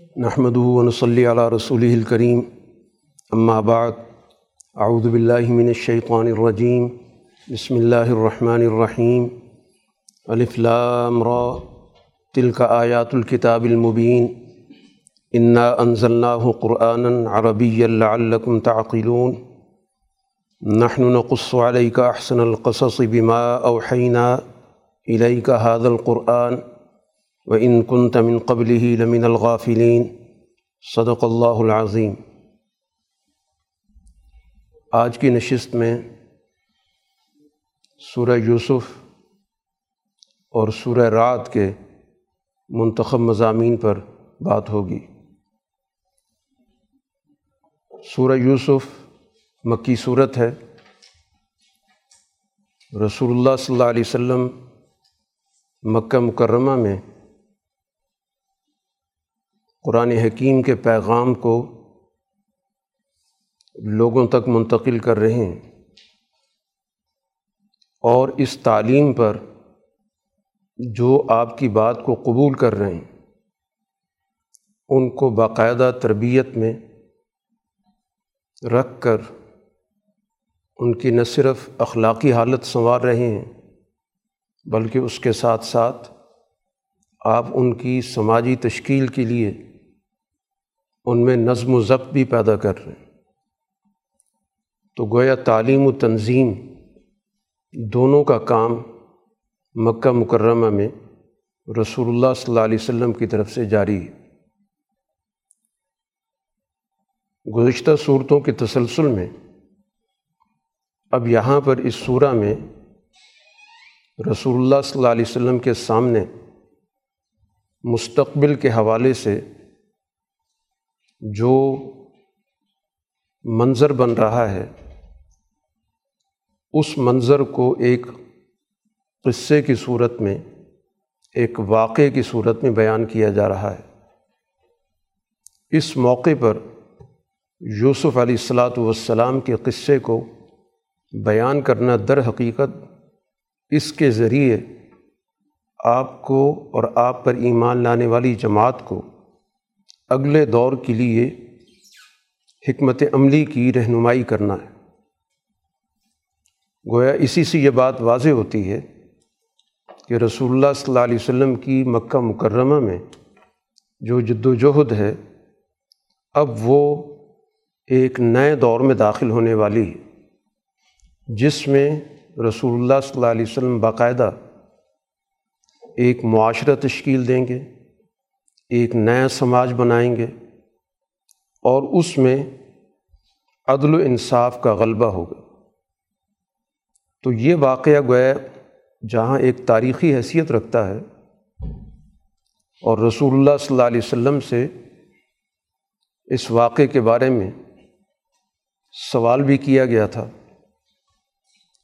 نحمد ونصلی علی رسول الکریم اما بعد اعوذ باللہ من الشیطان الرجیم بسم اللہ الرحمن الرحیم الف لام را. تلک آیات الکتاب المبین انا انزلناه قرآنا عربیا لعلکم تعقلون. نحن نقص عليك احسن القصص بما اوحینا الیک هذا القرآن. و ان کن تمن قبل ہی لمن الغافلین صدق اللہ العظیم۔ آج کی نشست میں سورہ یوسف اور سورہ رات کے منتخب مضامین پر بات ہوگی۔ سورہ یوسف مکی صورت ہے۔ رسول اللہ صلی اللہ علیہ وسلم مکہ مکرمہ میں قرآن حکیم کے پیغام کو لوگوں تک منتقل کر رہے ہیں اور اس تعلیم پر جو آپ کی بات کو قبول کر رہے ہیں، ان کو باقاعدہ تربیت میں رکھ کر ان کی نہ صرف اخلاقی حالت سنوار رہے ہیں، بلکہ اس کے ساتھ ساتھ آپ ان کی سماجی تشکیل کے لیے ان میں نظم و ضبط بھی پیدا کر رہے ہیں۔ تو گویا تعلیم و تنظیم دونوں کا کام مکہ مکرمہ میں رسول اللہ صلی اللہ علیہ وسلم کی طرف سے جاری ہے۔ گزشتہ صورتوں کے تسلسل میں اب یہاں پر اس صورہ میں رسول اللہ صلی اللہ علیہ وسلم کے سامنے مستقبل کے حوالے سے جو منظر بن رہا ہے، اس منظر کو ایک قصے کی صورت میں، ایک واقعے کی صورت میں بیان کیا جا رہا ہے۔ اس موقع پر یوسف علیہ السلاۃ والسلام کے قصے کو بیان کرنا در حقیقت اس کے ذریعے آپ کو اور آپ پر ایمان لانے والی جماعت کو اگلے دور کے لیے حکمت عملی کی رہنمائی کرنا ہے۔ گویا اسی سے یہ بات واضح ہوتی ہے کہ رسول اللہ صلی اللہ علیہ وسلم کی مکہ مکرمہ میں جو جد و جہد ہے، اب وہ ایک نئے دور میں داخل ہونے والی ہے، جس میں رسول اللہ صلی اللہ علیہ وسلم باقاعدہ ایک معاشرہ تشکیل دیں گے۔ ایک نیا سماج بنائیں گے اور اس میں عدل و انصاف کا غلبہ ہوگا۔ تو یہ واقعہ گویا جہاں ایک تاریخی حیثیت رکھتا ہے اور رسول اللہ صلی اللہ علیہ وسلم سے اس واقعے کے بارے میں سوال بھی کیا گیا تھا۔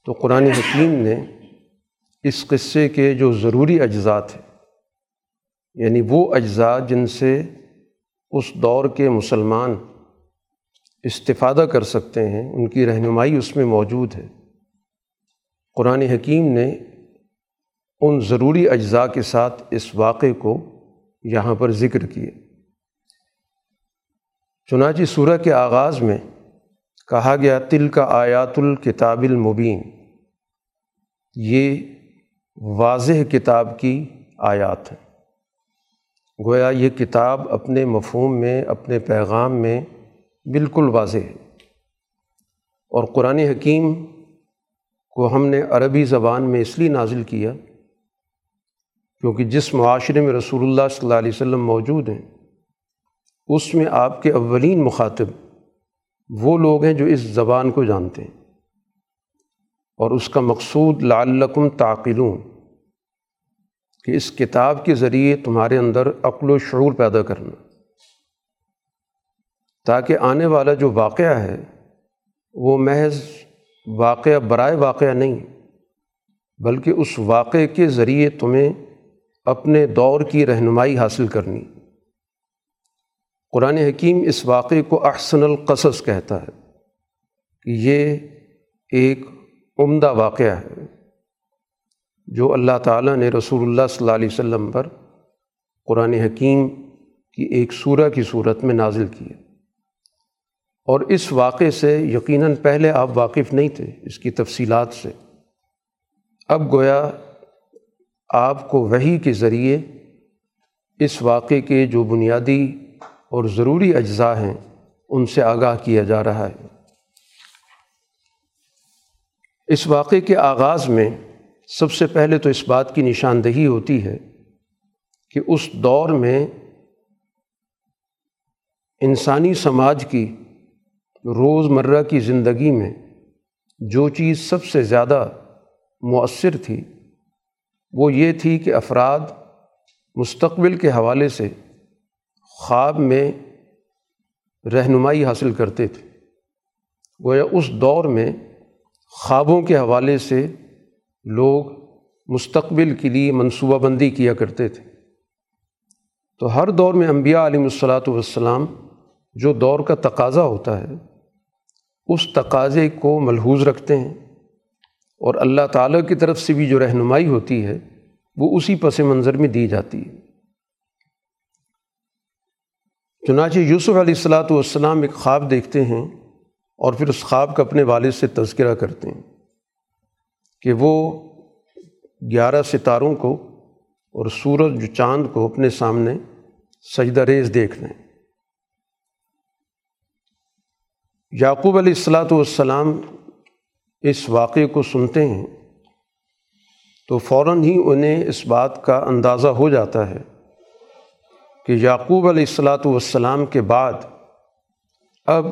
تو قرآن حکیم نے اس قصے کے جو ضروری اجزاء تھے یعنی وہ اجزاء جن سے اس دور کے مسلمان استفادہ کر سکتے ہیں، ان کی رہنمائی اس میں موجود ہے۔ قرآن حکیم نے ان ضروری اجزاء کے ساتھ اس واقعے کو یہاں پر ذکر کیے۔ چنانچہ سورہ کے آغاز میں کہا گیا تل کا آیات الکتاب المبین، یہ واضح کتاب کی آیات ہیں۔ گویا یہ کتاب اپنے مفہوم میں، اپنے پیغام میں بالکل واضح ہے۔ اور قرآن حکیم کو ہم نے عربی زبان میں اس لیے نازل کیا کیونکہ جس معاشرے میں رسول اللہ صلی اللہ علیہ وسلم موجود ہیں، اس میں آپ کے اولین مخاطب وہ لوگ ہیں جو اس زبان کو جانتے ہیں۔ اور اس کا مقصود لعلکم تعقلون۔ کہ اس کتاب کے ذریعے تمہارے اندر عقل و شعور پیدا کرنا، تاکہ آنے والا جو واقعہ ہے وہ محض واقعہ، برائے واقعہ نہیں، بلکہ اس واقعے کے ذریعے تمہیں اپنے دور کی رہنمائی حاصل کرنی۔ قرآن حکیم اس واقعے کو احسن القصص کہتا ہے کہ یہ ایک عمدہ واقعہ ہے۔ جو اللہ تعالیٰ نے رسول اللہ صلی اللہ علیہ وسلم پر قرآن حکیم کی ایک سورہ کی صورت میں نازل کیے اور اس واقعے سے یقیناً پہلے آپ واقف نہیں تھے اس کی تفصیلات سے۔ اب گویا آپ کو وہی کے ذریعے اس واقعے کے جو بنیادی اور ضروری اجزاء ہیں ان سے آگاہ کیا جا رہا ہے۔ اس واقعے کے آغاز میں سب سے پہلے تو اس بات کی نشاندہی ہوتی ہے کہ اس دور میں انسانی سماج کی روز مرہ کی زندگی میں جو چیز سب سے زیادہ مؤثر تھی، وہ یہ تھی کہ افراد مستقبل کے حوالے سے خواب میں رہنمائی حاصل کرتے تھے۔ گویا اس دور میں خوابوں کے حوالے سے لوگ مستقبل کے لیے منصوبہ بندی کیا کرتے تھے۔ تو ہر دور میں انبیاء علیہ الصلاۃ والسلام جو دور کا تقاضا ہوتا ہے، اس تقاضے کو ملحوظ رکھتے ہیں۔ اور اللہ تعالیٰ کی طرف سے بھی جو رہنمائی ہوتی ہے، وہ اسی پس منظر میں دی جاتی ہے۔ چنانچہ یوسف علیہ السلاۃ والسلام ایک خواب دیکھتے ہیں اور پھر اس خواب کا اپنے والد سے تذکرہ کرتے ہیں۔ کہ وہ گیارہ ستاروں کو اور سورج جو چاند کو اپنے سامنے سجدہ ریز دیکھ لیں یعقوب علیہ السلاۃ والسلام اس واقعے کو سنتے ہیں تو فوراً ہی انہیں اس بات کا اندازہ ہو جاتا ہے کہ یعقوب علیہ السلاۃ والسلام کے بعد اب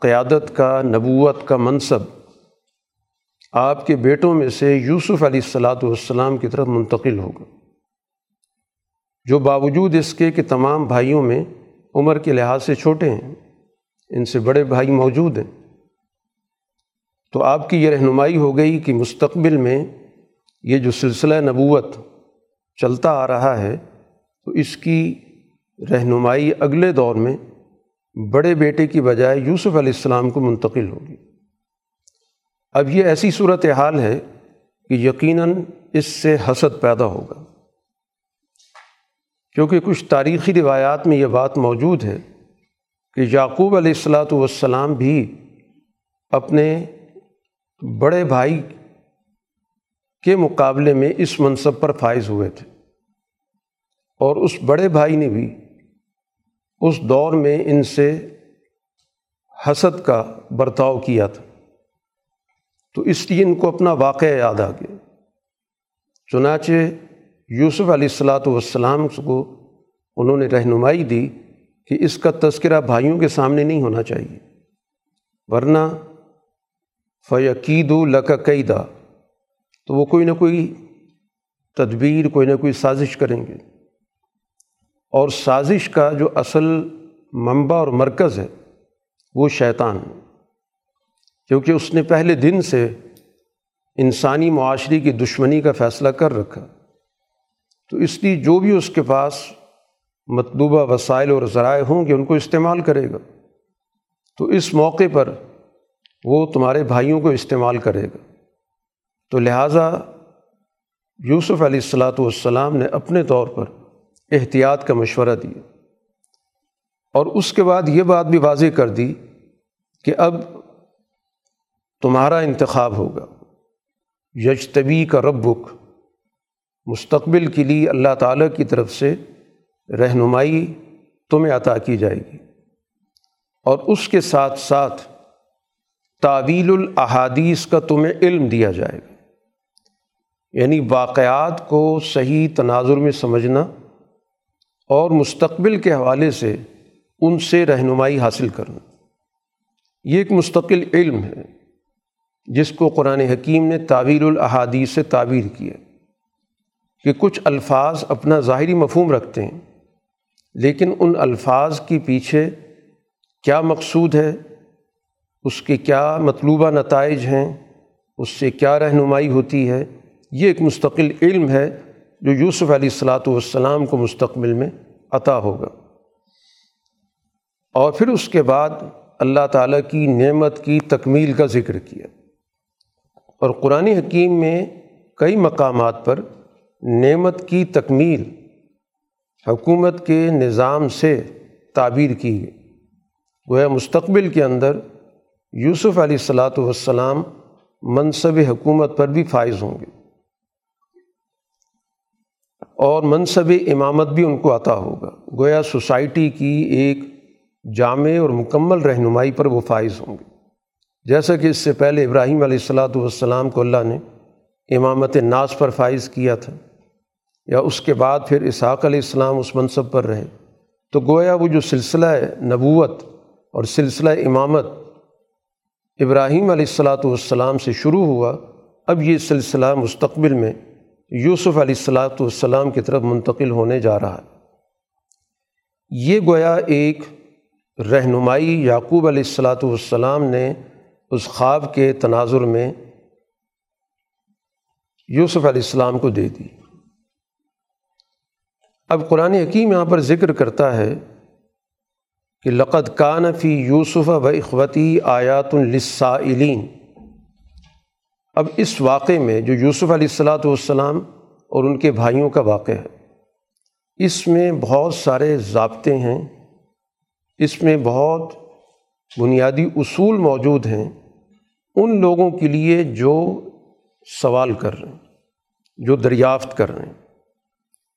قیادت کا نبوت کا منصب آپ کے بیٹوں میں سے یوسف علیہ السلاۃ والسلام کی طرف منتقل ہوگا جو باوجود اس کے کہ تمام بھائیوں میں عمر کے لحاظ سے چھوٹے ہیں، ان سے بڑے بھائی موجود ہیں۔ تو آپ کی یہ رہنمائی ہو گئی کہ مستقبل میں یہ جو سلسلہ نبوت چلتا آ رہا ہے، تو اس کی رہنمائی اگلے دور میں بڑے بیٹے کی بجائے یوسف علیہ السلام کو منتقل ہوگی۔ اب یہ ایسی صورت حال ہے کہ یقیناً اس سے حسد پیدا ہوگا۔ کیونکہ کچھ تاریخی روایات میں یہ بات موجود ہے کہ یعقوب علیہ السلاۃ والسلام بھی اپنے بڑے بھائی کے مقابلے میں اس منصب پر فائز ہوئے تھے۔ اور اس بڑے بھائی نے بھی اس دور میں ان سے حسد کا برتاؤ کیا تھا۔ تو اس لیے ان کو اپنا واقعہ یاد آ گیا۔ چنانچہ یوسف علیہ السلاۃ والسلام کو انہوں نے رہنمائی دی کہ اس کا تذکرہ بھائیوں کے سامنے نہیں ہونا چاہیے، ورنہ فیقید و قیدہ تو وہ کوئی نہ کوئی تدبیر، کوئی نہ کوئی سازش کریں گے۔ اور سازش کا جو اصل منبع اور مرکز ہے وہ شیطان ہے۔ کیونکہ اس نے پہلے دن سے انسانی معاشرے کی دشمنی کا فیصلہ کر رکھا۔ تو اس لیے جو بھی اس کے پاس مطلوبہ وسائل اور ذرائع ہوں گے، ان کو استعمال کرے گا۔ تو اس موقع پر وہ تمہارے بھائیوں کو استعمال کرے گا۔ تو لہٰذا یوسف علیہ السلاۃ والسلام نے اپنے طور پر احتیاط کا مشورہ دیا۔ اور اس کے بعد یہ بات بھی واضح کر دی کہ اب تمہارا انتخاب ہوگا۔ یجتبی کا ربک، مستقبل کے لیے اللہ تعالیٰ کی طرف سے رہنمائی تمہیں عطا کی جائے گی۔ اور اس کے ساتھ ساتھ تعویل الاحادیث کا تمہیں علم دیا جائے گا۔ یعنی واقعات کو صحیح تناظر میں سمجھنا اور مستقبل کے حوالے سے ان سے رہنمائی حاصل کرنا۔ یہ ایک مستقل علم ہے۔ جس کو قرآن حکیم نے تعویل الاحادیث سے تعبیر کیا کہ کچھ الفاظ اپنا ظاہری مفہوم رکھتے ہیں، لیکن ان الفاظ کی پیچھے کیا مقصود ہے، اس کے کیا مطلوبہ نتائج ہیں، اس سے کیا رہنمائی ہوتی ہے، یہ ایک مستقل علم ہے جو یوسف علیہ الصلاۃ والسلام کو مستقبل میں عطا ہوگا۔ اور پھر اس کے بعد اللہ تعالیٰ کی نعمت کی تکمیل کا ذکر کیا۔ اور قرآن حکیم میں کئی مقامات پر نعمت کی تکمیل حکومت کے نظام سے تعبیر کی گئی۔ گویا مستقبل کے اندر یوسف علیہ السلاۃ والسلام منصب حکومت پر بھی فائز ہوں گے۔ اور منصب امامت بھی ان کو عطا ہوگا۔ گویا سوسائٹی کی ایک جامع اور مکمل رہنمائی پر وہ فائز ہوں گے۔ جیسا کہ اس سے پہلے ابراہیم علیہ السلاۃ والسلام کو اللہ نے امامت ناز پر فائز کیا تھا، یا اس کے بعد پھر اسحاق علیہ السلام اس منصب پر رہے۔ تو گویا وہ جو سلسلہ نبوت اور سلسلہ امامت ابراہیم علیہ السلاۃ والسلام سے شروع ہوا، اب یہ سلسلہ مستقبل میں یوسف علیہ السلاۃ والسلام کی طرف منتقل ہونے جا رہا ہے۔ یہ گویا ایک رہنمائی یعقوب علیہ السلاۃ والسلام نے اس خواب کے تناظر میں یوسف علیہ السلام کو دے دی۔ اب قرآن حکیم یہاں پر ذکر کرتا ہے کہ لقد کان فی یوسف و اخوتی آیات السائلین اب اس واقعے میں جو یوسف علیہ السلاۃ والسلام اور ان کے بھائیوں کا واقعہ ہے، اس میں بہت سارے ضابطے ہیں، اس میں بہت بنیادی اصول موجود ہیں۔ ان لوگوں کے لیے جو سوال کر رہے ہیں، جو دریافت کر رہے ہیں۔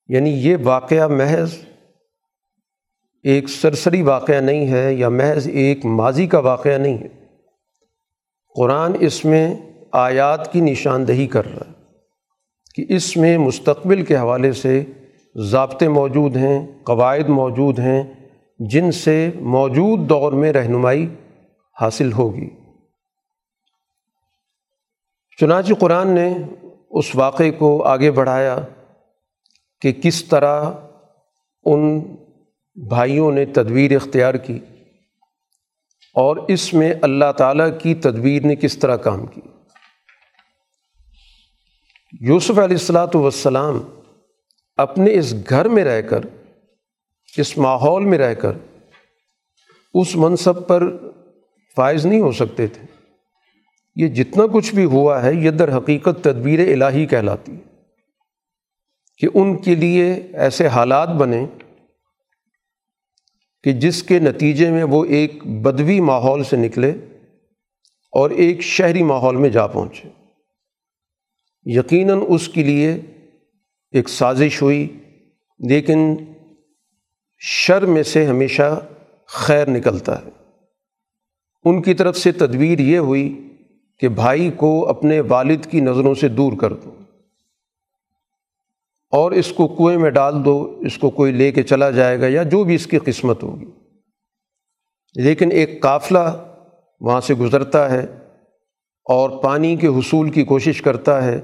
یعنی یہ واقعہ محض ایک سرسری واقعہ نہیں ہے یا محض ایک ماضی کا واقعہ نہیں ہے۔ قرآن اس میں آیات کی نشاندہی کر رہا ہے کہ اس میں مستقبل کے حوالے سے ضابطے موجود ہیں، قواعد موجود ہیں، جن سے موجود دور میں رہنمائی حاصل ہوگی۔ چنانچہ قرآن نے اس واقعے کو آگے بڑھایا کہ کس طرح ان بھائیوں نے تدبیر اختیار کی اور اس میں اللہ تعالیٰ کی تدبیر نے کس طرح کام کی۔ یوسف علیہ السلاۃ والسلام اپنے اس گھر میں رہ کر، اس ماحول میں رہ کر، اس منصب پر فائز نہیں ہو سکتے تھے۔ یہ جتنا کچھ بھی ہوا ہے، یہ در حقیقت تدبیر الہی کہلاتی ہے کہ ان کے لیے ایسے حالات بنے کہ جس کے نتیجے میں وہ ایک بدوی ماحول سے نکلے اور ایک شہری ماحول میں جا پہنچے۔ یقیناً اس کے لیے ایک سازش ہوئی، لیکن شر میں سے ہمیشہ خیر نکلتا ہے۔ ان کی طرف سے تدبیر یہ ہوئی کہ بھائی کو اپنے والد کی نظروں سے دور کر دو اور اس کو کنویں میں ڈال دو، اس کو کوئی لے کے چلا جائے گا یا جو بھی اس کی قسمت ہوگی۔ لیکن ایک قافلہ وہاں سے گزرتا ہے اور پانی کے حصول کی کوشش کرتا ہے۔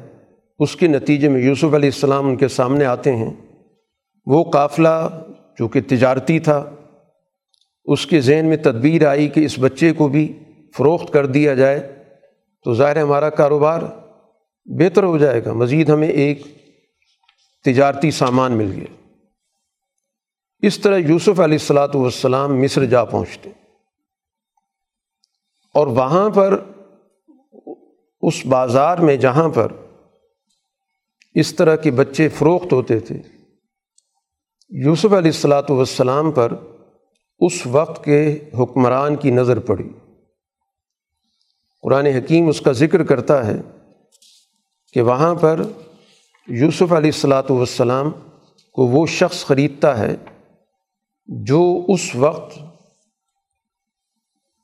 اس کے نتیجے میں یوسف علیہ السلام ان کے سامنے آتے ہیں۔ وہ قافلہ جو کہ تجارتی تھا، اس کے ذہن میں تدبیر آئی کہ اس بچے کو بھی فروخت کر دیا جائے۔ تو ظاہر ہمارا کاروبار بہتر ہو جائے گا۔ مزید ہمیں ایک تجارتی سامان مل گیا۔ اس طرح یوسف علیہ السلاۃ والسلام مصر جا پہنچتے۔ اور وہاں پر، اس بازار میں جہاں پر اس طرح کے بچے فروخت ہوتے تھے، یوسف علیہ السلاۃ والسلام پر اس وقت کے حکمران کی نظر پڑی۔ قرآن حکیم اس کا ذکر کرتا ہے کہ وہاں پر یوسف علیہ السلاۃ والسلام کو وہ شخص خریدتا ہے جو اس وقت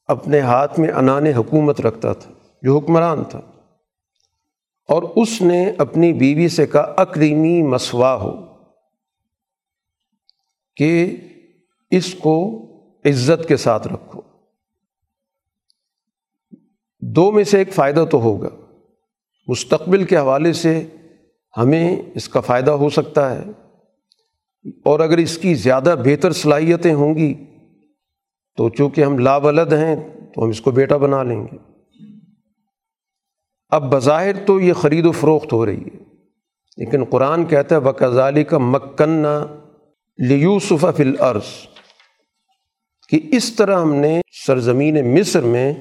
اپنے ہاتھ میں انان حکومت رکھتا تھا، جو حکمران تھا۔ اور اس نے اپنی بیوی سے کہا اکریمی مسوا ہو، کہ اس کو عزت کے ساتھ رکھو۔ دو میں سے ایک فائدہ تو ہوگا۔ مستقبل کے حوالے سے ہمیں اس کا فائدہ ہو سکتا ہے۔ اور اگر اس کی زیادہ بہتر صلاحیتیں ہوں گی، تو چونکہ ہم لاولد ہیں، تو ہم اس کو بیٹا بنا لیں گے۔ اب بظاہر تو یہ خرید و فروخت ہو رہی ہے۔ لیکن قرآن کہتا ہے بکزالی کا مکنہ لیوسف فل عرض کہ اس طرح ہم نے سرزمین مصر میں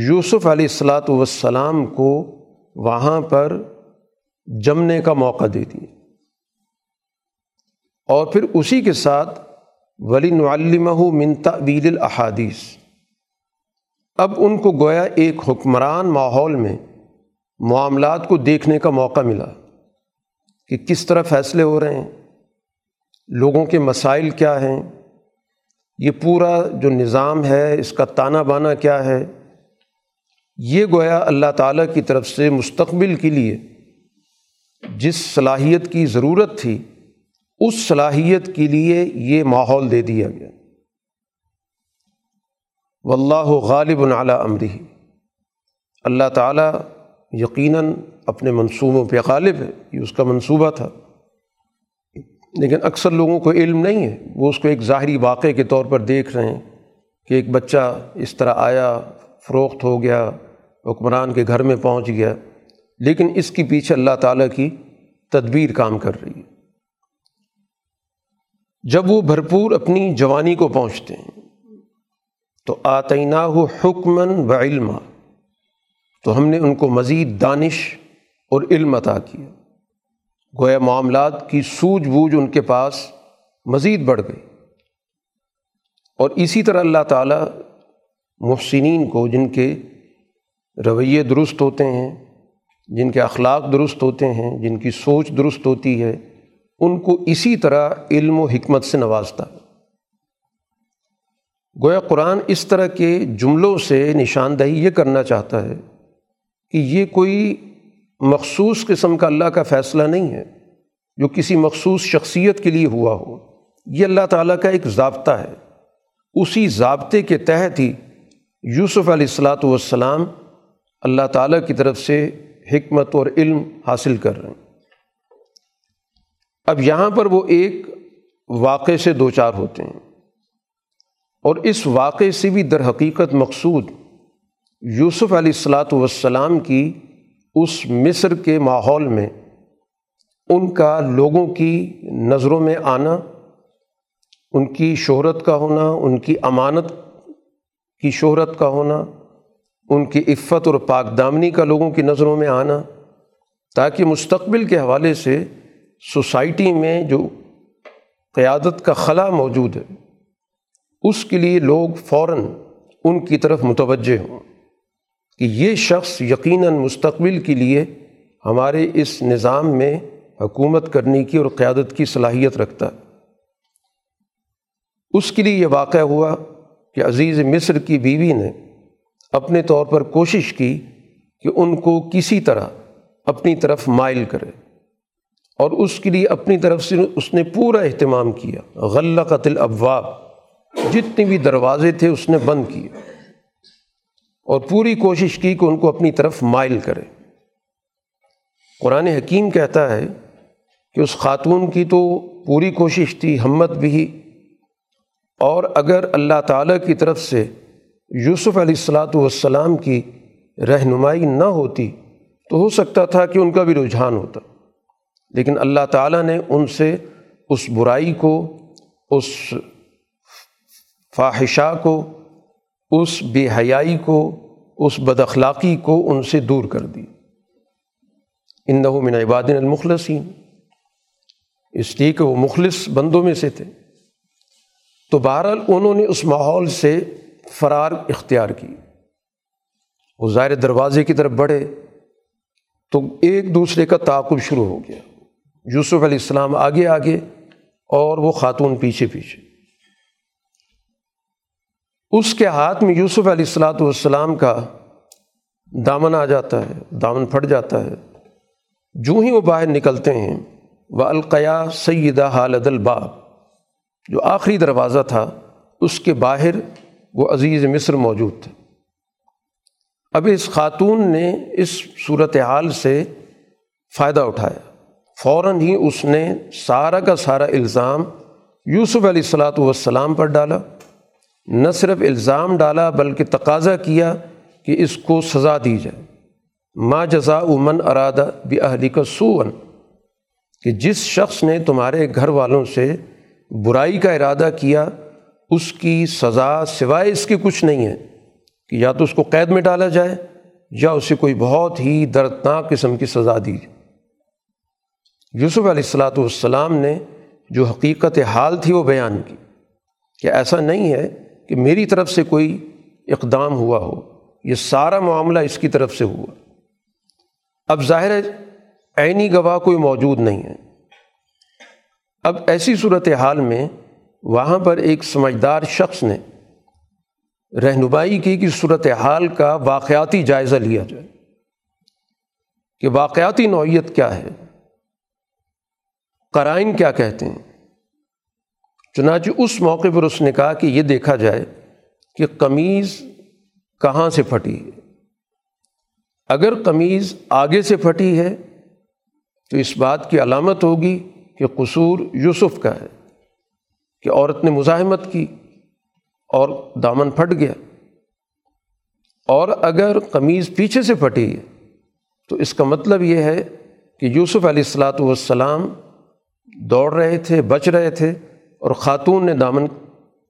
یوسف علیہ السلاۃ والسلام کو وہاں پر جمنے کا موقع دے دیا اور پھر اسی کے ساتھ ولی نعلمہ منتا ویل الحادیث اب ان کو گویا ایک حکمران ماحول میں معاملات کو دیکھنے کا موقع ملا کہ کس طرح فیصلے ہو رہے ہیں، لوگوں کے مسائل کیا ہیں، یہ پورا جو نظام ہے، اس کا تانا بانا کیا ہے۔ یہ گویا اللہ تعالیٰ کی طرف سے مستقبل کے لیے جس صلاحیت کی ضرورت تھی، اس صلاحیت کے لیے یہ ماحول دے دیا گیا۔ واللہ غالب علی امری اللہ تعالیٰ یقیناً اپنے منصوبوں پہ غالب ہے، یہ اس کا منصوبہ تھا۔ لیکن اکثر لوگوں کو علم نہیں ہے، وہ اس کو ایک ظاہری واقعے کے طور پر دیکھ رہے ہیں کہ ایک بچہ اس طرح آیا، فروخت ہو گیا حکمران کے گھر میں پہنچ گیا، لیکن اس کے پیچھے اللہ تعالیٰ کی تدبیر کام کر رہی ہے۔ جب وہ بھرپور اپنی جوانی کو پہنچتے ہیں، تو آتینہ ہو حکمن و علم تو ہم نے ان کو مزید دانش اور علم عطا کیا۔ گویا معاملات کی سوجھ بوجھ ان کے پاس مزید بڑھ گئی۔ اور اسی طرح اللہ تعالیٰ محسنین کو، جن کے رویے درست ہوتے ہیں، جن کے اخلاق درست ہوتے ہیں، جن کی سوچ درست ہوتی ہے، ان کو اسی طرح علم و حکمت سے نوازتا۔ ہے گویا قرآن اس طرح کے جملوں سے نشاندہی یہ کرنا چاہتا ہے کہ یہ کوئی مخصوص قسم کا اللہ کا فیصلہ نہیں ہے، جو کسی مخصوص شخصیت کے لیے ہوا ہو۔ یہ اللہ تعالیٰ کا ایک ضابطہ ہے۔ اسی ضابطے کے تحت ہی یوسف علیہ السلاۃ والسلام اللہ تعالیٰ کی طرف سے حکمت اور علم حاصل کر رہے ہیں۔ اب یہاں پر وہ ایک واقعے سے دو چار ہوتے ہیں۔ اور اس واقعے سے بھی در حقیقت مقصود یوسف علیہ السلاۃ والسلام کی اس مصر کے ماحول میں ان کا لوگوں کی نظروں میں آنا، ان کی شہرت کا ہونا، ان کی امانت کی شہرت کا ہونا ان کی عفت اور پاک دامنی کا لوگوں کی نظروں میں آنا، تاکہ مستقبل کے حوالے سے سوسائٹی میں جو قیادت کا خلا موجود ہے، اس کے لیے لوگ فوراً ان کی طرف متوجہ ہوں کہ یہ شخص یقیناً مستقبل کے لیے ہمارے اس نظام میں حکومت کرنے کی اور قیادت کی صلاحیت رکھتا ہے۔ اس کے لیے یہ واقعہ ہوا کہ عزیز مصر کی بیوی نے اپنے طور پر کوشش کی کہ ان کو کسی طرح اپنی طرف مائل کرے اور اس کے لیے اپنی طرف سے اس نے پورا اہتمام کیا۔ غلہ قتل ابواب جتنے بھی دروازے تھے اس نے بند کیے اور پوری کوشش کی کہ ان کو اپنی طرف مائل کرے۔ قرآن حکیم کہتا ہے کہ اس خاتون کی تو پوری کوشش تھی، ہمت بھی۔ اور اگر اللہ تعالیٰ کی طرف سے یوسف علیہ السلاۃ والسلام کی رہنمائی نہ ہوتی تو ہو سکتا تھا کہ ان کا بھی رجحان ہوتا۔ لیکن اللہ تعالیٰ نے ان سے اس برائی کو، اس فاحشہ کو، اس بے حیائی کو، اس بد اخلاقی کو ان سے دور کر دی۔ ان من عبادن المخلصین۔ اس لیے کہ وہ مخلص بندوں میں سے تھے۔ تو بہرحال انہوں نے اس ماحول سے فرار اختیار کی۔ وہ ظاہر دروازے کی طرف بڑھے تو ایک دوسرے کا تعاقب شروع ہو گیا۔ یوسف علیہ السلام آگے آگے اور وہ خاتون پیچھے پیچھے۔ اس کے ہاتھ میں یوسف علیہ السلاۃ والسلام کا دامن آ جاتا ہے، دامن پھٹ جاتا ہے۔ جو ہی وہ باہر نکلتے ہیں وہ القیا سیدہ حالد الباب۔ جو آخری دروازہ تھا، اس کے باہر وہ عزیز مصر موجود تھے۔ اب اس خاتون نے اس صورت حال سے فائدہ اٹھایا۔ فوراً ہی اس نے سارا کا سارا الزام یوسف علیہ السلاۃ والسلام پر ڈالا۔ نہ صرف الزام ڈالا بلکہ تقاضا کیا کہ اس کو سزا دی جائے۔ ما جزا امن ارادہ بھی اہلی کا سون کہ جس شخص نے تمہارے گھر والوں سے برائی کا ارادہ کیا اس کی سزا سوائے اس کی کچھ نہیں ہے کہ یا تو اس کو قید میں ڈالا جائے یا اسے کوئی بہت ہی دردناک قسم کی سزا دی یوسف علیہ السلاۃ والسلام نے جو حقیقت حال تھی وہ بیان کی کہ ایسا نہیں ہے کہ میری طرف سے کوئی اقدام ہوا ہو، یہ سارا معاملہ اس کی طرف سے ہوا۔ اب ظاہر ہے، عینی گواہ کوئی موجود نہیں ہے۔ اب ایسی صورت حال میں وہاں پر ایک سمجھدار شخص نے رہنمائی کی کہ صورت حال کا واقعاتی جائزہ لیا جائے۔ کہ واقعاتی نوعیت کیا ہے؟ قرائن کیا کہتے ہیں؟ چنانچہ اس موقع پر اس نے کہا کہ یہ دیکھا جائے کہ قمیض کہاں سے پھٹی ہے۔ اگر قمیض آگے سے پھٹی ہے تو اس بات کی علامت ہوگی کہ قصور یوسف کا ہے۔ کہ عورت نے مزاحمت کی اور دامن پھٹ گیا۔ اور اگر قمیض پیچھے سے پھٹی ہے تو اس کا مطلب یہ ہے کہ یوسف علیہ السلاۃ والسلام دوڑ رہے تھے، بچ رہے تھے اور خاتون نے دامن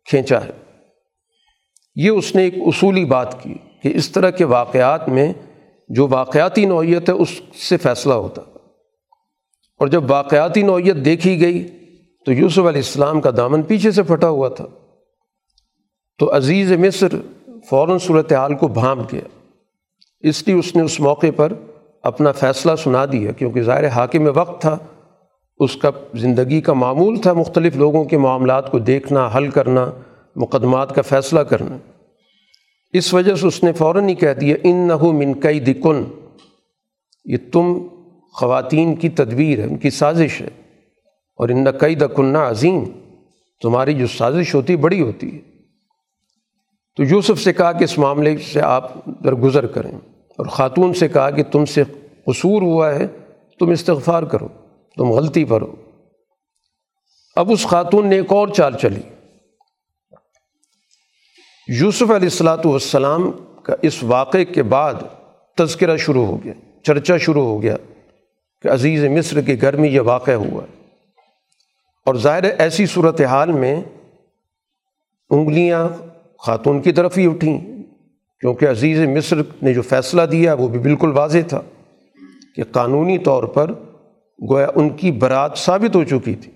کھینچا ہے۔ یہ اس نے ایک اصولی بات کی کہ اس طرح کے واقعات میں جو واقعاتی نوعیت ہے، اس سے فیصلہ ہوتا۔ اور جب واقعاتی نوعیت دیکھی گئی تو یوسف علیہ السلام کا دامن پیچھے سے پھٹا ہوا تھا۔ تو عزیز مصر فوراً صورت حال کو بھانپ گیا۔ اس لیے اس نے اس موقع پر اپنا فیصلہ سنا دیا، کیونکہ ظاہر حاکم وقت تھا۔ اس کا زندگی کا معمول تھا مختلف لوگوں کے معاملات کو دیکھنا، حل کرنا، مقدمات کا فیصلہ کرنا۔ اس وجہ سے اس نے فوراً ہی کہہ دیا ان نہ منقئی دکن یہ تم خواتین کی تدبیر ہے، ان کی سازش ہے۔ اور ان نقئی دکنہ عظیم، تمہاری جو سازش ہوتی بڑی ہوتی ہے۔ تو یوسف سے کہا کہ اس معاملے سے آپ درگزر کریں اور خاتون سے کہا کہ تم سے قصور ہوا ہے، تم استغفار کرو، تم غلطی پر ہو۔ اب اس خاتون نے ایک اور چال چلی۔ یوسف علیہ السلاۃ والسلام کا اس واقعے کے بعد تذکرہ شروع ہو گیا، چرچا شروع ہو گیا کہ عزیز مصر کے گھر میں یہ واقع ہوا۔ ہے اور ظاہر ایسی صورت حال میں انگلیاں خاتون کی طرف ہی اٹھیں۔ کیونکہ عزیز مصر نے جو فیصلہ دیا وہ بھی بالکل واضح تھا کہ قانونی طور پر گویا ان کی برات ثابت ہو چکی تھی۔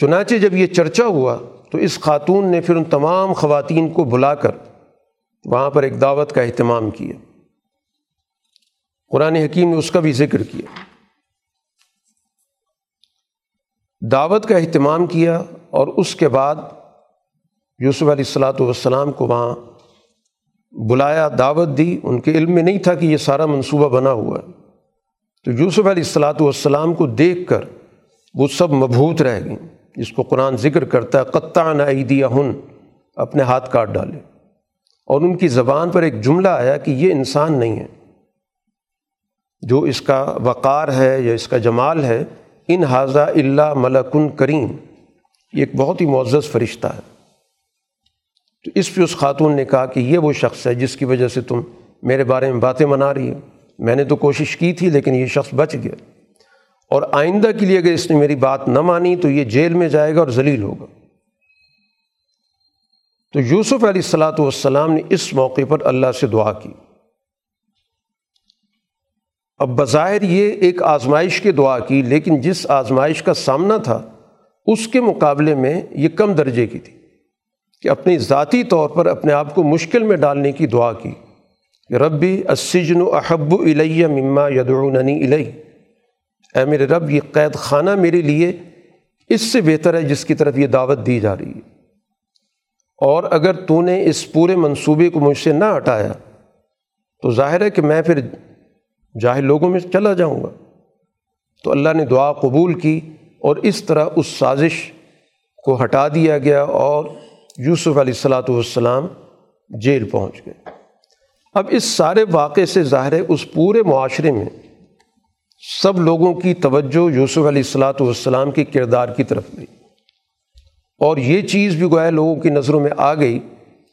چنانچہ جب یہ چرچا ہوا تو اس خاتون نے پھر ان تمام خواتین کو بلا کر وہاں پر ایک دعوت کا اہتمام کیا۔ قرآن حکیم نے اس کا بھی ذکر کیا۔ دعوت کا اہتمام کیا اور اس کے بعد یوسف علیہ السلاۃ والسلام کو وہاں بلایا، دعوت دی۔ ان کے علم میں نہیں تھا کہ یہ سارا منصوبہ بنا ہوا ہے۔ تو یوسف علیہ السلاۃ والسلام کو دیکھ کر وہ سب مبہوت رہ گئیں۔ جس کو قرآن ذکر کرتا ہے قطع نعیدیہ ہن اپنے ہاتھ کاٹ ڈالے۔ اور ان کی زبان پر ایک جملہ آیا کہ یہ انسان نہیں ہے۔ جو اس کا وقار ہے یا اس کا جمال ہے ان حاضہ اللہ ملکن کریم۔ یہ ایک بہت ہی معزز فرشتہ ہے۔ تو اس پہ اس خاتون نے کہا کہ یہ وہ شخص ہے جس کی وجہ سے تم میرے بارے میں باتیں منا رہی ہو۔ میں نے تو کوشش کی تھی لیکن یہ شخص بچ گیا۔ اور آئندہ کے لیے اگر اس نے میری بات نہ مانی تو یہ جیل میں جائے گا اور ذلیل ہوگا۔ تو یوسف علیہ السلاۃ والسلام نے اس موقع پر اللہ سے دعا کی۔ اب بظاہر یہ ایک آزمائش کی دعا کی، لیکن جس آزمائش کا سامنا تھا، اس کے مقابلے میں یہ کم درجے کی تھی کہ اپنی ذاتی طور پر اپنے آپ کو مشکل میں ڈالنے کی دعا کی۔ ربی اسجن و احب الیہ مما یدعوننی الی اے میرے رب، یہ قید خانہ میرے لیے اس سے بہتر ہے جس کی طرف یہ دعوت دی جا رہی ہے۔ اور اگر تو نے اس پورے منصوبے کو مجھ سے نہ ہٹایا، تو ظاہر ہے کہ میں پھر جاہل لوگوں میں چلا جاؤں گا۔ تو اللہ نے دعا قبول کی اور اس طرح اس سازش کو ہٹا دیا گیا اور یوسف علیہ السلاۃ والسلام جیل پہنچ گئے۔ اب اس سارے واقعے سے ظاہر ہے، اس پورے معاشرے میں سب لوگوں کی توجہ یوسف علیہ السلاۃ والسلام کے کردار کی طرف گئی۔ اور یہ چیز بھی گویا لوگوں کی نظروں میں آ گئی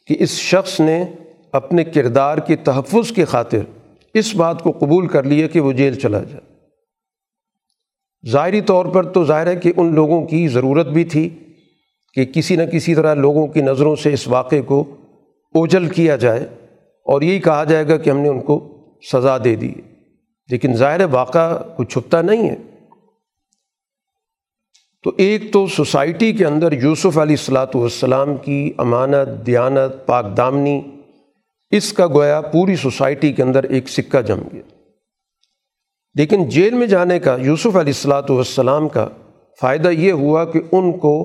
کہ اس شخص نے اپنے کردار کے تحفظ کی خاطر اس بات کو قبول کر لیا کہ وہ جیل چلا جائے۔ ظاہری طور پر تو ظاہر ہے کہ ان لوگوں کی ضرورت بھی تھی کہ کسی نہ کسی طرح لوگوں کی نظروں سے اس واقعے کو اوجل کیا جائے اور یہی کہا جائے گا کہ ہم نے ان کو سزا دے دی۔ لیکن ظاہر واقعہ کچھ چھپتا نہیں ہے۔ تو ایک تو سوسائٹی کے اندر یوسف علیہ السلاۃ والسلام کی امانت، دیانت، پاک دامنی اس کا گویا پوری سوسائٹی کے اندر ایک سکہ جم گیا۔ لیکن جیل میں جانے کا، یوسف علیہ السلاۃ والسلام کا فائدہ یہ ہوا کہ ان کو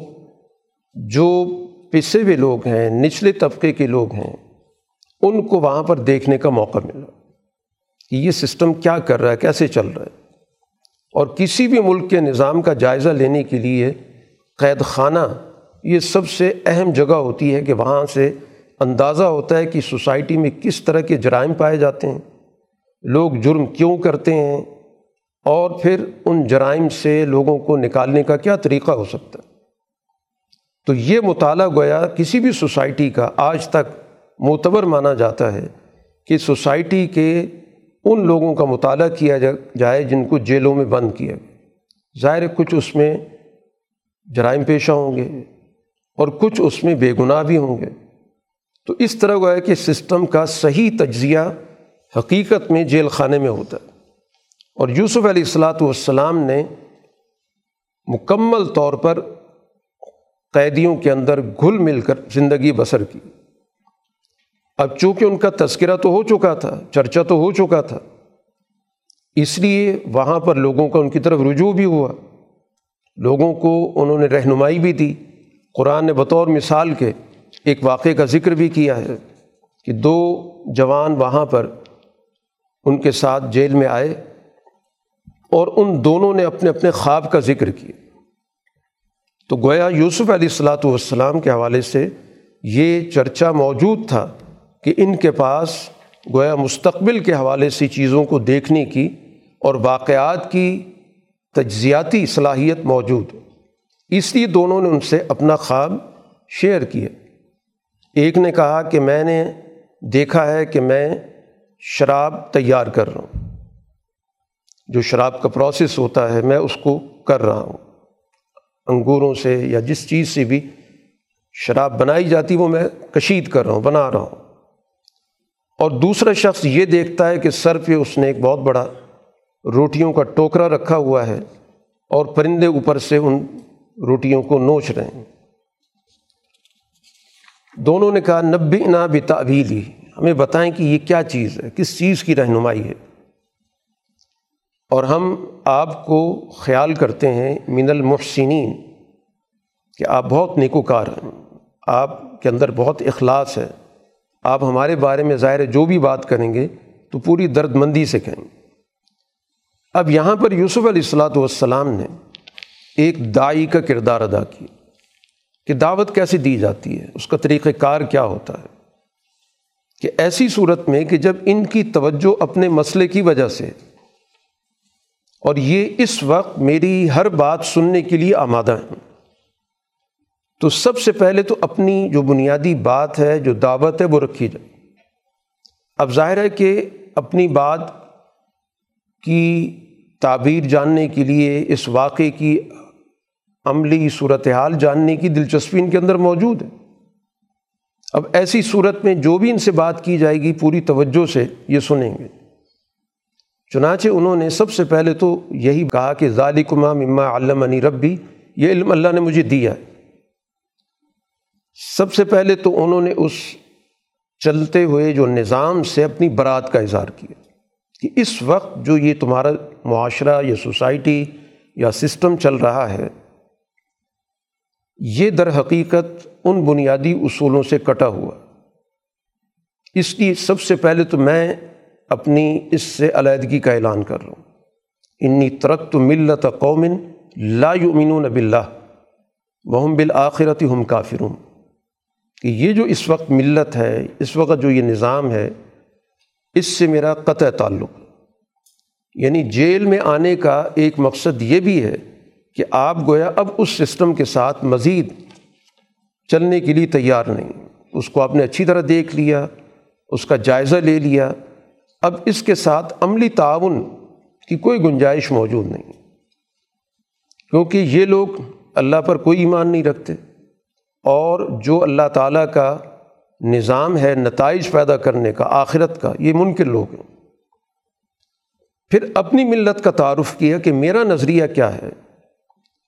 جو پسے ہوئے لوگ ہیں، نچلے طبقے کے لوگ ہیں، ان کو وہاں پر دیکھنے کا موقع ملا کہ یہ سسٹم کیا کر رہا ہے، کیسے چل رہا ہے۔ اور کسی بھی ملک کے نظام کا جائزہ لینے کے لیے قید خانہ یہ سب سے اہم جگہ ہوتی ہے کہ وہاں سے اندازہ ہوتا ہے کہ سوسائٹی میں کس طرح کے جرائم پائے جاتے ہیں، لوگ جرم کیوں کرتے ہیں، اور پھر ان جرائم سے لوگوں کو نکالنے کا کیا طریقہ ہو سکتا ہے۔ تو یہ مطالعہ گویا کسی بھی سوسائٹی کا آج تک معتبر مانا جاتا ہے کہ سوسائٹی کے ان لوگوں کا مطالعہ کیا جائے جن کو جیلوں میں بند کیا گیا۔ ظاہر کچھ اس میں جرائم پیشہ ہوں گے اور کچھ اس میں بے گناہ بھی ہوں گے۔ تو اس طرح گویا کہ سسٹم کا صحیح تجزیہ حقیقت میں جیل خانے میں ہوتا ہے۔ اور یوسف علیہ السلاۃ والسلام نے مکمل طور پر قیدیوں کے اندر گھل مل کر زندگی بسر کی۔ اب چونکہ ان کا تذکرہ تو ہو چکا تھا، چرچا تو ہو چکا تھا، اس لیے وہاں پر لوگوں کا ان کی طرف رجوع بھی ہوا۔ لوگوں کو انہوں نے رہنمائی بھی دی۔ قرآن نے بطور مثال کے ایک واقعے کا ذکر بھی کیا ہے کہ دو جوان وہاں پر ان کے ساتھ جیل میں آئے اور ان دونوں نے اپنے اپنے خواب کا ذکر کیا۔ تو گویا یوسف علیہ السلاۃ والسلام کے حوالے سے یہ چرچا موجود تھا کہ ان کے پاس گویا مستقبل کے حوالے سے چیزوں کو دیکھنے کی اور واقعات کی تجزیاتی صلاحیت موجود۔ اس لیے دونوں نے ان سے اپنا خواب شیئر کیا۔ ایک نے کہا کہ میں نے دیکھا ہے کہ میں شراب تیار کر رہا ہوں۔ جو شراب کا پروسیس ہوتا ہے میں اس کو کر رہا ہوں۔ انگوروں سے یا جس چیز سے بھی شراب بنائی جاتی وہ میں کشید کر رہا ہوں، بنا رہا ہوں۔ اور دوسرا شخص یہ دیکھتا ہے کہ سر پہ اس نے ایک بہت بڑا روٹیوں کا ٹوکرا رکھا ہوا ہے اور پرندے اوپر سے ان روٹیوں کو نوچ رہے ہیں۔ دونوں نے کہا نبی نا بھی ہمیں بتائیں کہ یہ کیا چیز ہے، کس چیز کی رہنمائی ہے؟ اور ہم آپ کو خیال کرتے ہیں من المحسنین کہ آپ بہت نیکوکار ہیں، آپ کے اندر بہت اخلاص ہے، آپ ہمارے بارے میں ظاہر جو بھی بات کریں گے تو پوری درد مندی سے کہیں۔ گے اب یہاں پر یوسف علیہ السلاۃ والسلام نے ایک دائی کا کردار ادا کیا۔ کہ دعوت کیسے دی جاتی ہے؟ اس کا طریقہ کار کیا ہوتا ہے؟ کہ ایسی صورت میں کہ جب ان کی توجہ اپنے مسئلے کی وجہ سے، اور یہ اس وقت میری ہر بات سننے کے لیے آمادہ ہیں۔ تو سب سے پہلے تو اپنی جو بنیادی بات ہے، جو دعوت ہے، وہ رکھی جائے۔ اب ظاہر ہے کہ اپنی بات کی تعبیر جاننے کے لیے، اس واقعے کی عملی صورت حال جاننے کی دلچسپی ان کے اندر موجود ہے۔ اب ایسی صورت میں جو بھی ان سے بات کی جائے گی، پوری توجہ سے یہ سنیں گے۔ چنانچہ انہوں نے سب سے پہلے تو یہی کہا کہ ظالکما مما علم عنی ربی، یہ علم اللہ نے مجھے دیا ہے۔ سب سے پہلے تو انہوں نے اس چلتے ہوئے جو نظام سے اپنی برات کا اظہار کیا کہ اس وقت جو یہ تمہارا معاشرہ یا سوسائٹی یا سسٹم چل رہا ہے یہ در حقیقت ان بنیادی اصولوں سے کٹا ہوا۔ اس لیے سب سے پہلے تو میں اپنی اس سے علیحدگی کا اعلان کر رہا ہوں۔ انی ترقت ملت قومن لا یؤمنون باللہ وہم بالآخرت ہم کافرون۔ کہ یہ جو اس وقت ملت ہے، اس وقت جو یہ نظام ہے، اس سے میرا قطع تعلق۔ یعنی جیل میں آنے کا ایک مقصد یہ بھی ہے کہ آپ گویا اب اس سسٹم کے ساتھ مزید چلنے کے لیے تیار نہیں۔ اس کو آپ نے اچھی طرح دیکھ لیا، اس کا جائزہ لے لیا۔ اب اس کے ساتھ عملی تعاون کی کوئی گنجائش موجود نہیں۔ کیونکہ یہ لوگ اللہ پر کوئی ایمان نہیں رکھتے۔ اور جو اللہ تعالیٰ کا نظام ہے نتائج پیدا کرنے کا، آخرت کا، یہ ممکن لوگ ہیں۔ پھر اپنی ملت کا تعارف کیا کہ میرا نظریہ کیا ہے۔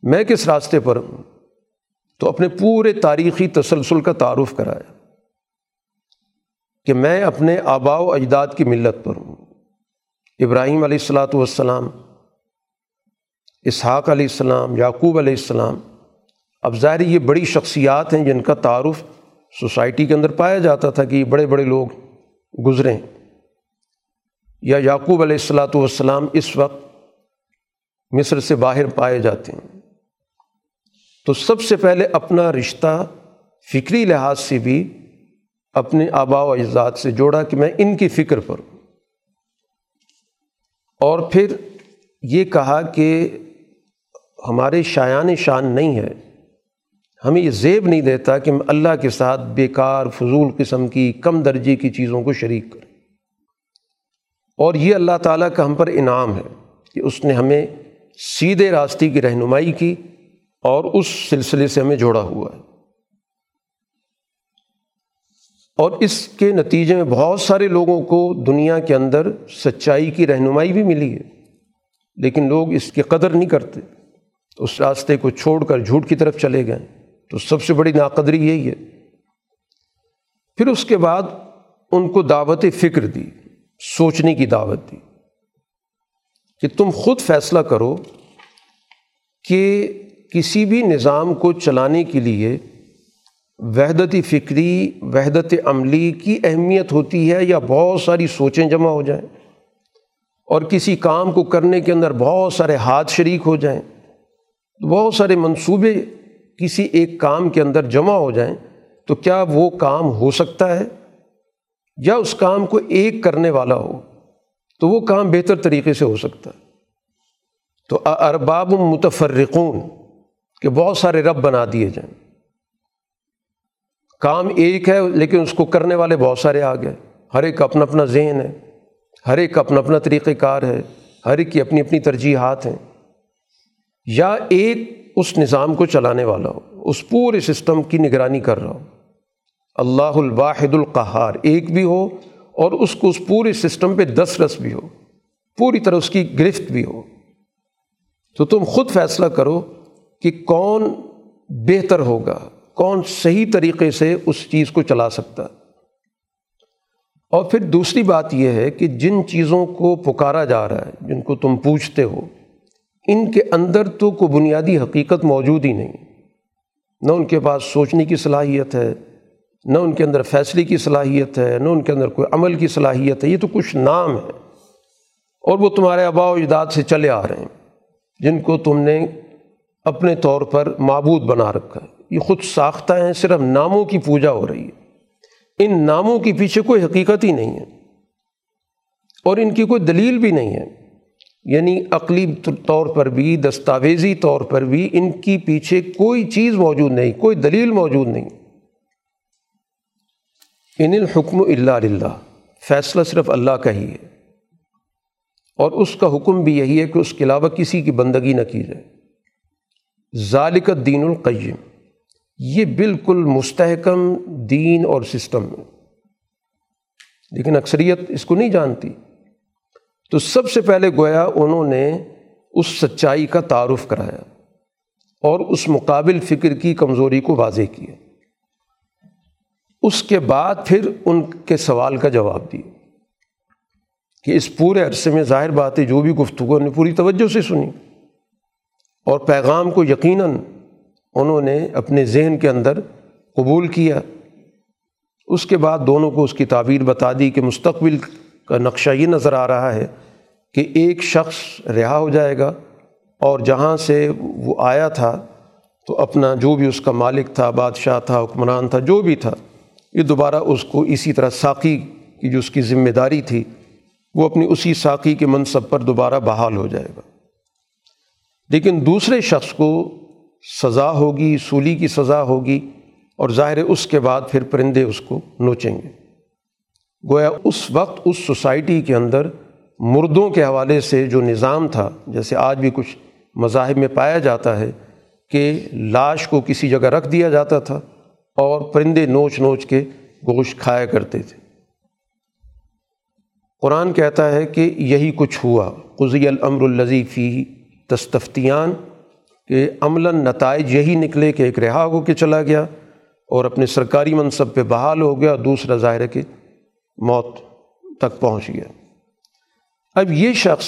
میں کس راستے پر ہوں؟ تو اپنے پورے تاریخی تسلسل کا تعارف کرایا کہ میں اپنے آبا و اجداد کی ملت پر ہوں۔ ابراہیم علیہ السلاۃ والسلام، اسحاق علیہ السلام، یعقوب علیہ السلام، اب ظاہر یہ بڑی شخصیات ہیں جن کا تعارف سوسائٹی کے اندر پایا جاتا تھا کہ یہ بڑے بڑے لوگ گزریں یا یعقوب علیہ السلاۃ والسلام اس وقت مصر سے باہر پائے جاتے ہیں۔ تو سب سے پہلے اپنا رشتہ فکری لحاظ سے بھی اپنے آبا و اجزاد سے جوڑا کہ میں ان کی فکر پر اور پھر یہ کہا کہ ہمارے شایان شان نہیں ہے۔ ہمیں یہ زیب نہیں دیتا کہ ہم اللہ کے ساتھ بیکار، فضول قسم کی، کم درجے کی چیزوں کو شریک کریں۔ اور یہ اللہ تعالیٰ کا ہم پر انعام ہے کہ اس نے ہمیں سیدھے راستے کی رہنمائی کی۔ اور اس سلسلے سے ہمیں جوڑا ہوا ہے۔ اور اس کے نتیجے میں بہت سارے لوگوں کو دنیا کے اندر سچائی کی رہنمائی بھی ملی ہے، لیکن لوگ اس کی قدر نہیں کرتے۔ اس راستے کو چھوڑ کر جھوٹ کی طرف چلے گئے۔ تو سب سے بڑی ناقدری یہی ہے۔ پھر اس کے بعد ان کو دعوت فکر دی، سوچنے کی دعوت دی کہ تم خود فیصلہ کرو کہ کسی بھی نظام کو چلانے کے لیے وحدت فکری، وحدت عملی کی اہمیت ہوتی ہے یا بہت ساری سوچیں جمع ہو جائیں اور کسی کام کو کرنے کے اندر بہت سارے ہاتھ شریک ہو جائیں، بہت سارے منصوبے کسی ایک کام کے اندر جمع ہو جائیں، تو کیا وہ کام ہو سکتا ہے؟ یا اس کام کو ایک کرنے والا ہو، تو وہ کام بہتر طریقے سے ہو سکتا ہے۔ تو ارباب متفرقون کہ بہت سارے رب بنا دیے جائیں۔ کام ایک ہے، لیکن اس کو کرنے والے بہت سارے آ گئے ہر ایک اپنا اپنا ذہن ہے، ہر ایک اپنا اپنا طریقۂ کار ہے، ہر ایک کی اپنی اپنی ترجیحات ہیں۔ یا ایک اس نظام کو چلانے والا ہو، اس پورے سسٹم کی نگرانی کر رہا ہو۔ اللہ الواحد القہار ایک بھی ہو، اور اس کو اس پورے سسٹم پہ دس رس بھی ہو، پوری طرح اس کی گرفت بھی ہو۔ تو تم خود فیصلہ کرو کہ کون بہتر ہوگا، کون صحیح طریقے سے اس چیز کو چلا سکتا۔ اور پھر دوسری بات یہ ہے کہ جن چیزوں کو پکارا جا رہا ہے، جن کو تم پوچھتے ہو، ان کے اندر تو کوئی بنیادی حقیقت موجود ہی نہیں۔ نہ ان کے پاس سوچنے کی صلاحیت ہے، نہ ان کے اندر فیصلے کی صلاحیت ہے، نہ ان کے اندر کوئی عمل کی صلاحیت ہے، یہ تو کچھ نام ہے۔ اور وہ تمہارے آبا و اجداد سے چلے آ رہے ہیں، جن کو تم نے اپنے طور پر معبود بنا رکھا ہے۔ یہ خود ساختہ ہیں، صرف ناموں کی پوجا ہو رہی ہے۔ ان ناموں کے پیچھے کوئی حقیقت ہی نہیں ہے۔ اور ان کی کوئی دلیل بھی نہیں ہے۔ یعنی عقلی طور پر بھی، دستاویزی طور پر بھی ان کی پیچھے کوئی چیز موجود نہیں، کوئی دلیل موجود نہیں۔ ان الحکم اللہ اللہ فیصلہ صرف اللہ کا ہی ہے۔ اور اس کا حکم بھی یہی ہے کہ اس کے علاوہ کسی کی بندگی نہ کی جائے۔ ذالک دین القیم۔ یہ بالکل مستحکم دین اور سسٹم ہے۔ لیکن اکثریت اس کو نہیں جانتی۔ تو سب سے پہلے گویا انہوں نے اس سچائی کا تعارف کرایا اور اس مقابل فکر کی کمزوری کو واضح کیا۔ اس کے بعد پھر ان کے سوال کا جواب دیا کہ اس پورے عرصے میں ظاہر بات ہے جو بھی گفتگو نے پوری توجہ سے سنی۔ اور پیغام کو یقیناً انہوں نے اپنے ذہن کے اندر قبول کیا۔ اس کے بعد دونوں کو اس کی تعبیر بتا دی کہ مستقبل کا نقشہ یہ نظر آ رہا ہے کہ ایک شخص رہا ہو جائے گا اور جہاں سے وہ آیا تھا تو اپنا جو بھی اس کا مالک تھا، بادشاہ تھا، حکمران تھا، جو بھی تھا، یہ دوبارہ اس کو اسی طرح ساقی کی جو اس کی ذمہ داری تھی، وہ اپنی اسی ساقی کے منصب پر دوبارہ بحال ہو جائے گا۔ لیکن دوسرے شخص کو سزا ہوگی، سولی کی سزا ہوگی اور ظاہر اس کے بعد پھر پرندے اس کو نوچیں گے۔ گویا اس وقت اس سوسائٹی کے اندر مردوں کے حوالے سے جو نظام تھا، جیسے آج بھی کچھ مذاہب میں پایا جاتا ہے کہ لاش کو کسی جگہ رکھ دیا جاتا تھا اور پرندے نوچ نوچ کے گوشت کھایا کرتے تھے۔ قرآن کہتا ہے کہ یہی کچھ ہوا۔ قضی الامر الزی فی تستفتیان کہ عملاً نتائج یہی نکلے کہ ایک رہا ہو کے چلا گیا اور اپنے سرکاری منصب پہ بحال ہو گیا دوسرا ظاہر ہے کہ موت تک پہنچ گیا۔ اب یہ شخص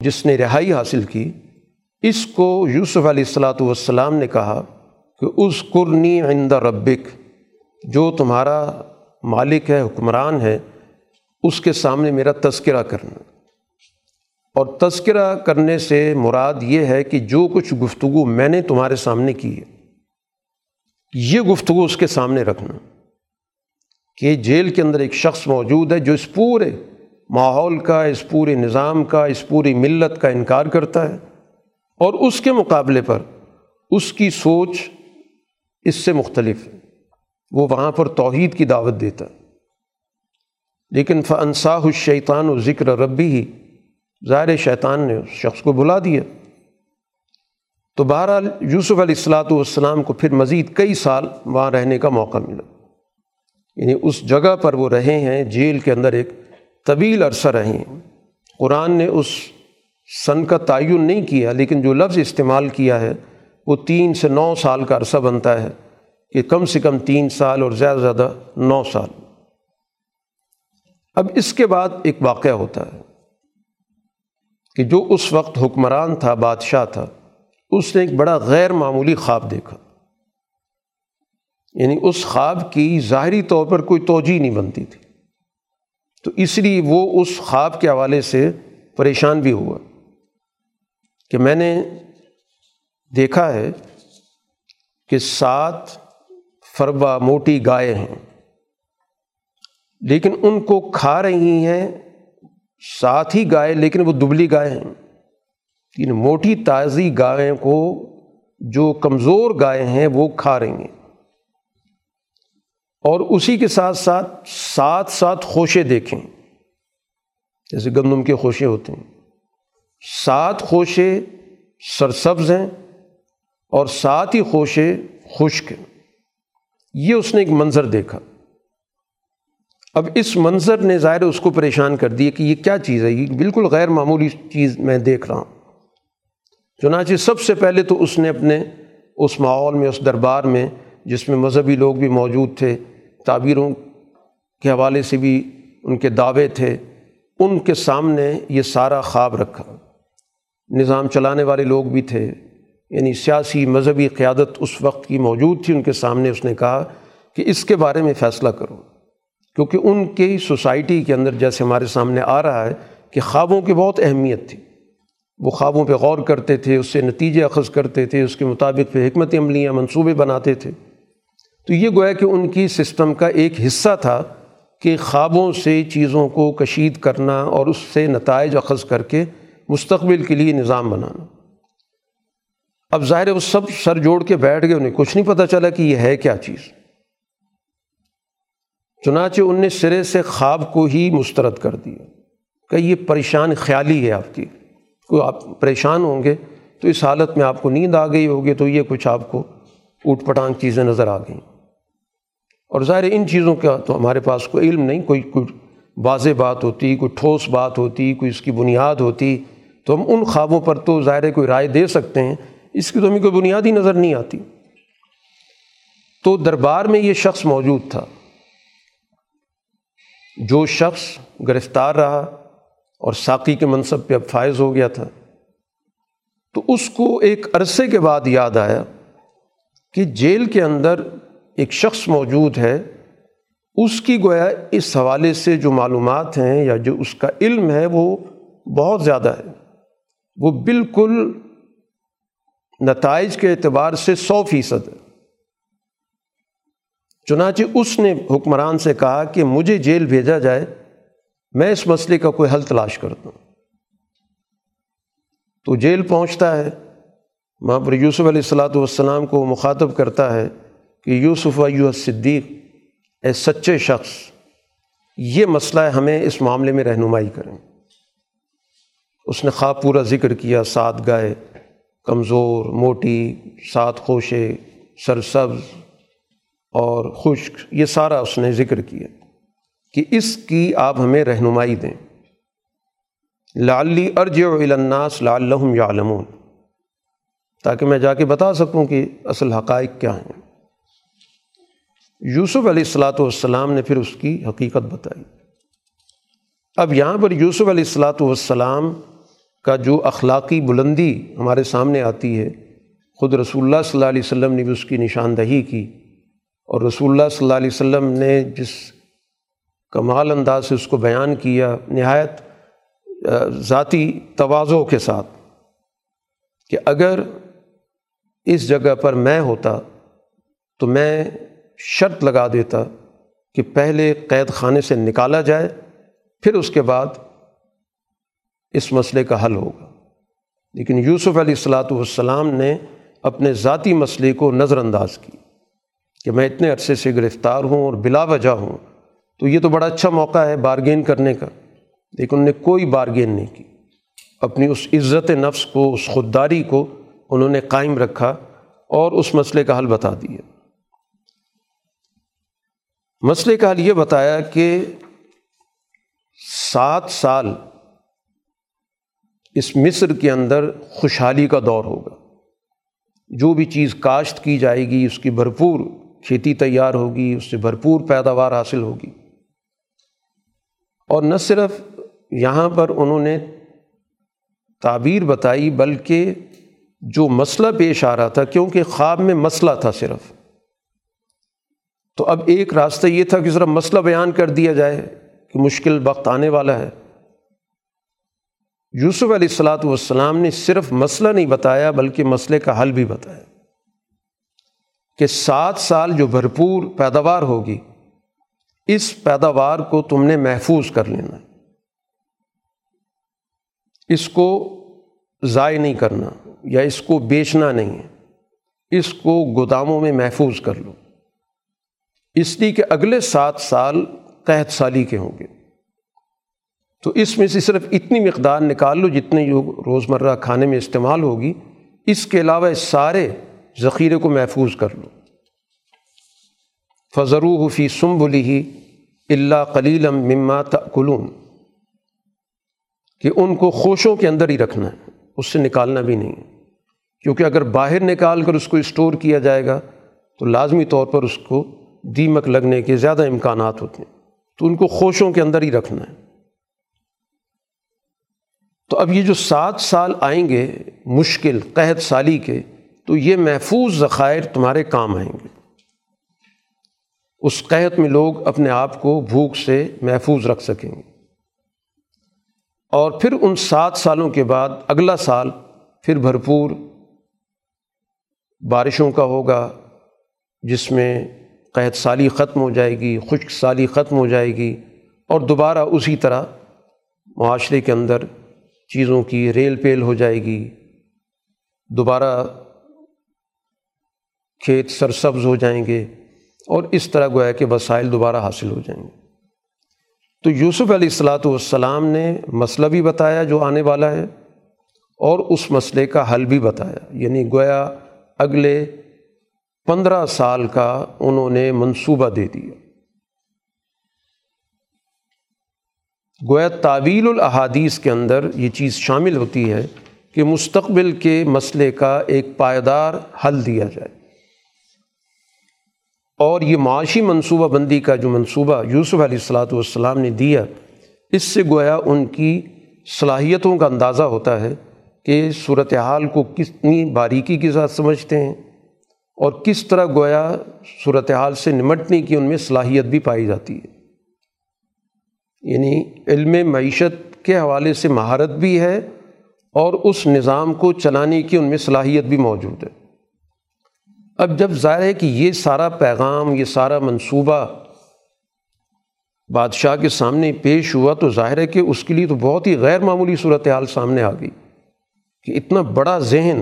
جس نے رہائی حاصل کی، اس کو یوسف علیہ السلاۃ والسلام نے کہا کہ اس قرنی عند ربک، جو تمہارا مالک ہے، حکمران ہے، اس کے سامنے میرا تذکرہ کرنا۔ اور تذکرہ کرنے سے مراد یہ ہے کہ جو کچھ گفتگو میں نے تمہارے سامنے کی ہے، یہ گفتگو اس کے سامنے رکھنا۔ کہ جیل کے اندر ایک شخص موجود ہے جو اس پورے ماحول کا، اس پورے نظام کا، اس پوری ملت کا انکار کرتا ہے اور اس کے مقابلے پر اس کی سوچ اس سے مختلف ہے۔ وہ وہاں پر توحید کی دعوت دیتا ہے۔ لیکن فنساہ الشیطان و ذکر ربی ہی ظاہر شیطان نے اس شخص کو بلا دیا۔ تو بہرحال یوسف علیہ السلاۃ والسلام کو پھر مزید کئی سال وہاں رہنے کا موقع ملا۔ یعنی اس جگہ پر وہ رہے ہیں، جیل کے اندر ایک طویل عرصہ رہے ہیں۔ قرآن نے اس سن کا تعین نہیں کیا، لیکن جو لفظ استعمال کیا ہے، وہ تین سے نو سال کا عرصہ بنتا ہے کہ کم سے کم تین سال اور زیادہ سے زیادہ نو سال۔ اب اس کے بعد ایک واقعہ ہوتا ہے۔ کہ جو اس وقت حکمران تھا، بادشاہ تھا، اس نے ایک بڑا غیر معمولی خواب دیکھا۔ یعنی اس خواب کی ظاہری طور پر کوئی توجہ نہیں بنتی تھی۔ تو اس لیے وہ اس خواب کے حوالے سے پریشان بھی ہوا کہ میں نے دیکھا ہے کہ سات فربا موٹی گائے ہیں، لیکن ان کو کھا رہی ہیں ساتھ ہی گائے، لیکن وہ دبلی گائے ہیں۔ یعنی موٹی تازی گائے کو جو کمزور گائے ہیں، وہ کھا رہی ہیں اور اسی کے ساتھ ساتھ ساتھ ساتھ خوشے دیکھیں۔ جیسے گندم کے خوشے ہوتے ہیں۔ سات خوشے سرسبز ہیں اور ساتھ ہی خوشے خشک ہیں۔ یہ اس نے ایک منظر دیکھا۔ اب اس منظر نے ظاہر اس کو پریشان کر دیا کہ یہ کیا چیز ہے؟ یہ بالکل غیر معمولی چیز میں دیکھ رہا ہوں۔ چنانچہ سب سے پہلے تو اس نے اپنے اس ماحول میں، اس دربار میں، جس میں مذہبی لوگ بھی موجود تھے، تعبیروں کے حوالے سے بھی ان کے دعوے تھے، ان کے سامنے یہ سارا خواب رکھا۔ نظام چلانے والے لوگ بھی تھے یعنی سیاسی مذہبی قیادت اس وقت کی موجود تھی، ان کے سامنے اس نے کہا کہ اس کے بارے میں فیصلہ کرو۔ کیونکہ ان کی سوسائٹی کے اندر جیسے ہمارے سامنے آ رہا ہے کہ خوابوں کی بہت اہمیت تھی۔ وہ خوابوں پہ غور کرتے تھے، اس سے نتیجے اخذ کرتے تھے، اس کے مطابق پھر حکمت عملیاں، منصوبے بناتے تھے۔ تو یہ گویا کہ ان کی سسٹم کا ایک حصہ تھا کہ خوابوں سے چیزوں کو کشید کرنا اور اس سے نتائج اخذ کر کے مستقبل کے لیے نظام بنانا۔ اب ظاہر وہ سب سر جوڑ کے بیٹھ گئے، انہیں کچھ نہیں پتہ چلا کہ یہ ہے کیا چیز۔ چنانچہ ان نے سرے سے خواب کو ہی مسترد کر دیا۔ کہ یہ پریشان خیالی ہے آپ کی۔ کوئی آپ پریشان ہوں گے تو اس حالت میں آپ کو نیند آ گئی ہوگی تو یہ کچھ آپ کو اوٹ پٹانگ چیزیں نظر آ گئیں۔ اور ظاہر ان چیزوں کا تو ہمارے پاس کوئی علم نہیں، کوئی کوئی واضح بات ہوتی، کوئی ٹھوس بات ہوتی، کوئی اس کی بنیاد ہوتی۔ تو ہم ان خوابوں پر تو ظاہر کوئی رائے دے سکتے ہیں۔ اس کی تو ہمیں کوئی بنیاد ہی نظر نہیں آتی۔ تو دربار میں یہ شخص موجود تھا۔ جو شخص گرفتار رہا اور ساقی کے منصب پہ اب فائز ہو گیا تھا، تو اس کو ایک عرصے کے بعد یاد آیا کہ جیل کے اندر ایک شخص موجود ہے۔ اس کی گویا اس حوالے سے جو معلومات ہیں یا جو اس کا علم ہے وہ بہت زیادہ ہے۔ وہ بالکل نتائج کے اعتبار سے سو فیصد ہے۔ چنانچہ اس نے حکمران سے کہا کہ مجھے جیل بھیجا جائے، میں اس مسئلے کا کوئی حل تلاش کرتا ہوں۔ تو جیل پہنچتا ہے، وہاں پر یوسف علیہ السلاۃ والسلام کو مخاطب کرتا ہے کہ یوسف ایو صدیق اے سچے شخص، یہ مسئلہ ہے، ہمیں اس معاملے میں رہنمائی کریں۔ اس نے خواب پورا ذکر کیا سات گائے، کمزور، موٹی سات خوشے، سرسبز اور خشک، یہ سارا اس نے ذکر کیا کہ اس کی آپ ہمیں رہنمائی دیں۔ لالی ارج الناس لعلہم یعلمون۔ تاکہ میں جا کے بتا سکوں کہ اصل حقائق کیا ہیں۔ یوسف علیہ السلاۃ والسلام نے پھر اس کی حقیقت بتائی۔ اب یہاں پر یوسف علیہ السلاۃ والسلام کا جو اخلاقی بلندی ہمارے سامنے آتی ہے، خود رسول اللہ صلی اللہ علیہ وسلم نے بھی اس کی نشاندہی کی۔ اور رسول اللہ صلی اللہ علیہ وسلم نے جس کمال انداز سے اس کو بیان کیا، نہایت ذاتی توازوں کے ساتھ کہ اگر اس جگہ پر میں ہوتا تو میں شرط لگا دیتا کہ پہلے قید خانے سے نکالا جائے، پھر اس کے بعد اس مسئلے کا حل ہوگا۔ لیکن یوسف علیہ السلاۃ والسلام نے اپنے ذاتی مسئلے کو نظر انداز کی کہ میں اتنے عرصے سے گرفتار ہوں اور بلا وجہ ہوں، تو یہ تو بڑا اچھا موقع ہے بارگین کرنے کا۔ لیکن انہوں نے کوئی بارگین نہیں کی۔ اپنی اس عزت نفس کو، اس خودداری کو انہوں نے قائم رکھا اور اس مسئلے کا حل بتا دیا۔ مسئلے کا حل یہ بتایا کہ سات سال اس مصر کے اندر خوشحالی کا دور ہوگا۔ جو بھی چیز کاشت کی جائے گی، اس کی بھرپور کھیتی تیار ہوگی، اس سے بھرپور پیداوار حاصل ہوگی۔ اور نہ صرف یہاں پر انہوں نے تعبیر بتائی، بلکہ جو مسئلہ پیش آ رہا تھا، کیونکہ خواب میں مسئلہ تھا صرف۔ تو اب ایک راستہ یہ تھا کہ ذرا مسئلہ بیان کر دیا جائے کہ مشکل وقت آنے والا ہے۔ یوسف علیہ السلاۃ والسلام نے صرف مسئلہ نہیں بتایا، بلکہ مسئلے کا حل بھی بتایا۔ کہ سات سال جو بھرپور پیداوار ہوگی، اس پیداوار کو تم نے محفوظ کر لینا۔ اس کو ضائع نہیں کرنا یا اس کو بیچنا نہیں ہے۔ اس کو گوداموں میں محفوظ کر لو۔ اس لیے کہ اگلے سات سال قحط سالی کے ہوں گے۔ تو اس میں سے صرف اتنی مقدار نکال لو جتنے جو روزمرہ کھانے میں استعمال ہوگی۔ اس کے علاوہ سارے ذخیرے کو محفوظ کر لو۔ فضرو حفی سمبلی ہی اللہ کلیلم مما تلون کہ ان کو خوشوں کے اندر ہی رکھنا ہے، اس سے نکالنا بھی نہیں۔ کیونکہ اگر باہر نکال کر اس کو اسٹور کیا جائے گا، تو لازمی طور پر اس کو دیمک لگنے کے زیادہ امکانات ہوتے ہیں۔ تو ان کو خوشوں کے اندر ہی رکھنا ہے۔ تو اب یہ جو سات سال آئیں گے، مشکل، قحط سالی کے تو یہ محفوظ ذخائر تمہارے کام آئیں گے۔ اس قحط میں لوگ اپنے آپ کو بھوک سے محفوظ رکھ سکیں گے۔ اور پھر ان سات سالوں کے بعد اگلا سال پھر بھرپور بارشوں کا ہوگا، جس میں قحط سالی ختم ہو جائے گی، خشک سالی ختم ہو جائے گی، اور دوبارہ اسی طرح معاشرے کے اندر چیزوں کی ریل پیل ہو جائے گی۔ دوبارہ کھیت سرسبز ہو جائیں گے اور اس طرح گویا کہ وسائل دوبارہ حاصل ہو جائیں گے۔ تو یوسف علیہ السلاۃ والسلام نے مسئلہ بھی بتایا جو آنے والا ہے اور اس مسئلے کا حل بھی بتایا۔ یعنی گویا اگلے پندرہ سال کا انہوں نے منصوبہ دے دیا۔ گویا تعویل الحادیث کے اندر یہ چیز شامل ہوتی ہے کہ مستقبل کے مسئلے کا ایک پائیدار حل دیا جائے۔ اور یہ معاشی منصوبہ بندی کا جو منصوبہ یوسف علیہ السلاۃ والسلام نے دیا، اس سے گویا ان کی صلاحیتوں کا اندازہ ہوتا ہے کہ صورت حال کو کتنی باریکی کے ساتھ سمجھتے ہیں اور کس طرح گویا صورت حال سے نمٹنے کی ان میں صلاحیت بھی پائی جاتی ہے۔ یعنی علم معیشت کے حوالے سے مہارت بھی ہے اور اس نظام کو چلانے کی ان میں صلاحیت بھی موجود ہے۔ اب جب ظاہر ہے کہ یہ سارا پیغام، یہ سارا منصوبہ بادشاہ کے سامنے پیش ہوا، تو ظاہر ہے کہ اس کے لیے تو بہت ہی غیر معمولی صورت حال سامنے آ گئی کہ اتنا بڑا ذہن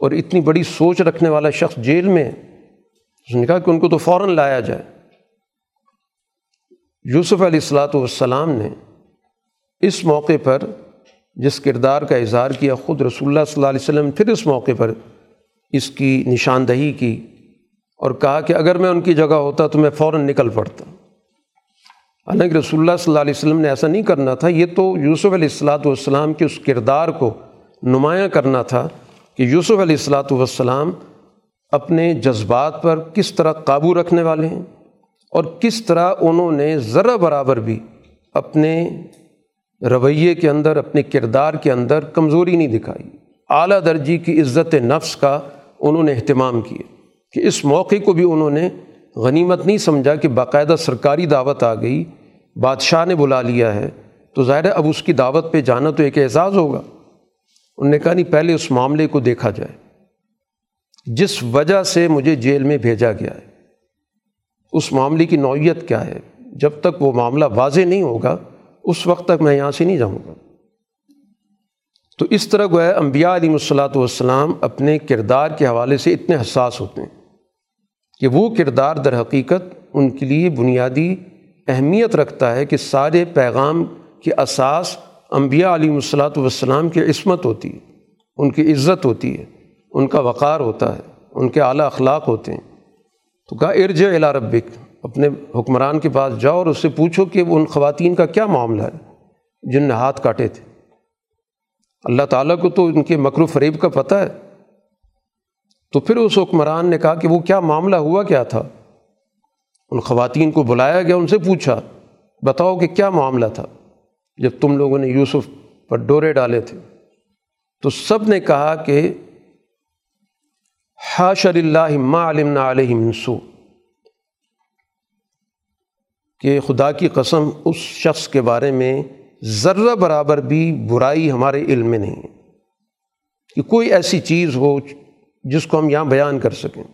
اور اتنی بڑی سوچ رکھنے والا شخص جیل میں اس نے کہا کہ ان کو تو فوراً لایا جائے۔ یوسف علیہ السلاۃ والسلام نے اس موقع پر جس کردار کا اظہار کیا، خود رسول اللہ صلی اللہ علیہ وسلم پھر اس موقع پر اس کی نشاندہی کی اور کہا کہ اگر میں ان کی جگہ ہوتا تو میں فوراً نکل پڑتا۔ حالانکہ رسول اللہ صلی اللہ علیہ وسلم نے ایسا نہیں کرنا تھا، یہ تو یوسف علیہ السلاۃ والسلام کے اس کردار کو نمایاں کرنا تھا کہ یوسف علیہ السلاۃ والسلام اپنے جذبات پر کس طرح قابو رکھنے والے ہیں اور کس طرح انہوں نے ذرا برابر بھی اپنے رویے کے اندر، اپنے کردار کے اندر کمزوری نہیں دکھائی۔ اعلیٰ درجی کی عزت نفس کا انہوں نے اہتمام کیا کہ اس موقع کو بھی انہوں نے غنیمت نہیں سمجھا کہ باقاعدہ سرکاری دعوت آ گئی، بادشاہ نے بلا لیا ہے، تو ظاہر ہے اب اس کی دعوت پہ جانا تو ایک اعزاز ہوگا۔ انہوں نے کہا، نہیں، پہلے اس معاملے کو دیکھا جائے۔ جس وجہ سے مجھے جیل میں بھیجا گیا ہے، اس معاملے کی نوعیت کیا ہے؟ جب تک وہ معاملہ واضح نہیں ہوگا، اس وقت تک میں یہاں سے نہیں جاؤں گا۔ تو اس طرح گویا انبیاء علیہ الصلاۃ والسلام اپنے کردار کے حوالے سے اتنے حساس ہوتے ہیں کہ وہ کردار در حقیقت ان کے لیے بنیادی اہمیت رکھتا ہے کہ سارے پیغام کے اساس انبیاء علیہ الصلاۃ والسلام کی عصمت ہوتی ہے، ان کی عزت ہوتی ہے، ان کا وقار ہوتا ہے، ان کے اعلیٰ اخلاق ہوتے ہیں۔ تو کہا ارج الا ربک، اپنے حکمران کے پاس جاؤ اور اس سے پوچھو کہ ان خواتین کا کیا معاملہ ہے، جن نے ہاتھ کاٹے تھے۔ اللہ تعالیٰ کو تو ان کے مکر و فریب کا پتہ ہے۔ تو پھر اس حکمران نے کہا کہ وہ کیا معاملہ ہوا کیا تھا؟ ان خواتین کو بلایا گیا، ان سے پوچھا، بتاؤ کہ کیا معاملہ تھا؟ جب تم لوگوں نے یوسف پر ڈورے ڈالے تھے۔ تو سب نے کہا کہ حاشر اللہ ما علم علیہ منسو کہ خدا کی قسم اس شخص کے بارے میں ذرہ برابر بھی برائی ہمارے علم میں نہیں ہے۔ کہ کوئی ایسی چیز ہو جس کو ہم یہاں بیان کر سکیں۔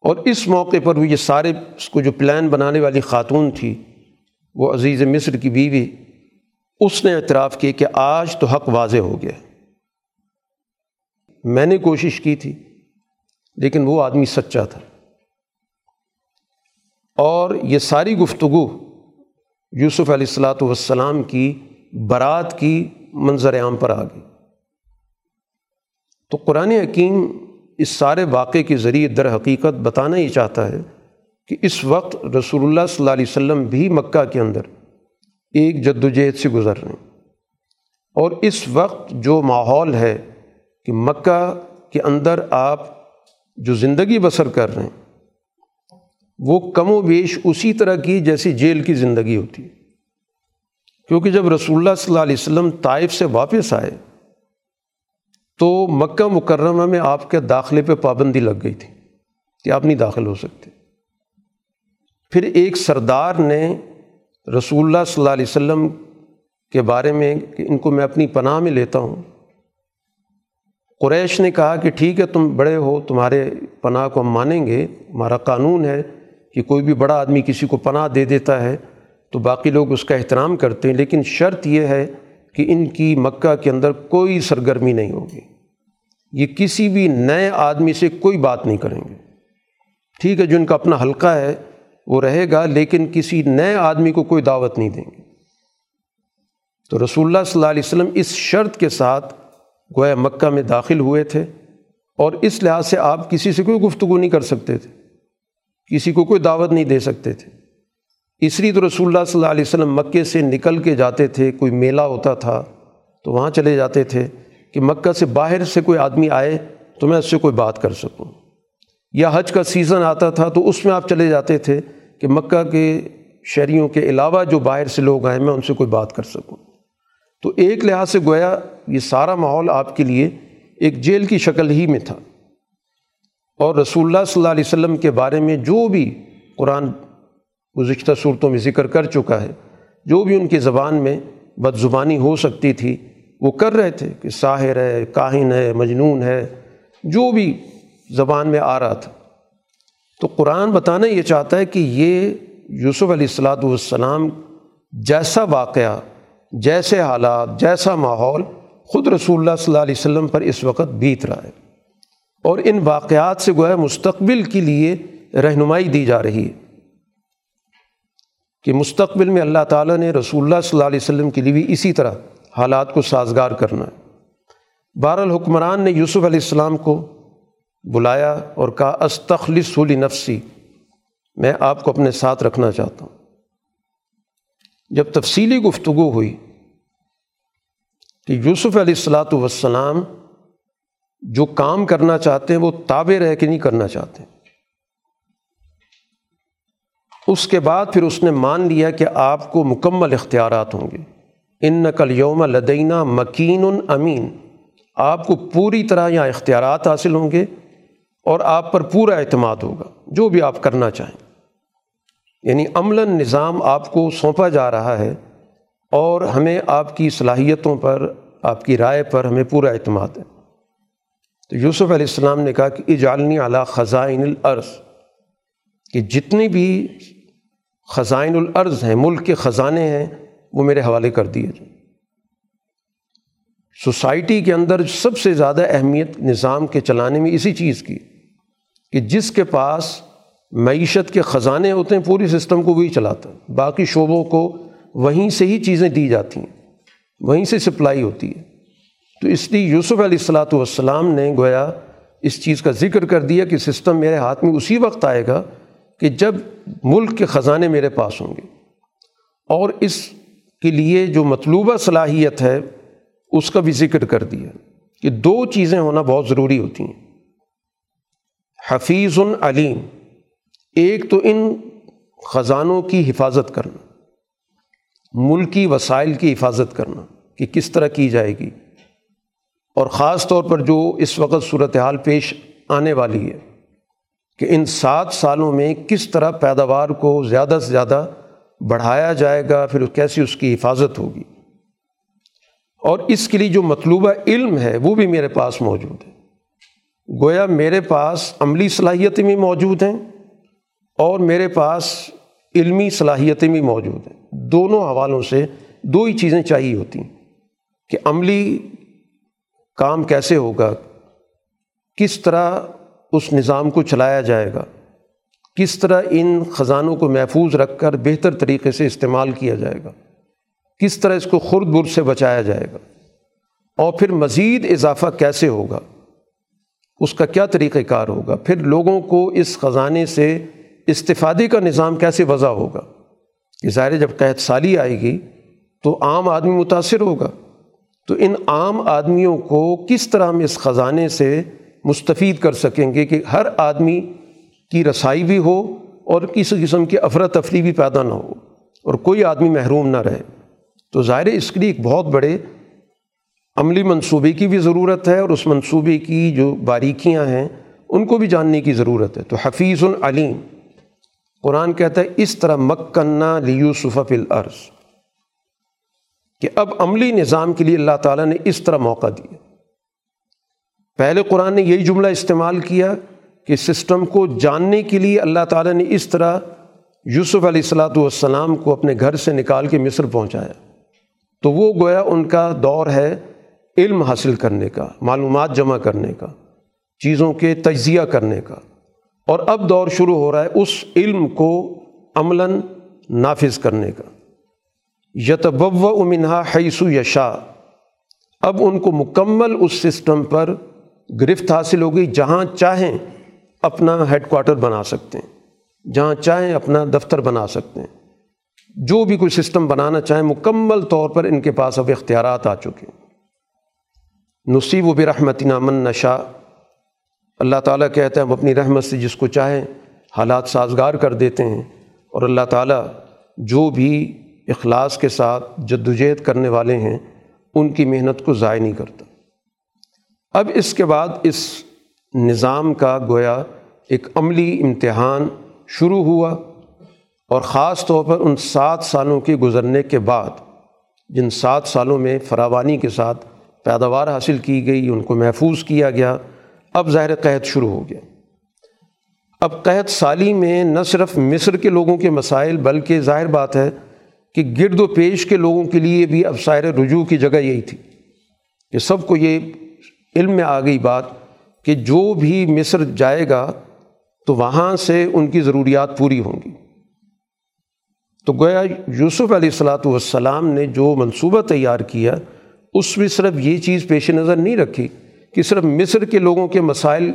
اور اس موقع پر وہ یہ سارے اس کو جو پلان بنانے والی خاتون تھی، وہ عزیز مصر کی بیوی، اس نے اعتراف کی کہ آج تو حق واضح ہو گیا۔ میں نے کوشش کی تھی، لیکن وہ آدمی سچا تھا۔ اور یہ ساری گفتگو یوسف علیہ السلاۃ والسلام کی برات کی منظر عام پر آ گئی۔ تو قرآن حکیم اس سارے واقعے کے ذریعے در حقیقت بتانا ہی چاہتا ہے کہ اس وقت رسول اللہ صلی اللہ علیہ وسلم بھی مکہ کے اندر ایک جد وجہد سے گزر رہے ہیں۔ اور اس وقت جو ماحول ہے کہ مکہ کے اندر آپ جو زندگی بسر کر رہے ہیں وہ کم و بیش اسی طرح کی جیسی جیل کی زندگی ہوتی ہے۔ کیونکہ جب رسول اللہ صلی اللہ علیہ وسلم طائف سے واپس آئے، تو مکہ مکرمہ میں آپ کے داخلے پہ پابندی لگ گئی تھی کہ آپ نہیں داخل ہو سکتے۔ پھر ایک سردار نے رسول اللہ صلی اللہ علیہ وسلم کے بارے میں کہ ان کو میں اپنی پناہ میں لیتا ہوں، قریش نے کہا کہ ٹھیک ہے، تم بڑے ہو، تمہارے پناہ کو ہم مانیں گے، ہمارا قانون ہے کہ کوئی بھی بڑا آدمی کسی کو پناہ دے دیتا ہے تو باقی لوگ اس کا احترام کرتے ہیں، لیکن شرط یہ ہے کہ ان کی مکہ کے اندر کوئی سرگرمی نہیں ہوگی۔ یہ کسی بھی نئے آدمی سے کوئی بات نہیں کریں گے۔ ٹھیک ہے، جو ان کا اپنا حلقہ ہے، وہ رہے گا، لیکن کسی نئے آدمی کو کوئی دعوت نہیں دیں گے۔ تو رسول اللہ صلی اللہ علیہ وسلم اس شرط کے ساتھ گویا مکہ میں داخل ہوئے تھے اور اس لحاظ سے آپ کسی سے کوئی گفتگو نہیں کر سکتے تھے۔ کسی کو کوئی دعوت نہیں دے سکتے تھے۔ اس لیے تو رسول اللہ صلی اللہ علیہ وسلم مکے سے نکل کے جاتے تھے، کوئی میلہ ہوتا تھا تو وہاں چلے جاتے تھے کہ مکہ سے باہر سے کوئی آدمی آئے تو میں اس سے کوئی بات کر سکوں۔ یا حج کا سیزن آتا تھا تو اس میں آپ چلے جاتے تھے کہ مکہ کے شہریوں کے علاوہ جو باہر سے لوگ آئے میں ان سے کوئی بات کر سکوں۔ تو ایک لحاظ سے گویا یہ سارا ماحول آپ کے لیے ایک جیل کی شکل ہی میں تھا۔ اور رسول اللہ صلی اللہ علیہ وسلم کے بارے میں جو بھی قرآن گزشتہ صورتوں میں ذکر کر چکا ہے، جو بھی ان کی زبان میں بد زبانی ہو سکتی تھی، وہ کر رہے تھے کہ ساحر ہے، کاہن ہے، مجنون ہے، جو بھی زبان میں آ رہا تھا۔ تو قرآن بتانا یہ چاہتا ہے کہ یہ یوسف علیہ السلاۃ والسلام جیسا واقعہ، جیسے حالات، جیسا ماحول خود رسول اللہ صلی اللہ علیہ وسلم پر اس وقت بیت رہا ہے۔ اور ان واقعات سے گویا مستقبل کے لیے رہنمائی دی جا رہی ہے۔ کہ مستقبل میں اللہ تعالیٰ نے رسول اللہ صلی اللہ علیہ وسلم کے لیے بھی اسی طرح حالات کو سازگار کرنا ہے۔ بہر الحکمران نے یوسف علیہ السلام کو بلایا اور کہا استخل سولی نفسی میں آپ کو اپنے ساتھ رکھنا چاہتا ہوں۔ جب تفصیلی گفتگو ہوئی کہ یوسف علیہ السلاۃ والسلام جو کام کرنا چاہتے ہیں، وہ تابع رہ کے نہیں کرنا چاہتے۔ اس کے بعد پھر اس نے مان لیا کہ آپ کو مکمل اختیارات ہوں گے۔ ان نقل یوم لدینہ مکین امین۔ آپ کو پوری طرح یہاں اختیارات حاصل ہوں گے اور آپ پر پورا اعتماد ہوگا، جو بھی آپ کرنا چاہیں۔ یعنی عملاً نظام آپ کو سونپا جا رہا ہے اور ہمیں آپ کی صلاحیتوں پر، آپ کی رائے پر ہمیں پورا اعتماد ہے۔ تو یوسف علیہ السلام نے کہا کہ اجالنی اعلیٰ خزائن العرض کہ جتنی بھی خزائن العرض ہیں، ملک کے خزانے ہیں، وہ میرے حوالے کر دیے جائیں۔ سوسائٹی کے اندر سب سے زیادہ اہمیت نظام کے چلانے میں اسی چیز کی، کہ جس کے پاس معیشت کے خزانے ہوتے ہیں، پوری سسٹم کو وہی چلاتا ہے۔ باقی شعبوں کو وہیں سے ہی چیزیں دی جاتی ہیں، وہیں سے سپلائی ہوتی ہے۔ تو اس لیے یوسف علیہ السلاۃ والسلام نے گویا اس چیز کا ذکر کر دیا کہ سسٹم میرے ہاتھ میں اسی وقت آئے گا کہ جب ملک کے خزانے میرے پاس ہوں گے۔ اور اس کے لیے جو مطلوبہ صلاحیت ہے، اس کا بھی ذکر کر دیا کہ دو چیزیں ہونا بہت ضروری ہوتی ہیں۔ حفیظ علیم، ایک تو ان خزانوں کی حفاظت کرنا، ملکی وسائل کی حفاظت کرنا کہ کس طرح کی جائے گی۔ اور خاص طور پر جو اس وقت صورت حال پیش آنے والی ہے کہ ان سات سالوں میں کس طرح پیداوار کو زیادہ سے زیادہ بڑھایا جائے گا، پھر کیسی اس کی حفاظت ہوگی۔ اور اس کے لیے جو مطلوبہ علم ہے وہ بھی میرے پاس موجود ہے۔ گویا میرے پاس عملی صلاحیتیں بھی موجود ہیں اور میرے پاس علمی صلاحیتیں بھی موجود ہیں۔ دونوں حوالوں سے دو ہی چیزیں چاہیے ہوتی ہیں کہ عملی کام کیسے ہوگا؟ کس طرح اس نظام کو چلایا جائے گا؟ کس طرح ان خزانوں کو محفوظ رکھ کر بہتر طریقے سے استعمال کیا جائے گا؟ کس طرح اس کو خرد برد سے بچایا جائے گا؟ اور پھر مزید اضافہ کیسے ہوگا؟ اس کا کیا طریقہ کار ہوگا؟ پھر لوگوں کو اس خزانے سے استفادے کا نظام کیسے وضع ہوگا؟ کہ ظاہر جب قحط سالی آئے گی تو عام آدمی متاثر ہوگا۔ تو ان عام آدمیوں کو کس طرح ہم اس خزانے سے مستفید کر سکیں گے کہ ہر آدمی کی رسائی بھی ہو اور کسی قسم کی افراتفری بھی پیدا نہ ہو اور کوئی آدمی محروم نہ رہے؟ تو ظاہر اس کے لیے ایک بہت بڑے عملی منصوبے کی بھی ضرورت ہے اور اس منصوبے کی جو باریکیاں ہیں، ان کو بھی جاننے کی ضرورت ہے۔ تو حفیظ العلیم، قرآن کہتا ہے، اس طرح مکنا لیوسف العرض کہ اب عملی نظام کے لیے اللہ تعالیٰ نے اس طرح موقع دیا۔ پہلے قرآن نے یہی جملہ استعمال کیا کہ سسٹم کو جاننے کے لیے اللہ تعالیٰ نے اس طرح یوسف علیہ السلاۃ والسلام کو اپنے گھر سے نکال کے مصر پہنچایا۔ تو وہ گویا ان کا دور ہے علم حاصل کرنے کا، معلومات جمع کرنے کا، چیزوں کے تجزیہ کرنے کا۔ اور اب دور شروع ہو رہا ہے اس علم کو عملاً نافذ کرنے کا۔ یتبو امنہا حیث یشا اب ان کو مکمل اس سسٹم پر گرفت حاصل ہو گئی جہاں چاہیں اپنا ہیڈ کوارٹر بنا سکتے ہیں، جہاں چاہیں اپنا دفتر بنا سکتے ہیں۔ جو بھی کوئی سسٹم بنانا چاہیں، مکمل طور پر ان کے پاس اب اختیارات آ چکے نصیب و برحمت نامن نشا اللہ تعالیٰ کہتے ہیں، ہم اپنی رحمت سے جس کو چاہیں حالات سازگار کر دیتے ہیں۔ اور اللہ تعالیٰ جو بھی اخلاص کے ساتھ جد وجہد کرنے والے ہیں، ان کی محنت کو ضائع نہیں کرتا۔ اب اس کے بعد اس نظام کا گویا ایک عملی امتحان شروع ہوا اور خاص طور پر ان سات سالوں کے گزرنے کے بعد جن سات سالوں میں فراوانی کے ساتھ پیداوار حاصل کی گئی، ان کو محفوظ کیا گیا۔ اب ظاہر قحط شروع ہو گیا۔ اب قحط سالی میں نہ صرف مصر کے لوگوں کے مسائل، بلکہ ظاہر بات ہے کہ گرد و پیش کے لوگوں کے لیے بھی اب سائر رجوع کی جگہ یہی تھی کہ سب کو یہ علم میں آ گئی بات کہ جو بھی مصر جائے گا تو وہاں سے ان کی ضروریات پوری ہوں گی۔ تو گویا یوسف علیہ السلاۃ والسلام نے جو منصوبہ تیار کیا، اس میں صرف یہ چیز پیش نظر نہیں رکھی کہ صرف مصر کے لوگوں کے مسائل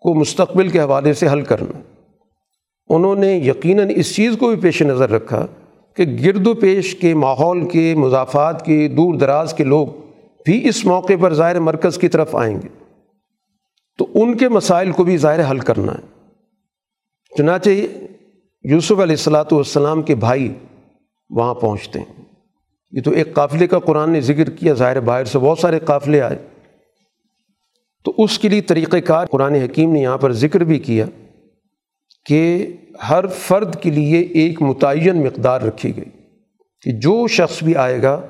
کو مستقبل کے حوالے سے حل کرنا۔ انہوں نے یقیناً اس چیز کو بھی پیش نظر رکھا کہ گرد و پیش کے ماحول کے، مضافات کے، دور دراز کے لوگ بھی اس موقع پر ظاہر مرکز کی طرف آئیں گے۔ تو ان کے مسائل کو بھی ظاہر حل کرنا ہے۔ چنانچہ یوسف علیہ السلاۃ والسلام کے بھائی وہاں پہنچتے ہیں۔ یہ تو ایک قافلے کا قرآن نے ذکر کیا، ظاہر باہر سے بہت سارے قافلے آئے۔ تو اس کے لیے طریقۂ کار قرآن حکیم نے یہاں پر ذکر بھی کیا کہ ہر فرد کے لیے ایک متعین مقدار رکھی گئی کہ جو شخص بھی آئے گا،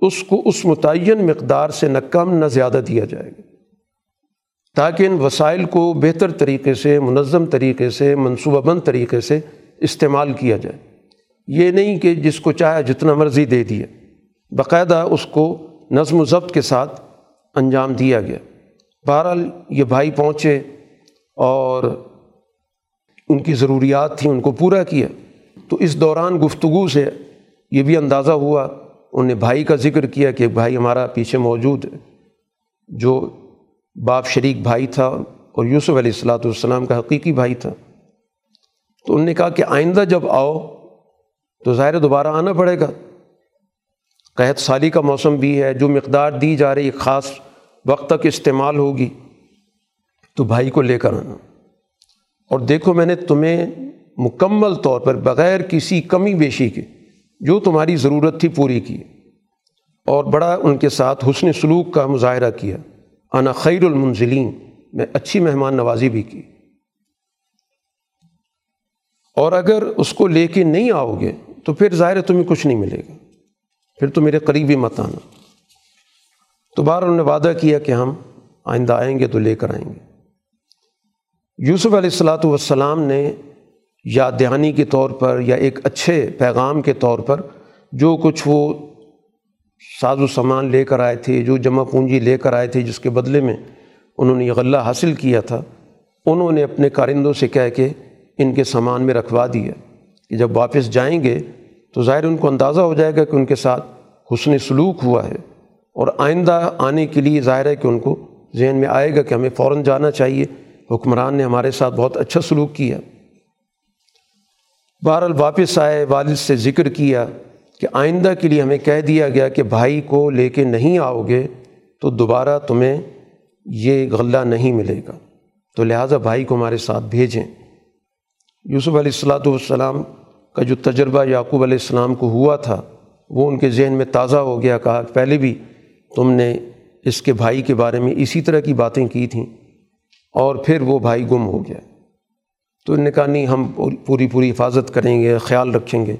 اس کو اس متعین مقدار سے نہ کم نہ زیادہ دیا جائے گا۔ تاکہ ان وسائل کو بہتر طریقے سے، منظم طریقے سے، منصوبہ بند طریقے سے استعمال کیا جائے۔ یہ نہیں کہ جس کو چاہے جتنا مرضی دے دیا باقاعدہ اس کو نظم و ضبط کے ساتھ انجام دیا گیا۔ بہرحال یہ بھائی پہنچے اور ان کی ضروریات تھیں، ان کو پورا کیا۔ تو اس دوران گفتگو سے یہ بھی اندازہ ہوا انہیں بھائی کا ذکر کیا کہ بھائی ہمارا پیچھے موجود ہے جو باپ شریک بھائی تھا اور یوسف علیہ السلاۃ والسلام کا حقیقی بھائی تھا۔ تو انہوں نے کہا کہ آئندہ جب آؤ تو ظاہر دوبارہ آنا پڑے گا۔ قحط سالی کا موسم بھی ہے، جو مقدار دی جا رہی، خاص وقت تک استعمال ہوگی۔ تو بھائی کو لے کر آنا۔ اور دیکھو میں نے تمہیں مکمل طور پر بغیر کسی کمی بیشی کے جو تمہاری ضرورت تھی پوری کی اور بڑا ان کے ساتھ حسن سلوک کا مظاہرہ کیا۔ انا خیر المنزلین، میں اچھی مہمان نوازی بھی کی۔ اور اگر اس کو لے کے نہیں آؤ گے تو پھر ظاہر تمہیں کچھ نہیں ملے گا۔ پھر تو میرے قریب ہی مت آنا۔ تو بار انہوں نے وعدہ کیا کہ ہم آئندہ آئیں گے تو لے کر آئیں گے۔ یوسف علیہ السلاۃ والسلام نے یا دہانی کے طور پر یا ایک اچھے پیغام کے طور پر جو کچھ وہ ساز و سامان لے کر آئے تھے، جو جمع پونجی لے کر آئے تھے جس کے بدلے میں انہوں نے یہ غلہ حاصل کیا تھا، انہوں نے اپنے کارندوں سے کہہ کے ان کے سامان میں رکھوا دیا کہ جب واپس جائیں گے تو ظاہر ان کو اندازہ ہو جائے گا کہ ان کے ساتھ حسن سلوک ہوا ہے اور آئندہ آنے کے لیے ظاہر ہے کہ ان کو ذہن میں آئے گا کہ ہمیں فوراً جانا چاہیے۔ حکمران نے ہمارے ساتھ بہت اچھا سلوک کیا۔ بہرحال واپس آئے، والد سے ذکر کیا کہ آئندہ کے لیے ہمیں کہہ دیا گیا کہ بھائی کو لے کے نہیں آؤ گے تو دوبارہ تمہیں یہ غلہ نہیں ملے گا۔ تو لہٰذا بھائی کو ہمارے ساتھ بھیجیں۔ یوسف علیہ السلاۃ والسلام کا جو تجربہ یعقوب علیہ السلام کو ہوا تھا، وہ ان کے ذہن میں تازہ ہو گیا، کہا کہ پہلے بھی تم نے اس کے بھائی کے بارے میں اسی طرح کی باتیں کی تھیں۔ اور پھر وہ بھائی گم ہو گیا۔ تو ان نے کہا، نہیں، ہم پوری پوری حفاظت کریں گے، خیال رکھیں گے۔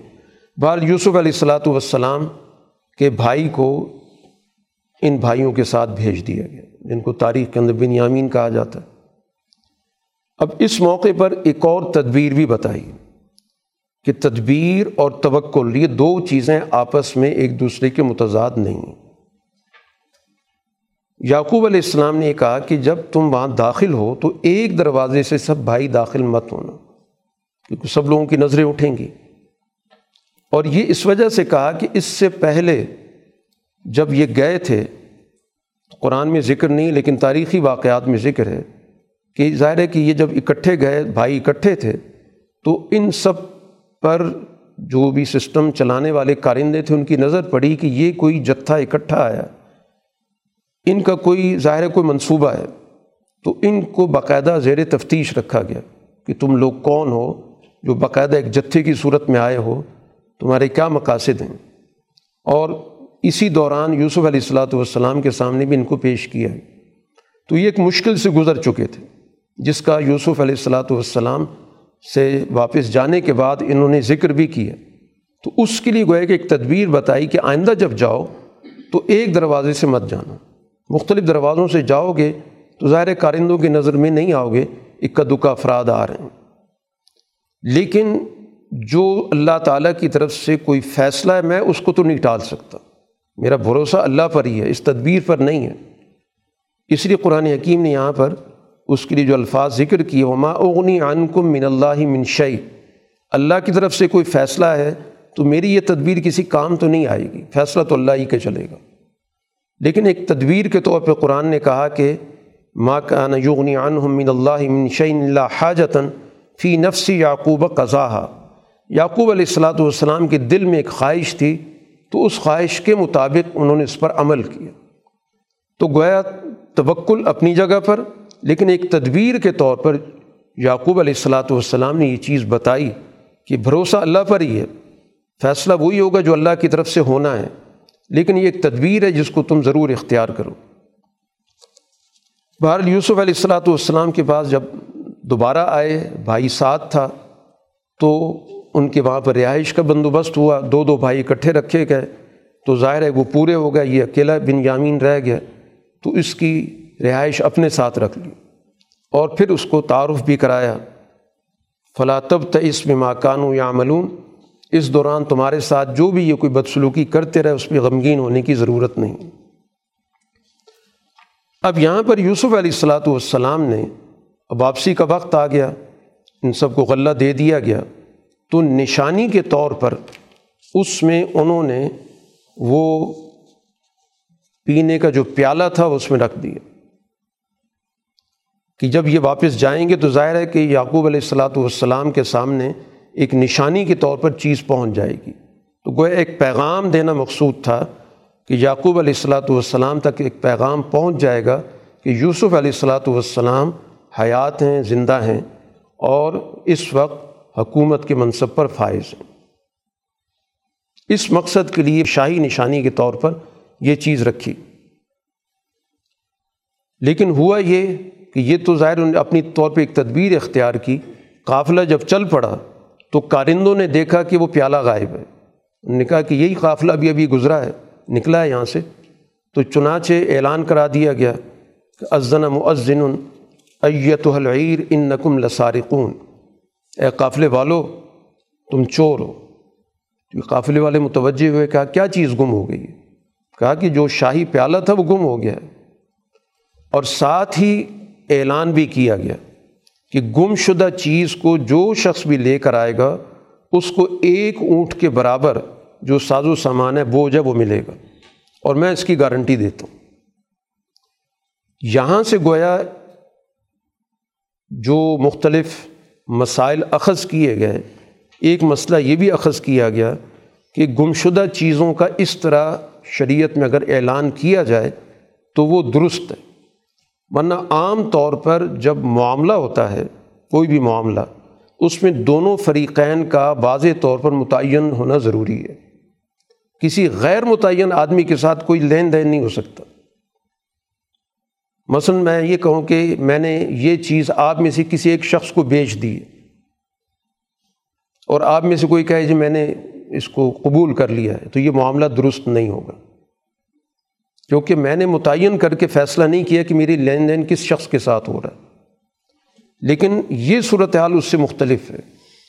بال یوسف علیہ السلاۃ والسلام کے بھائی کو ان بھائیوں کے ساتھ بھیج دیا گیا، جن کو تاریخ کے اندر بن یامین کہا جاتا ہے۔ اب اس موقع پر ایک اور تدبیر بھی بتائی کہ تدبیر اور توکل، یہ دو چیزیں آپس میں ایک دوسرے کے متضاد نہیں یعقوب علیہ السلام نے کہا کہ جب تم وہاں داخل ہو تو ایک دروازے سے سب بھائی داخل مت ہونا، کیونکہ سب لوگوں کی نظریں اٹھیں گی۔ اور یہ اس وجہ سے کہا کہ اس سے پہلے جب یہ گئے تھے قرآن میں ذکر نہیں، لیکن تاریخی واقعات میں ذکر ہے کہ ظاہر ہے کہ یہ جب اکٹھے گئے، بھائی اکٹھے تھے، تو ان سب پر جو بھی سسٹم چلانے والے کارندے تھے، ان کی نظر پڑی کہ یہ کوئی جتھا اکٹھا آیا۔ ان کا کوئی ظاہر کوئی منصوبہ ہے، تو ان کو باقاعدہ زیر تفتیش رکھا گیا کہ تم لوگ کون ہو جو باقاعدہ ایک جتھے کی صورت میں آئے ہو، تمہارے کیا مقاصد ہیں؟ اور اسی دوران یوسف علیہ السلاۃ والسلام کے سامنے بھی ان کو پیش کیا ہے۔ تو یہ ایک مشکل سے گزر چکے تھے، جس کا یوسف علیہ السلاۃ والسلام سے واپس جانے کے بعد انہوں نے ذکر بھی کیا۔ تو اس کے لیے گویا کہ ایک تدبیر بتائی کہ آئندہ جب جاؤ تو ایک دروازے سے مت جانا۔ مختلف دروازوں سے جاؤ گے تو ظاہر کارندوں کی نظر میں نہیں آؤ گے اکا دکا افراد آ رہے ہیں۔ لیکن جو اللہ تعالیٰ کی طرف سے کوئی فیصلہ ہے، میں اس کو تو نہیں ٹال سکتا۔ میرا بھروسہ اللہ پر ہی ہے، اس تدبیر پر نہیں ہے۔ اس لیے قرآن حکیم نے یہاں پر اس کے لیے جو الفاظ ذکر کیے، وما اغنی عنکم من اللہ من شعی اللہ کی طرف سے کوئی فیصلہ ہے تو میری یہ تدبیر کسی کام تو نہیں آئے گی، فیصلہ تو اللہ ہی کے چلے گا۔ لیکن ایک تدبیر کے طور پہ قرآن نے کہا کہ ماں کا یغنی عنہم من اللہ من شعین اللہ حاجتاً فی نفسی یعقوب قضا یعقوب علیہ السلاۃ والسلام کے دل میں ایک خواہش تھی، تو اس خواہش کے مطابق انہوں نے اس پر عمل کیا۔ تو گویا توکل اپنی جگہ پر، لیکن ایک تدبیر کے طور پر یعقوب علیہ السلاۃ والسلام نے یہ چیز بتائی کہ بھروسہ اللہ پر ہی ہے۔ فیصلہ وہی ہوگا جو اللہ کی طرف سے ہونا ہے۔ لیکن یہ ایک تدبیر ہے جس کو تم ضرور اختیار کرو۔ بہر یوسف علیہ السلاۃ والسلام کے پاس جب دوبارہ آئے، بھائی ساتھ تھا، تو ان کے وہاں پر رہائش کا بندوبست ہوا۔ دو دو بھائی اکٹھے رکھے گئے۔ تو ظاہر ہے وہ پورے ہو گئے، یہ اکیلا بن یامین رہ گیا۔ تو اس کی رہائش اپنے ساتھ رکھ لی۔ اور پھر اس کو تعارف بھی کرایا۔ فلاطب تیس میں ماکانو یا ملون اس دوران تمہارے ساتھ جو بھی یہ کوئی بدسلوکی کرتے رہے، اس پہ غمگین ہونے کی ضرورت نہیں۔ اب یہاں پر یوسف علیہ السلاۃ والسلام نے واپسی کا وقت آ گیا، ان سب کو غلہ دے دیا گیا۔ تو نشانی کے طور پر اس میں انہوں نے وہ پینے کا جو پیالہ تھا، وہ اس میں رکھ دیا۔ کہ جب یہ واپس جائیں گے تو ظاہر ہے کہ یعقوب علیہ السلاۃ والسلام کے سامنے ایک نشانی کے طور پر چیز پہنچ جائے گی۔ تو گویا ایک پیغام دینا مقصود تھا کہ یعقوب علیہ السلاۃ والسلام تک ایک پیغام پہنچ جائے گا کہ یوسف علیہ السلاۃ والسلام حیات ہیں، زندہ ہیں اور اس وقت حکومت کے منصب پر فائز ہیں۔ اس مقصد کے لیے شاہی نشانی کے طور پر یہ چیز رکھی۔ لیکن ہوا یہ کہ یہ تو ظاہر اپنی طور پہ ایک تدبیر اختیار کی، قافلہ جب چل پڑا تو کارندوں نے دیکھا کہ وہ پیالہ غائب ہے۔ انہوں نے کہا کہ یہی قافلہ بھی ابھی گزرا ہے، نکلا ہے یہاں سے۔ تو چنانچہ اعلان کرا دیا گیا کہ ازن مؤذن ایت العیر ان نقم لسارقون۔ اے قافلے والو، تم چور ہو۔ تو قافلے والے متوجہ ہوئے، کہا کیا چیز گم ہو گئی ہے؟ کہا کہ جو شاہی پیالہ تھا وہ گم ہو گیا ہے۔ اور ساتھ ہی اعلان بھی کیا گیا۔ کہ گم شدہ چیز کو جو شخص بھی لے کر آئے گا، اس کو ایک اونٹ کے برابر جو ساز و سامان ہے، وہ جب وہ ملے گا۔ اور میں اس کی گارنٹی دیتا ہوں۔ یہاں سے گویا جو مختلف مسائل اخذ کیے گئے، ایک مسئلہ یہ بھی اخذ کیا گیا کہ گمشدہ چیزوں کا اس طرح شریعت میں اگر اعلان کیا جائے تو وہ درست ہے۔ ورنہ عام طور پر جب معاملہ ہوتا ہے، کوئی بھی معاملہ، اس میں دونوں فریقین کا واضح طور پر متعین ہونا ضروری ہے۔ کسی غیر متعین آدمی کے ساتھ کوئی لین دین نہیں ہو سکتا۔ مثلاً میں یہ کہوں کہ میں نے یہ چیز آپ میں سے کسی ایک شخص کو بیچ دی اور آپ میں سے کوئی کہے جی میں نے اس کو قبول کر لیا ہے، تو یہ معاملہ درست نہیں ہوگا۔ کیونکہ میں نے متعین کر کے فیصلہ نہیں کیا کہ میری لین دین کس شخص کے ساتھ ہو رہا ہے۔ لیکن یہ صورت حال اس سے مختلف ہے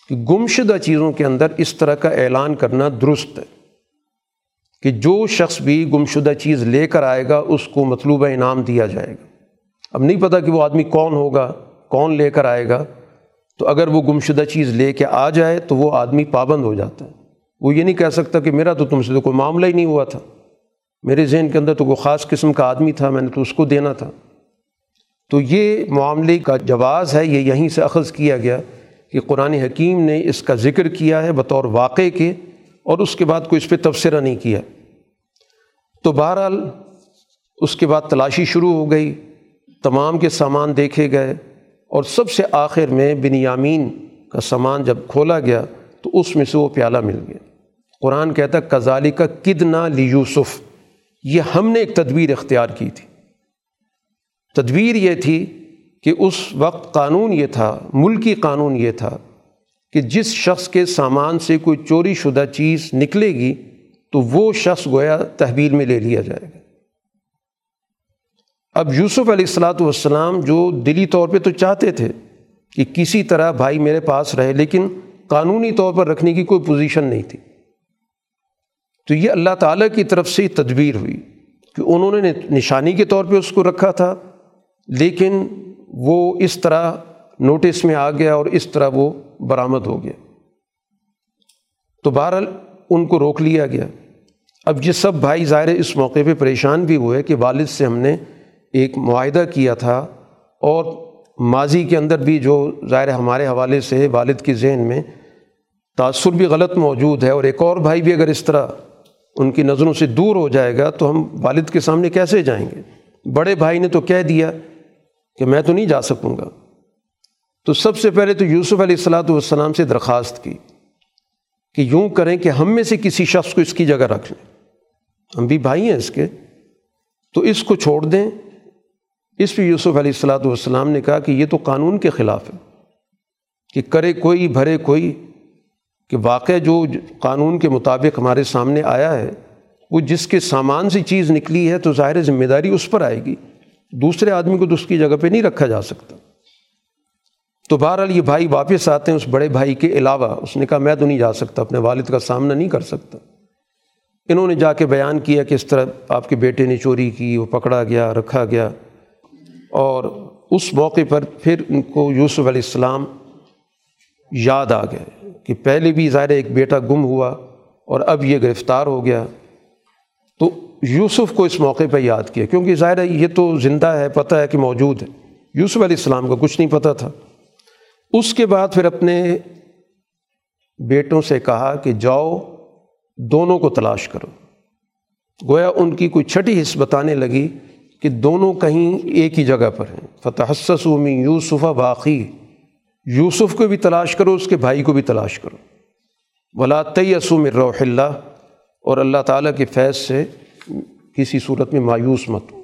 کہ گمشدہ چیزوں کے اندر اس طرح کا اعلان کرنا درست ہے کہ جو شخص بھی گمشدہ چیز لے کر آئے گا، اس کو مطلوبہ انعام دیا جائے گا۔ اب نہیں پتہ کہ وہ آدمی کون ہوگا، کون لے کر آئے گا۔ تو اگر وہ گمشدہ چیز لے کے آ جائے تو وہ آدمی پابند ہو جاتا ہے۔ وہ یہ نہیں کہہ سکتا کہ میرا تو تم سے تو کوئی معاملہ ہی نہیں ہوا تھا۔ میرے ذہن کے اندر تو کوئی خاص قسم کا آدمی تھا، میں نے تو اس کو دینا تھا۔ تو یہ معاملے کا جواز ہے، یہ یہیں سے اخذ کیا گیا کہ قرآن حکیم نے اس کا ذکر کیا ہے بطور واقع کے اور اس کے بعد کوئی اس پہ تبصرہ نہیں کیا۔ تو بہرحال اس کے بعد تلاشی شروع ہو گئی، تمام کے سامان دیکھے گئے اور سب سے آخر میں بن یامین کا سامان جب کھولا گیا تو اس میں سے وہ پیالہ مل گیا۔ قرآن کہتا کزالی کا کدنا لی یوسف یہ ہم نے ایک تدبیر اختیار کی تھی۔ تدبیر یہ تھی کہ اس وقت قانون یہ تھا، ملکی قانون یہ تھا کہ جس شخص کے سامان سے کوئی چوری شدہ چیز نکلے گی تو وہ شخص گویا تحویل میں لے لیا جائے گا۔ اب یوسف علیہ السلاۃ والسلام جو دلی طور پہ تو چاہتے تھے کہ کسی طرح بھائی میرے پاس رہے، لیکن قانونی طور پر رکھنے کی کوئی پوزیشن نہیں تھی۔ تو یہ اللہ تعالیٰ کی طرف سے تدبیر ہوئی کہ انہوں نے نشانی کے طور پہ اس کو رکھا تھا، لیکن وہ اس طرح نوٹس میں آ گیا اور اس طرح وہ برآمد ہو گیا۔ تو بہرحال ان کو روک لیا گیا۔ اب یہ سب بھائی ظاہر اس موقع پہ پریشان بھی ہوئے کہ والد سے ہم نے ایک معاہدہ کیا تھا اور ماضی کے اندر بھی جو ظاہر ہمارے حوالے سے والد کے ذہن میں تأثر بھی غلط موجود ہے اور ایک اور بھائی بھی اگر اس طرح ان کی نظروں سے دور ہو جائے گا تو ہم والد کے سامنے کیسے جائیں گے؟ بڑے بھائی نے تو کہہ دیا کہ میں تو نہیں جا سکوں گا۔ تو سب سے پہلے تو یوسف علیہ السلاۃ والسلام سے درخواست کی کہ یوں کریں کہ ہم میں سے کسی شخص کو اس کی جگہ رکھ لیں۔ ہم بھی بھائی ہیں اس کے۔ تو اس کو چھوڑ دیں۔ اس پہ یوسف علیہ السلاۃ والسلام نے کہا کہ یہ تو قانون کے خلاف ہے کہ کرے کوئی، بھرے کوئی کہ واقع جو قانون کے مطابق ہمارے سامنے آیا ہے، وہ جس کے سامان سے چیز نکلی ہے تو ظاہر ذمہ داری اس پر آئے گی۔ دوسرے آدمی کو تو اس کی جگہ پہ نہیں رکھا جا سکتا۔ تو بہرحال یہ بھائی واپس آتے ہیں، اس بڑے بھائی کے علاوہ۔ اس نے کہا، میں تو نہیں جا سکتا، اپنے والد کا سامنا نہیں کر سکتا۔ انہوں نے جا کے بیان کیا کہ اس طرح آپ کے بیٹے نے چوری کی، وہ پکڑا گیا، رکھا گیا۔ اور اس موقع پر پھر ان کو یوسف علیہ السلام یاد آ گئے۔ کہ پہلے بھی ظاہر ایک بیٹا گم ہوا اور اب یہ گرفتار ہو گیا۔ تو یوسف کو اس موقع پہ یاد کیا، کیونکہ ظاہر ہے یہ تو زندہ ہے، پتہ ہے کہ موجود ہے۔ یوسف علیہ السلام کا کچھ نہیں پتہ تھا۔ اس کے بعد پھر اپنے بیٹوں سے کہا کہ جاؤ، دونوں کو تلاش کرو۔ گویا ان کی کوئی چھٹی حص بتانے لگی کہ دونوں کہیں ایک ہی جگہ پر ہیں۔ فتح سومی یوسف باقی یوسف کو بھی تلاش کرو، اس کے بھائی کو بھی تلاش کرو۔ ولا تیسوم روح اللہ اور اللہ تعالیٰ کے فیض سے کسی صورت میں مایوس مت ہو۔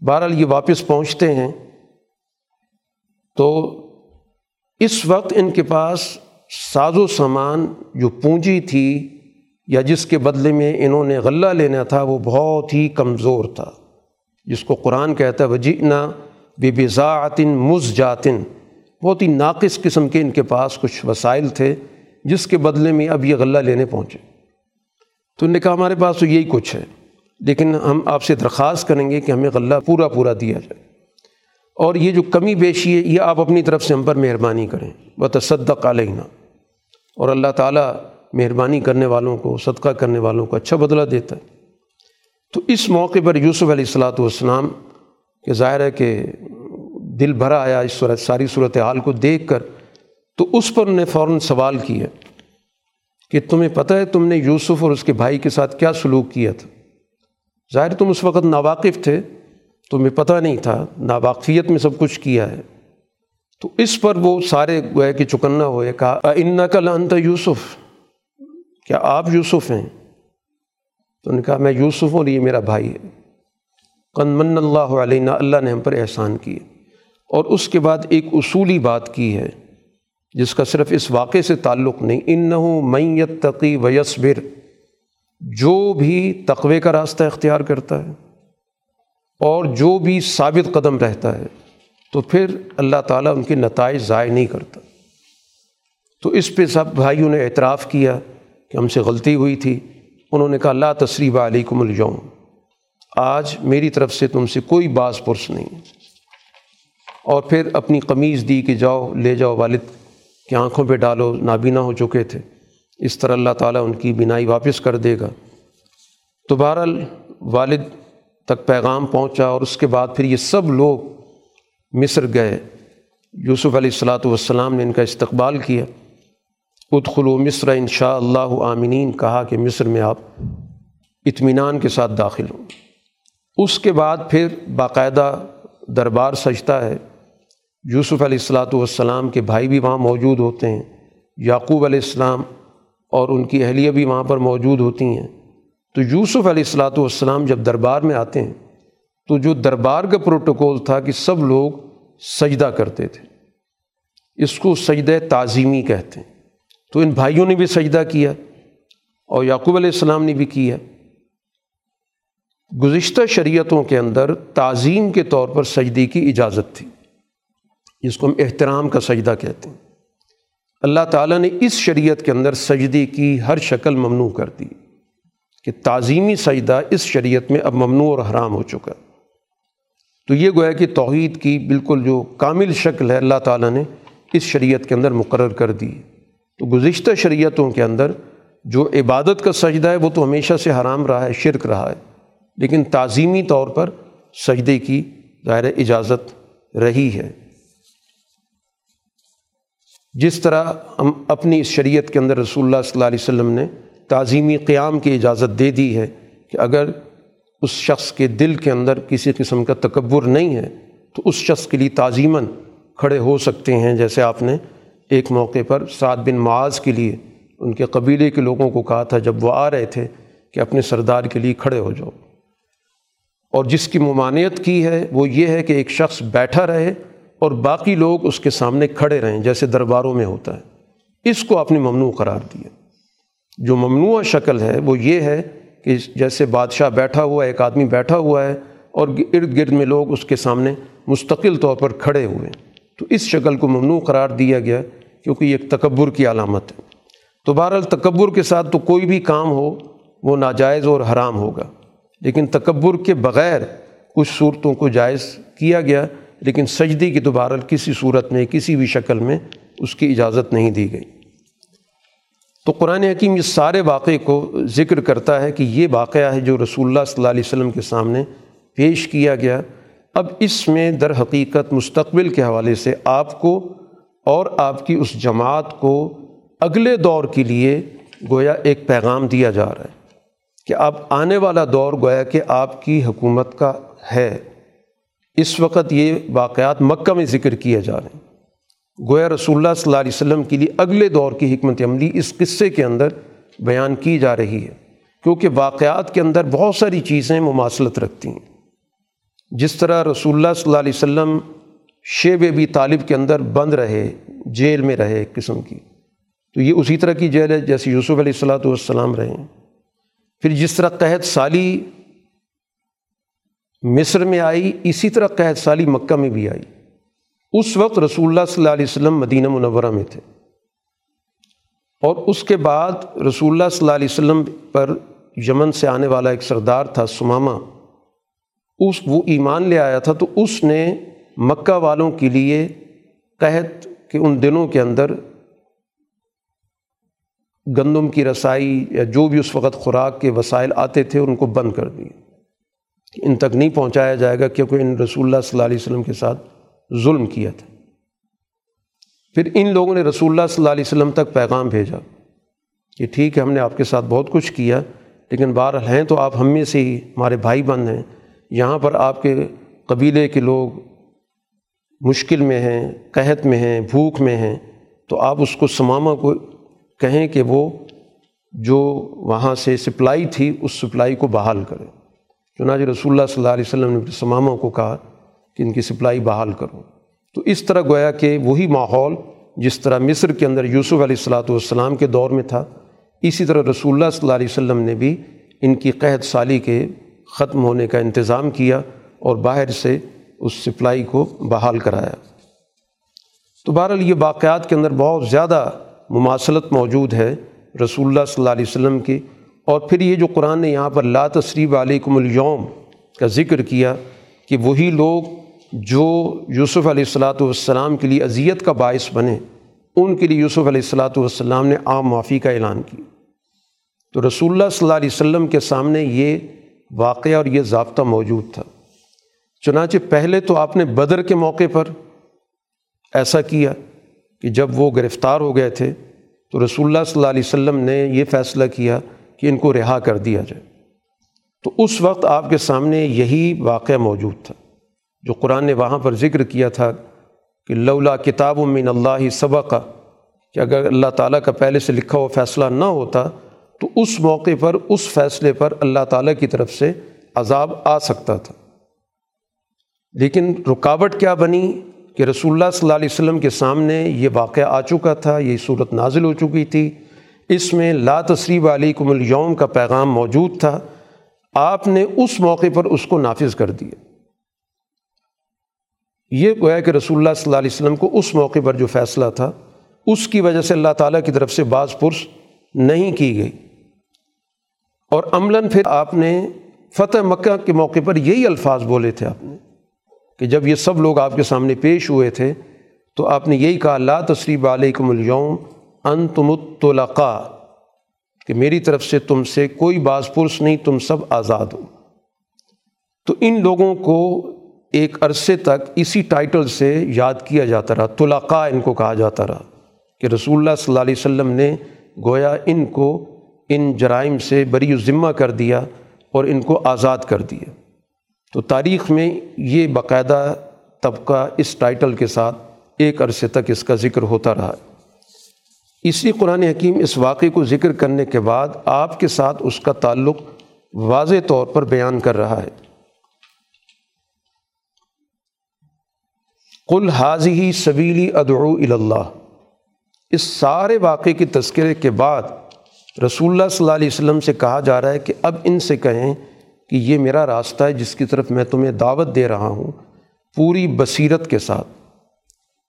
بہرحال یہ واپس پہنچتے ہیں۔ تو اس وقت ان کے پاس ساز و سامان جو پونجی تھی یا جس کے بدلے میں انہوں نے غلہ لینا تھا، وہ بہت ہی کمزور تھا۔ جس کو قرآن کہتا ہے وجینا بے بزاعتن مز جاتن بہت ہی ناقص قسم کے ان کے پاس کچھ وسائل تھے، جس کے بدلے میں اب یہ غلہ لینے پہنچے۔ تو نے کہا، ہمارے پاس تو یہی کچھ ہے، لیکن ہم آپ سے درخواست کریں گے کہ ہمیں غلہ پورا پورا دیا جائے۔ اور یہ جو کمی بیشی ہے، یہ آپ اپنی طرف سے ہم پر مہربانی کریں۔ وہ تصدق علینا اور اللہ تعالیٰ مہربانی کرنے والوں کو، صدقہ کرنے والوں کو اچھا بدلہ دیتا ہے۔ تو اس موقع پر یوسف علیہ السلاۃ والسلام، کہ ظاہر ہے کہ دل بھرا آیا اس صورت ساری صورت حال کو دیکھ کر، تو اس پر انہیں فوراً سوال کیا کہ تمہیں پتہ ہے تم نے یوسف اور اس کے بھائی کے ساتھ کیا سلوک کیا تھا؟ ظاہر تم اس وقت ناواقف تھے، تمہیں پتہ نہیں تھا، ناواقفیت میں سب کچھ کیا ہے۔ تو اس پر وہ سارے گوئے کہ چکنا ہوئے، کہا ان نقل انت یوسف کیا آپ یوسف ہیں؟ تو نے کہا، میں یوسف ہوں اور یہ میرا بھائی ہے۔ قن من اللہ علیہ اللہ نے ہم پر احسان کیے اور اس کے بعد ایک اصولی بات کی ہے، جس کا صرف اس واقعے سے تعلق نہیں۔ ان نہ تقی ویسبر جو بھی تقوے کا راستہ اختیار کرتا ہے اور جو بھی ثابت قدم رہتا ہے، تو پھر اللہ تعالیٰ ان کے نتائج ضائع نہیں کرتا۔ تو اس پہ سب بھائیوں نے اعتراف کیا کہ ہم سے غلطی ہوئی تھی۔ انہوں نے کہا اللہ تصریب علیکم الجوم آج میری طرف سے تم سے کوئی باز پرس نہیں۔ اور پھر اپنی قمیض دی کہ جاؤ، لے جاؤ والد کی آنکھوں پہ ڈالو، نابینا ہو چکے تھے۔ اس طرح اللہ تعالیٰ ان کی بینائی واپس کر دے گا۔ تو بہرحال والد تک پیغام پہنچا اور اس کے بعد پھر یہ سب لوگ مصر گئے۔ یوسف علیہ السلاۃ والسلام نے ان کا استقبال کیا۔ ادخلو مصر ان شاء اللہ عامنین کہا کہ مصر میں آپ اطمینان کے ساتھ داخل ہوں۔ اس کے بعد پھر باقاعدہ دربار سجتا ہے۔ یوسف علیہ السلاۃ والسلام کے بھائی بھی وہاں موجود ہوتے ہیں، یعقوب علیہ السلام اور ان کی اہلیہ بھی وہاں پر موجود ہوتی ہیں۔ تو یوسف علیہ السلاۃ والسلام جب دربار میں آتے ہیں، تو جو دربار کا پروٹوکول تھا کہ سب لوگ سجدہ کرتے تھے، اس کو سجدہ تعظیمی کہتے ہیں۔ تو ان بھائیوں نے بھی سجدہ کیا اور یعقوب علیہ السلام نے بھی کیا۔ گزشتہ شریعتوں کے اندر تعظیم کے طور پر سجدے کی اجازت تھی۔ جس کو ہم احترام کا سجدہ کہتے ہیں۔ اللہ تعالیٰ نے اس شریعت کے اندر سجدے کی ہر شکل ممنوع کر دی کہ تعظیمی سجدہ اس شریعت میں اب ممنوع اور حرام ہو چکا تو یہ گویا کہ توحید کی بالکل جو کامل شکل ہے اللہ تعالیٰ نے اس شریعت کے اندر مقرر کر دی تو گزشتہ شریعتوں کے اندر جو عبادت کا سجدہ ہے وہ تو ہمیشہ سے حرام رہا ہے، شرک رہا ہے۔ لیکن تعظیمی طور پر سجدے کی ظاہر اجازت رہی ہے۔ جس طرح ہم اپنی اس شریعت کے اندر رسول اللہ صلی اللہ علیہ وسلم نے تعظیمی قیام کی اجازت دے دی ہے کہ اگر اس شخص کے دل کے اندر کسی قسم کا تکبر نہیں ہے، تو اس شخص کے لیے تعظیماً کھڑے ہو سکتے ہیں۔ جیسے آپ نے ایک موقع پر سعد بن معاذ کے لیے ان کے قبیلے کے لوگوں کو کہا تھا، جب وہ آ رہے تھے کہ اپنے سردار کے لیے کھڑے ہو جاؤ۔ اور جس کی ممانعت کی ہے، وہ یہ ہے کہ ایک شخص بیٹھا رہے اور باقی لوگ اس کے سامنے کھڑے رہیں، جیسے درباروں میں ہوتا ہے۔ اس کو آپ نے ممنوع قرار دیا۔ جو ممنوع شکل ہے، وہ یہ ہے کہ جیسے بادشاہ بیٹھا ہوا ہے، ایک آدمی بیٹھا ہوا ہے اور ارد گرد میں لوگ اس کے سامنے مستقل طور پر کھڑے ہوئے ہیں۔ تو اس شکل کو ممنوع قرار دیا گیا کیونکہ یہ ایک تکبر کی علامت ہے۔ تو بہرحال تکبر کے ساتھ تو کوئی بھی کام ہو، وہ ناجائز اور حرام ہوگا۔ لیکن تکبر کے بغیر کچھ صورتوں کو جائز کیا گیا لیکن سجدی کی تو بہرحال کسی صورت میں، کسی بھی شکل میں اس کی اجازت نہیں دی گئی۔ تو قرآن حکیم اس سارے واقعے کو ذکر کرتا ہے کہ یہ واقعہ ہے جو رسول اللہ صلی اللہ علیہ وسلم کے سامنے پیش کیا گیا۔ اب اس میں در حقیقت مستقبل کے حوالے سے آپ کو اور آپ کی اس جماعت کو اگلے دور کے لیے گویا ایک پیغام دیا جا رہا ہے کہ اب آنے والا دور گویا کہ آپ کی حکومت کا ہے۔ اس وقت یہ واقعات مکہ میں ذکر کیا جا رہے ہیں۔ گویا رسول اللہ صلی اللہ علیہ وسلم کے لیے اگلے دور کی حکمت عملی اس قصے کے اندر بیان کی جا رہی ہے، کیونکہ واقعات کے اندر بہت ساری چیزیں مماثلت رکھتی ہیں۔ جس طرح رسول اللہ صلی اللہ علیہ وسلم شیب بھی طالب کے اندر بند رہے، جیل میں رہے ایک قسم کی، تو یہ اسی طرح کی جیل ہے جیسے یوسف علیہ السلاۃ والسلام رہے پھر جس طرح قحط سالی مصر میں آئی، اسی طرح قحط سالی مکہ میں بھی آئی۔ اس وقت رسول اللہ صلی اللہ علیہ وسلم مدینہ منورہ میں تھے۔ اور اس کے بعد رسول اللہ صلی اللہ علیہ وسلم پر یمن سے آنے والا ایک سردار تھا، سمامہ۔ اس، وہ ایمان لے آیا تھا، تو اس نے مکہ والوں کے لیے قحط کے ان دنوں کے اندر گندم کی رسائی یا جو بھی اس وقت خوراک کے وسائل آتے تھے، ان کو بند کر دیے۔ ان تک نہیں پہنچایا جائے گا کیونکہ ان رسول اللہ صلی اللہ علیہ وسلم کے ساتھ ظلم کیا تھا۔ پھر ان لوگوں نے رسول اللہ صلی اللہ علیہ وسلم تک پیغام بھیجا کہ ٹھیک ہے، ہم نے آپ کے ساتھ بہت کچھ کیا، لیکن بہرحال ہیں تو آپ ہم میں سے ہی ہمارے بھائی بند ہیں۔ یہاں پر آپ کے قبیلے کے لوگ مشکل میں ہیں، قحط میں ہیں، بھوک میں ہیں۔ تو آپ اس کو سمامہ کو کہیں کہ وہ جو وہاں سے سپلائی تھی، اس سپلائی کو بحال کرے چنانچہ رسول اللہ صلی اللہ علیہ وسلم نے سمامہ کو کہا کہ ان کی سپلائی بحال کرو۔ تو اس طرح گویا کہ وہی ماحول جس طرح مصر کے اندر یوسف علیہ السلاۃ والسلام کے دور میں تھا، اسی طرح رسول اللہ صلی اللہ علیہ وسلم نے بھی ان کی قحط سالی کے ختم ہونے کا انتظام کیا اور باہر سے اس سپلائی کو بحال کرایا۔ تو بہرحال یہ واقعات کے اندر بہت زیادہ مماثلت موجود ہے رسول اللہ صلی اللہ علیہ وسلم کی اور پھر یہ جو قرآن نے یہاں پر لا تصریب علیکم الیوم کا ذکر کیا کہ وہی لوگ جو یوسف علیہ السلاۃ والسلام کے لیے اذیت کا باعث بنے، ان کے لیے یوسف علیہ السلاۃ والسلام نے عام معافی کا اعلان کیا۔ تو رسول اللہ صلی اللہ علیہ وسلم کے سامنے یہ واقعہ اور یہ ضابطہ موجود تھا۔ چنانچہ پہلے تو آپ نے بدر کے موقع پر ایسا کیا کہ جب وہ گرفتار ہو گئے تھے تو رسول اللہ صلی اللہ علیہ وسلم نے یہ فیصلہ کیا کہ ان کو رہا کر دیا جائے۔ تو اس وقت آپ کے سامنے یہی واقعہ موجود تھا، جو قرآن نے وہاں پر ذکر کیا تھا کہ لولا کتاب من اللہ سبق، کہ اگر اللہ تعالیٰ کا پہلے سے لکھا ہوا فیصلہ نہ ہوتا تو اس موقع پر، اس فیصلے پر اللہ تعالیٰ کی طرف سے عذاب آ سکتا تھا۔ لیکن رکاوٹ کیا بنی کہ رسول اللہ صلی اللہ علیہ وسلم کے سامنے یہ واقعہ آ چکا تھا، یہ صورت نازل ہو چکی تھی۔ اس میں لا تصریب علیکم الیوم کا پیغام موجود تھا۔ آپ نے اس موقع پر اس کو نافذ کر دیا۔ یہ گویا کہ رسول اللہ صلی اللہ علیہ وسلم کو اس موقع پر جو فیصلہ تھا، اس کی وجہ سے اللہ تعالیٰ کی طرف سے بعض پرس نہیں کی گئی۔ اور عملاً پھر آپ نے فتح مکہ کے موقع پر یہی الفاظ بولے تھے آپ نے کہ جب یہ سب لوگ آپ کے سامنے پیش ہوئے تھے تو آپ نے یہی کہا، لا تصریب علیکم اليوم ان تم کہ میری طرف سے تم سے کوئی بعض پرس نہیں، تم سب آزاد ہو۔ تو ان لوگوں کو ایک عرصے تک اسی ٹائٹل سے یاد کیا جاتا رہا طلاقا ان کو کہا جاتا رہا، کہ رسول اللہ صلی اللہ علیہ وسلم نے گویا ان کو ان جرائم سے بری و ذمہ کر دیا اور ان کو آزاد کر دیا۔ تو تاریخ میں یہ باقاعدہ طبقہ اس ٹائٹل کے ساتھ ایک عرصے تک اس کا ذکر ہوتا رہا۔ اسی قرآن حکیم اس واقعے کو ذکر کرنے کے بعد آپ کے ساتھ اس کا تعلق واضح طور پر بیان کر رہا ہے۔ کل حاضی ہی سبیلی ادعو اللہ اس سارے واقعے کے تذکرے کے بعد رسول اللہ صلی اللہ علیہ وسلم سے کہا جا رہا ہے کہ اب ان سے کہیں کہ یہ میرا راستہ ہے، جس کی طرف میں تمہیں دعوت دے رہا ہوں، پوری بصیرت کے ساتھ۔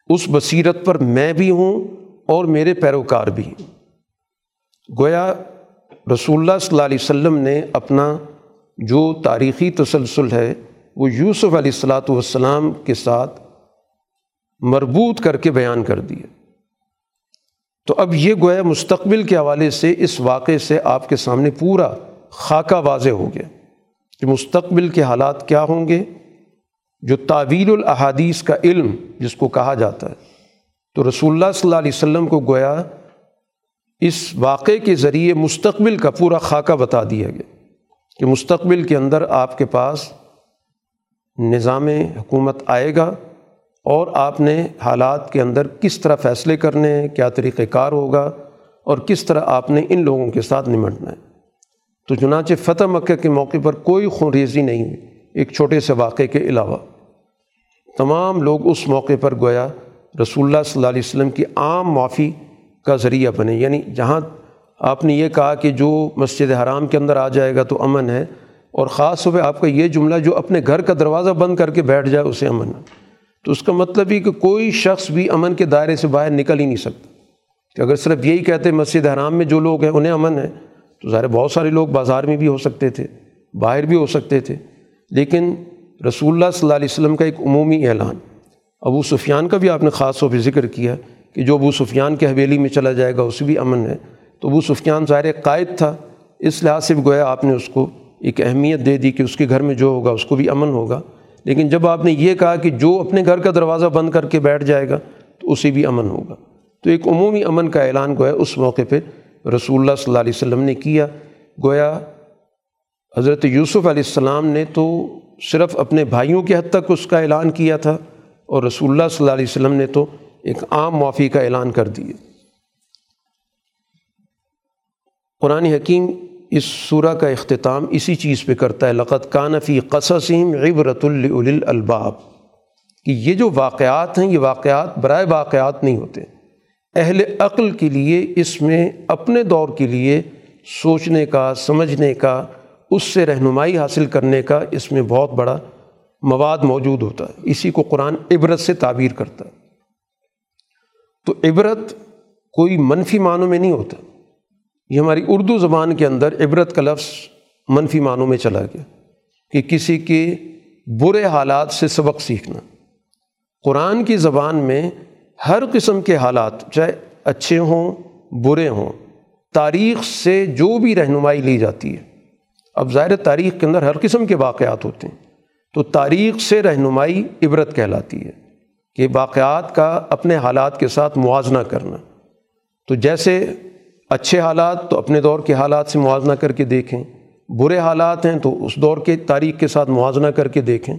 اس بصیرت پر میں بھی ہوں اور میرے پیروکار بھی۔ گویا رسول اللہ صلی اللہ علیہ وسلم نے اپنا جو تاریخی تسلسل ہے، وہ یوسف علیہ السلاۃ والسلام کے ساتھ مربوط کر کے بیان کر دیا تو اب یہ گویا مستقبل کے حوالے سے اس واقعے سے آپ کے سامنے پورا خاکہ واضح ہو گیا کہ مستقبل کے حالات کیا ہوں گے۔ جو تعویل الحادیث کا علم، جس کو کہا جاتا ہے تو رسول اللہ صلی اللہ علیہ وسلم کو گویا اس واقعے کے ذریعے مستقبل کا پورا خاکہ بتا دیا گیا کہ مستقبل کے اندر آپ کے پاس نظام حکومت آئے گا اور آپ نے حالات کے اندر کس طرح فیصلے کرنے ہیں، کیا طریقۂ کار ہوگا اور کس طرح آپ نے ان لوگوں کے ساتھ نمٹنا ہے۔ تو چنانچہ فتح مکہ کے موقع پر کوئی خونریزی نہیں ہوئی ایک چھوٹے سے واقعے کے علاوہ۔ تمام لوگ اس موقع پر گویا رسول اللہ صلی اللہ علیہ وسلم کی عام معافی کا ذریعہ بنے۔ یعنی جہاں آپ نے یہ کہا کہ جو مسجد حرام کے اندر آ جائے گا تو امن ہے، اور خاص طور پہ آپ کا یہ جملہ جو اپنے گھر کا دروازہ بند کر کے بیٹھ جائے، اسے امن۔ ہے تو اس کا مطلب یہ کہ کوئی شخص بھی امن کے دائرے سے باہر نکل ہی نہیں سکتا۔ کہ اگر صرف یہی کہتے مسجد حرام میں جو لوگ ہیں، انہیں امن ہے، تو ظاہر بہت سارے لوگ بازار میں بھی ہو سکتے تھے، باہر بھی ہو سکتے تھے۔ لیکن رسول اللہ صلی اللہ علیہ وسلم کا ایک عمومی اعلان۔ ابو سفیان کا بھی آپ نے خاص طور پہ ذکر کیا کہ جو ابو سفیان کے حویلی میں چلا جائے گا اسے بھی امن ہے۔ تو ابو سفیان ظاہر قائد تھا، اس لحاظ سے گویا آپ نے اس کو ایک اہمیت دے دی کہ اس کے گھر میں جو ہوگا، اس کو بھی امن ہوگا۔ لیکن جب آپ نے یہ کہا کہ جو اپنے گھر کا دروازہ بند کر کے بیٹھ جائے گا، تو اسے بھی امن ہوگا۔ تو ایک عمومی امن کا اعلان گویا اس موقع پہ رسول اللہ صلی اللہ علیہ وسلم نے کیا۔ گویا حضرت یوسف علیہ السلام نے تو صرف اپنے بھائیوں کے حد تک اس کا اعلان کیا تھا۔ اور رسول اللہ صلی اللہ علیہ وسلم نے تو ایک عام معافی کا اعلان کر دیا۔ قرآن حکیم اس سورہ کا اختتام اسی چیز پہ کرتا ہے۔ لقت کانفی قصصیم عبرت الباب کہ یہ جو واقعات ہیں، یہ واقعات برائے واقعات نہیں ہوتے۔ اہل عقل کے لیے، اس میں اپنے دور کے لیے سوچنے کا، سمجھنے کا، اس سے رہنمائی حاصل کرنے کا اس میں بہت بڑا مواد موجود ہوتا ہے، اسی کو قرآن عبرت سے تعبیر کرتا ہے۔ تو عبرت کوئی منفی معنوں میں نہیں ہوتا۔ یہ ہماری اردو زبان کے اندر عبرت کا لفظ منفی معنوں میں چلا گیا کہ کسی کے برے حالات سے سبق سیکھنا۔ قرآن کی زبان میں ہر قسم کے حالات، چاہے اچھے ہوں، برے ہوں، تاریخ سے جو بھی رہنمائی لی جاتی ہے۔ اب ظاہر تاریخ کے اندر ہر قسم کے واقعات ہوتے ہیں۔ تو تاریخ سے رہنمائی عبرت کہلاتی ہے کہ واقعات کا اپنے حالات کے ساتھ موازنہ کرنا۔ تو جیسے اچھے حالات تو اپنے دور کے حالات سے موازنہ کر کے دیکھیں، برے حالات ہیں تو اس دور کے تاریخ کے ساتھ موازنہ کر کے دیکھیں۔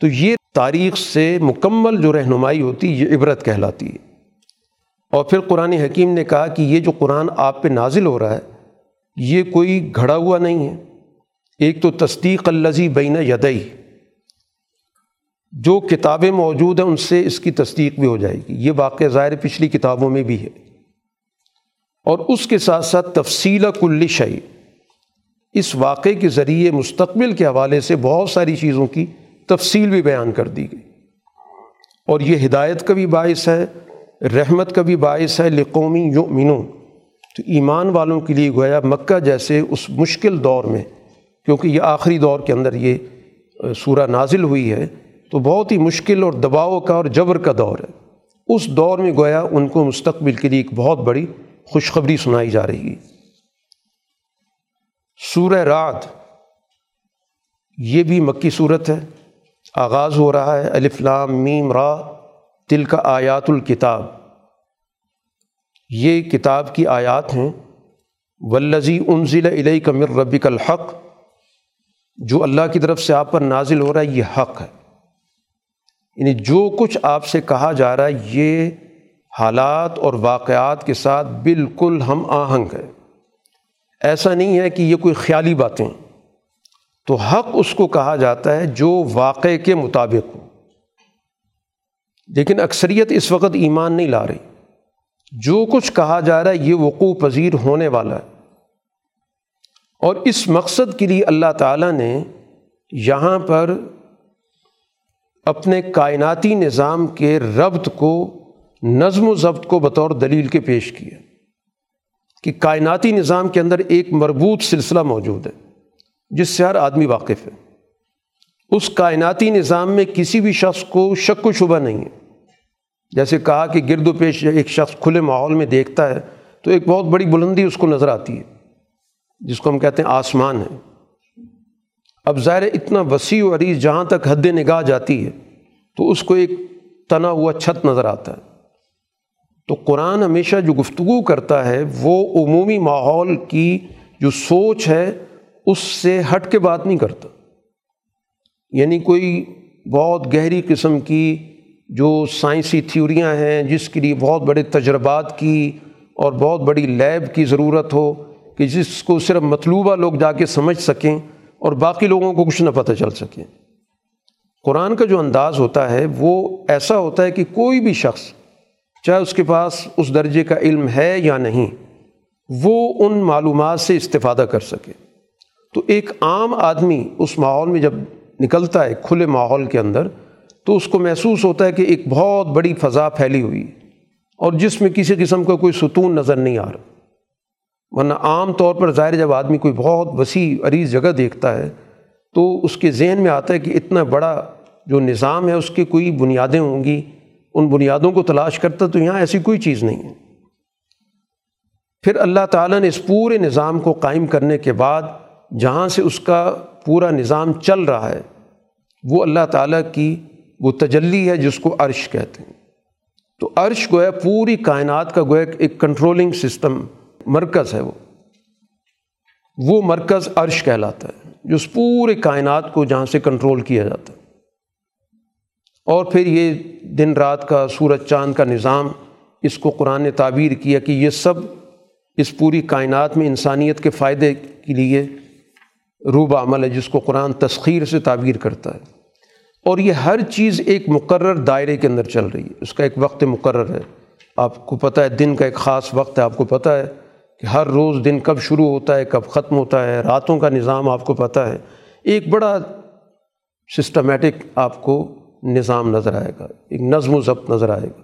تو یہ تاریخ سے مکمل جو رہنمائی ہوتی یہ عبرت کہلاتی ہے۔ اور پھر قرآن حکیم نے کہا کہ یہ جو قرآن آپ پہ نازل ہو رہا ہے، یہ کوئی گھڑا ہوا نہیں ہے۔ ایک تو تصدیق الزی بین یدئی جو کتابیں موجود ہیں ان سے اس کی تصدیق بھی ہو جائے گی۔ یہ واقع ظاہر پچھلی کتابوں میں بھی ہے۔ اور اس کے ساتھ ساتھ تفصیل کل شعی اس واقعے کے ذریعے مستقبل کے حوالے سے بہت ساری چیزوں کی تفصیل بھی بیان کر دی گئی۔ اور یہ ہدایت کا بھی باعث ہے، رحمت کا بھی باعث ہے لقومی یؤمنون۔ تو ایمان والوں کے لیے گویا مکہ جیسے اس مشکل دور میں، کیونکہ یہ آخری دور کے اندر یہ سورہ نازل ہوئی ہے تو بہت ہی مشکل اور دباؤ کا اور جبر کا دور ہے۔ اس دور میں گویا ان کو مستقبل کے لیے ایک بہت بڑی خوشخبری سنائی جا رہی ہے۔ سورہ رات یہ بھی مکی صورت ہے۔ آغاز ہو رہا ہے۔ الفلام میم را تل کا آیات الکتاب۔ یہ کتاب کی آیات ہیں۔ ولزی انزل علیہ کمر ربک الحق، جو اللہ کی طرف سے آپ پر نازل ہو رہا ہے، یہ حق ہے۔ یعنی جو کچھ آپ سے کہا جا رہا ہے، یہ حالات اور واقعات کے ساتھ بالکل ہم آہنگ ہے ایسا نہیں ہے کہ یہ کوئی خیالی باتیں تو حق اس کو کہا جاتا ہے جو واقع کے مطابق ہو۔ لیکن اکثریت اس وقت ایمان نہیں لا رہی۔ جو کچھ کہا جا رہا ہے، یہ وقوع پذیر ہونے والا ہے۔ اور اس مقصد کے لیے اللہ تعالیٰ نے یہاں پر اپنے کائناتی نظام کے ربط کو، نظم و ضبط کو بطور دلیل کے پیش کیا کہ کائناتی نظام کے اندر ایک مربوط سلسلہ موجود ہے، جس سے ہر آدمی واقف ہے۔ اس کائناتی نظام میں کسی بھی شخص کو شک و شبہ نہیں ہے۔ جیسے کہا کہ گرد و پیش ایک شخص کھلے ماحول میں دیکھتا ہے تو ایک بہت بڑی بلندی اس کو نظر آتی ہے، جس کو ہم کہتے ہیں آسمان ہے۔ اب ظاہر اتنا وسیع و عریض جہاں تک حد نگاہ جاتی ہے، تو اس کو ایک تنا ہوا چھت نظر آتا ہے۔ تو قرآن ہمیشہ جو گفتگو کرتا ہے، وہ عمومی ماحول کی جو سوچ ہے، اس سے ہٹ کے بات نہیں کرتا۔ یعنی کوئی بہت گہری قسم کی جو سائنسی تھیوریاں ہیں، جس کے لیے بہت بڑے تجربات کی اور بہت بڑی لیب کی ضرورت ہو، کہ جس کو صرف مطلوبہ لوگ جا کے سمجھ سکیں۔ اور باقی لوگوں کو کچھ نہ پتہ چل سکے۔ قرآن کا جو انداز ہوتا ہے وہ ایسا ہوتا ہے کہ کوئی بھی شخص، چاہے اس کے پاس اس درجے کا علم ہے یا نہیں، وہ ان معلومات سے استفادہ کر سکے۔ تو ایک عام آدمی اس ماحول میں جب نکلتا ہے کھلے ماحول کے اندر، تو اس کو محسوس ہوتا ہے کہ ایک بہت بڑی فضا پھیلی ہوئی اور جس میں کسی قسم کا کوئی ستون نظر نہیں آ رہا۔ ورنہ عام طور پر ظاہر جب آدمی کوئی بہت وسیع عریض جگہ دیکھتا ہے تو اس کے ذہن میں آتا ہے کہ اتنا بڑا جو نظام ہے اس کی کوئی بنیادیں ہوں گی، ان بنیادوں کو تلاش کرتا تو یہاں ایسی کوئی چیز نہیں ہے۔ پھر اللہ تعالیٰ نے اس پورے نظام کو قائم کرنے کے بعد جہاں سے اس کا پورا نظام چل رہا ہے، وہ اللہ تعالیٰ کی وہ تجلی ہے جس کو عرش کہتے ہیں۔ تو عرش گویا پوری کائنات کا گویا ایک کنٹرولنگ سسٹم مرکز ہے وہ۔ وہ مرکز عرش کہلاتا ہے، جو اس پورے کائنات کو جہاں سے کنٹرول کیا جاتا ہے۔ اور پھر یہ دن رات کا سورج چاند کا نظام، اس کو قرآن نے تعبیر کیا کہ یہ سب اس پوری کائنات میں انسانیت کے فائدے کے لیے روب عمل ہے، جس کو قرآن تسخیر سے تعبیر کرتا ہے۔ اور یہ ہر چیز ایک مقرر دائرے کے اندر چل رہی ہے۔ اس کا ایک وقت مقرر ہے۔ آپ کو پتہ ہے، دن کا ایک خاص وقت ہے، آپ کو پتہ ہے۔ کہ ہر روز دن کب شروع ہوتا ہے، کب ختم ہوتا ہے، راتوں کا نظام آپ کو پتہ ہے۔ ایک بڑا سسٹمیٹک آپ کو نظام نظر آئے گا، ایک نظم و ضبط نظر آئے گا۔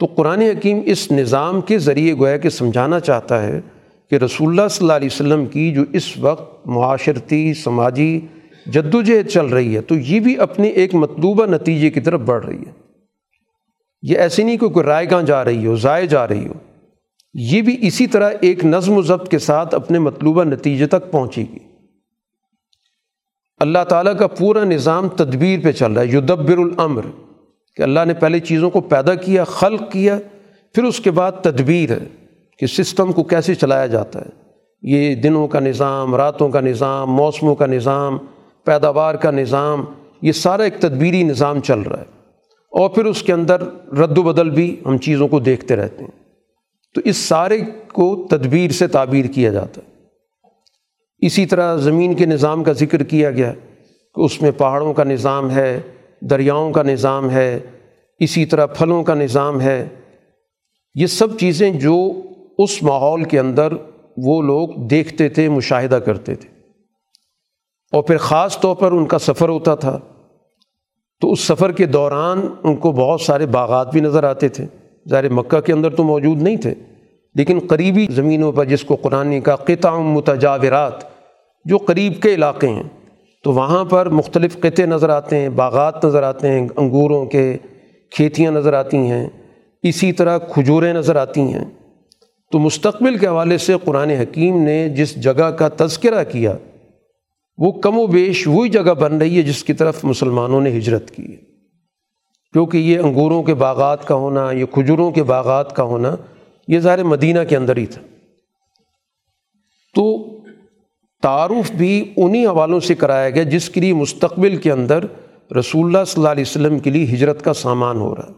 تو قرآن حکیم اس نظام کے ذریعے گویا کہ سمجھانا چاہتا ہے کہ رسول اللہ صلی اللہ علیہ وسلم کی جو اس وقت معاشرتی، سماجی جد و جہد چل رہی ہے، تو یہ بھی اپنے ایک مطلوبہ نتیجے کی طرف بڑھ رہی ہے۔ یہ ایسی نہیں کہ کوئی رائے گاہ جا رہی ہو، ضائع جا رہی ہو۔ یہ بھی اسی طرح ایک نظم و ضبط کے ساتھ اپنے مطلوبہ نتیجے تک پہنچے گی۔ اللہ تعالیٰ کا پورا نظام تدبیر پہ چل رہا ہے۔ یدبر العمر کہ اللہ نے پہلے چیزوں کو پیدا کیا، خلق کیا، پھر اس کے بعد تدبیر ہے کہ سسٹم کو کیسے چلایا جاتا ہے۔ یہ دنوں کا نظام، راتوں کا نظام، موسموں کا نظام، پیداوار کا نظام، یہ سارا ایک تدبیری نظام چل رہا ہے۔ اور پھر اس کے اندر رد و بدل بھی ہم چیزوں کو دیکھتے رہتے ہیں۔ تو اس سارے کو تدبیر سے تعبیر کیا جاتا ہے۔ اسی طرح زمین کے نظام کا ذکر کیا گیا کہ اس میں پہاڑوں کا نظام ہے، دریاؤں کا نظام ہے، اسی طرح پھلوں کا نظام ہے۔ یہ سب چیزیں جو اس ماحول کے اندر وہ لوگ دیکھتے تھے، مشاہدہ کرتے تھے۔ اور پھر خاص طور پر ان کا سفر ہوتا تھا۔ تو اس سفر کے دوران ان کو بہت سارے باغات بھی نظر آتے تھے۔ ظاہر مکہ کے اندر تو موجود نہیں تھے۔ لیکن قریبی زمینوں پر جس کو قرآن کا قطع متجاورات، جو قریب کے علاقے ہیں، تو وہاں پر مختلف قطعے نظر آتے ہیں، باغات نظر آتے ہیں، انگوروں کے کھیتیاں نظر آتی ہیں، اسی طرح کھجوریں نظر آتی ہیں۔ تو مستقبل کے حوالے سے قرآن حکیم نے جس جگہ کا تذکرہ کیا، وہ کم و بیش وہی جگہ بن رہی ہے جس کی طرف مسلمانوں نے ہجرت کی۔ ہے کیونکہ یہ انگوروں کے باغات کا ہونا، یہ کھجوروں کے باغات کا ہونا، یہ ظاہر مدینہ کے اندر ہی تھا۔ تو تعارف بھی انہی حوالوں سے کرایا گیا جس کے لیے مستقبل کے اندر رسول اللہ صلی اللہ علیہ وسلم کے لیے ہجرت کا سامان ہو رہا۔ ہے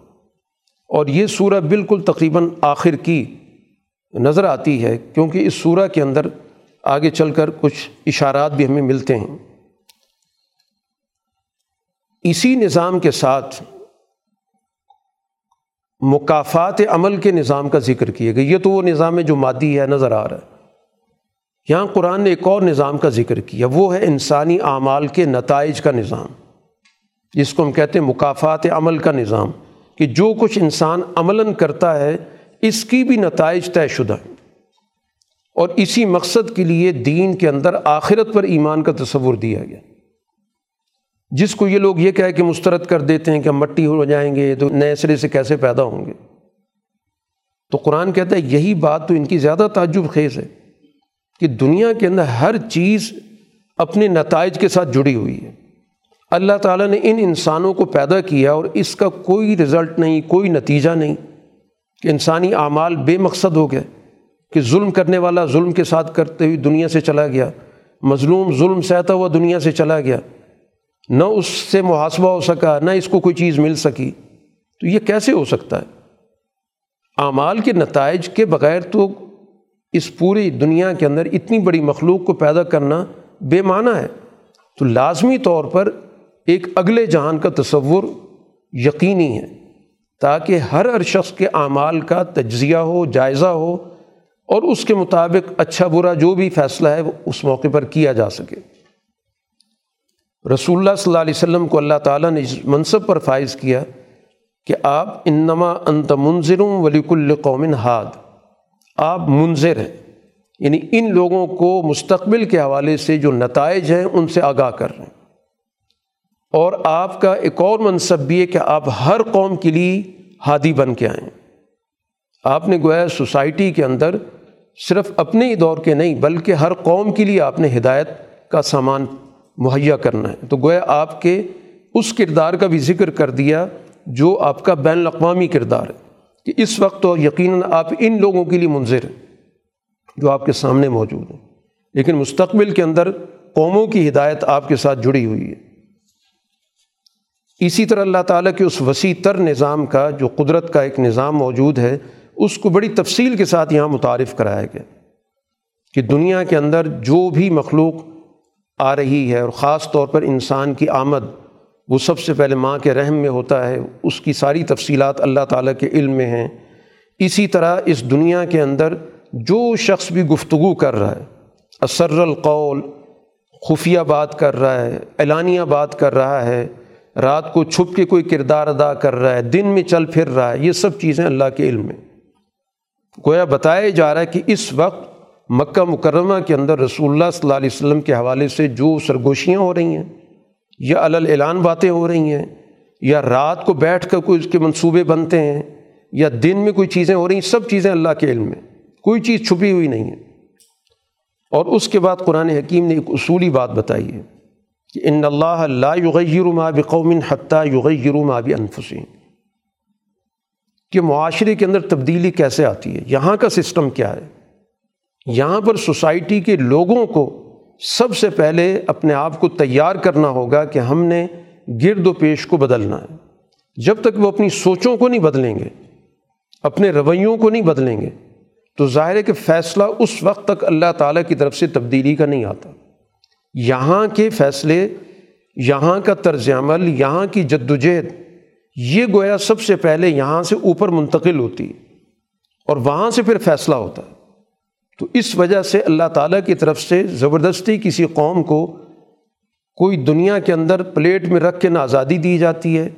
اور یہ سورہ بالکل تقریباً آخر کی نظر آتی ہے، کیونکہ اس سورہ کے اندر آگے چل کر کچھ اشارات بھی ہمیں ملتے ہیں۔ اسی نظام کے ساتھ مقافات عمل کے نظام کا ذکر کیا گیا یہ تو وہ نظام ہے جو مادی ہے، نظر آ رہا ہے۔ یہاں قرآن نے ایک اور نظام کا ذکر کیا، وہ ہے انسانی اعمال کے نتائج کا نظام۔ جس کو ہم کہتے ہیں مقافات عمل کا نظام، کہ جو کچھ انسان عملاً کرتا ہے، اس کی بھی نتائج طے شدہ ہیں۔ اور اسی مقصد کے لیے دین کے اندر آخرت پر ایمان کا تصور دیا گیا۔ جس کو یہ لوگ یہ کہہ کہ مسترد کر دیتے ہیں کہ ہم مٹی ہو جائیں گے، تو نئے سرے سے کیسے پیدا ہوں گے؟ تو قرآن کہتا ہے یہی بات تو ان کی زیادہ تعجب خیز ہے کہ دنیا کے اندر ہر چیز اپنے نتائج کے ساتھ جڑی ہوئی ہے۔ اللہ تعالیٰ نے ان انسانوں کو پیدا کیا اور اس کا کوئی رزلٹ نہیں، کوئی نتیجہ نہیں کہ انسانی اعمال بے مقصد ہو گئے، کہ ظلم کرنے والا ظلم کے ساتھ کرتے ہوئی دنیا سے چلا گیا، مظلوم ظلم سہتا ہوا دنیا سے چلا گیا۔ نہ اس سے محاسبہ ہو سکا، نہ اس کو کوئی چیز مل سکی۔ تو یہ کیسے ہو سکتا ہے؟ اعمال کے نتائج کے بغیر تو اس پوری دنیا کے اندر اتنی بڑی مخلوق کو پیدا کرنا بے معنی ہے۔ تو لازمی طور پر ایک اگلے جہان کا تصور یقینی ہے، تاکہ ہر ہر شخص کے اعمال کا تجزیہ ہو، جائزہ ہو، اور اس کے مطابق اچھا برا جو بھی فیصلہ ہے، وہ اس موقع پر کیا جا سکے۔ رسول اللہ صلی اللہ علیہ وسلم کو اللہ تعالیٰ نے اس منصب پر فائز کیا کہ آپ انما انت منظر ولیک القومن ہاد آپ منظر ہیں۔ یعنی ان لوگوں کو مستقبل کے حوالے سے جو نتائج ہیں ان سے آگاہ کر رہے ہیں۔ اور آپ کا ایک اور منصب بھی ہے کہ آپ ہر قوم کے لیے ہادی بن کے آئیں۔ آپ نے گویا سوسائٹی کے اندر صرف اپنے ہی دور کے نہیں، بلکہ ہر قوم کے لیے آپ نے ہدایت کا سامان مہیا کرنا ہے۔ تو گویا آپ کے اس کردار کا بھی ذکر کر دیا جو آپ کا بین الاقوامی کردار ہے۔ کہ اس وقت تو یقیناً آپ ان لوگوں کے لیے منظر ہیں جو آپ کے سامنے موجود ہیں۔ لیکن مستقبل کے اندر قوموں کی ہدایت آپ کے ساتھ جڑی ہوئی ہے۔ اسی طرح اللہ تعالیٰ کے اس وسیع تر نظام کا جو قدرت کا ایک نظام موجود ہے، اس کو بڑی تفصیل کے ساتھ یہاں متعارف کرایا گیا۔ کہ دنیا کے اندر جو بھی مخلوق آ رہی ہے اور خاص طور پر انسان کی آمد، وہ سب سے پہلے ماں کے رحم میں ہوتا ہے، اس کی ساری تفصیلات اللہ تعالیٰ کے علم میں ہیں۔ اسی طرح اس دنیا کے اندر جو شخص بھی گفتگو کر رہا ہے اسر القول، خفیہ بات کر رہا ہے، اعلانیہ بات کر رہا ہے، رات کو چھپ کے کوئی کردار ادا کر رہا ہے، دن میں چل پھر رہا ہے، یہ سب چیزیں اللہ کے علم میں۔ گویا بتایا جا رہا ہے کہ اس وقت مکہ مکرمہ کے اندر رسول اللہ صلی اللہ علیہ وسلم کے حوالے سے جو سرگوشیاں ہو رہی ہیں، یا اعلان باتیں ہو رہی ہیں، یا رات کو بیٹھ کر کوئی اس کے منصوبے بنتے ہیں، یا دن میں کوئی چیزیں ہو رہی ہیں، سب چیزیں اللہ کے علم میں، کوئی چیز چھپی ہوئی نہیں ہے۔ اور اس کے بعد قرآن حکیم نے ایک اصولی بات بتائی ہے کہ ان اللہ لا یغیر ما بقوم حتیٰ یغیر ما بانفسهم کہ معاشرے کے اندر تبدیلی کیسے آتی ہے، یہاں کا سسٹم کیا ہے؟ یہاں پر سوسائٹی کے لوگوں کو سب سے پہلے اپنے آپ کو تیار کرنا ہوگا کہ ہم نے گرد و پیش کو بدلنا ہے۔ جب تک وہ اپنی سوچوں کو نہیں بدلیں گے، اپنے رویوں کو نہیں بدلیں گے، تو ظاہر ہے کہ فیصلہ اس وقت تک اللہ تعالیٰ کی طرف سے تبدیلی کا نہیں آتا۔ یہاں کے فیصلے، یہاں کا طرز عمل، یہاں کی جد وجہد یہ گویا سب سے پہلے یہاں سے اوپر منتقل ہوتی اور وہاں سے پھر فیصلہ ہوتا ہے۔ تو اس وجہ سے اللہ تعالیٰ کی طرف سے زبردستی کسی قوم کو کوئی دنیا کے اندر پلیٹ میں رکھ کے نہ آزادی دی جاتی ہے،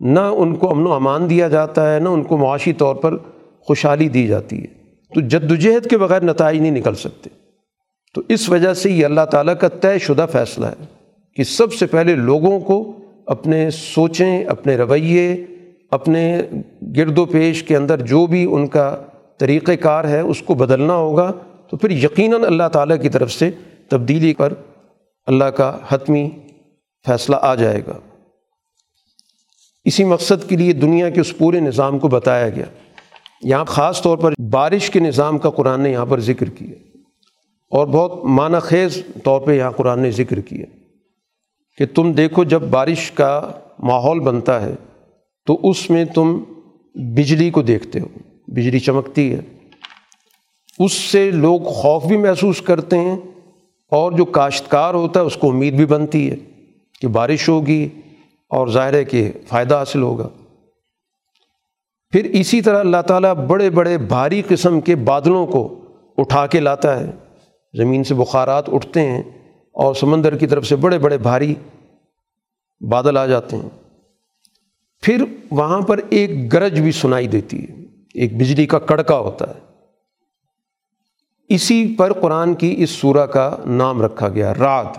نہ ان کو امن و امان دیا جاتا ہے، نہ ان کو معاشی طور پر خوشحالی دی جاتی ہے۔ تو جد وجہد کے بغیر نتائج نہیں نکل سکتے۔ تو اس وجہ سے یہ اللہ تعالیٰ کا طے شدہ فیصلہ ہے کہ سب سے پہلے لوگوں کو اپنے سوچیں، اپنے رویے، اپنے گرد و پیش کے اندر جو بھی ان کا طریقۂ کار ہے، اس کو بدلنا ہوگا۔ تو پھر یقیناً اللہ تعالیٰ کی طرف سے تبدیلی پر اللہ کا حتمی فیصلہ آ جائے گا۔ اسی مقصد کے لیے دنیا کے اس پورے نظام کو بتایا گیا۔ یہاں خاص طور پر بارش کے نظام کا قرآن نے یہاں پر ذکر کیا۔ اور بہت معنی خیز طور پہ یہاں قرآن نے ذکر کیا کہ تم دیکھو جب بارش کا ماحول بنتا ہے تو اس میں تم بجلی کو دیکھتے ہو۔ بجلی چمکتی ہے۔ اس سے لوگ خوف بھی محسوس کرتے ہیں اور جو کاشتکار ہوتا ہے اس کو امید بھی بنتی ہے کہ بارش ہوگی اور ظاہر ہے کہ فائدہ حاصل ہوگا۔ پھر اسی طرح اللہ تعالیٰ بڑے بڑے بھاری قسم کے بادلوں کو اٹھا کے لاتا ہے۔ زمین سے بخارات اٹھتے ہیں اور سمندر کی طرف سے بڑے بڑے بھاری بادل آ جاتے ہیں۔ پھر وہاں پر ایک گرج بھی سنائی دیتی ہے۔ ایک بجلی کا کڑکا ہوتا ہے۔ اسی پر قرآن کی اس سورہ کا نام رکھا گیا رات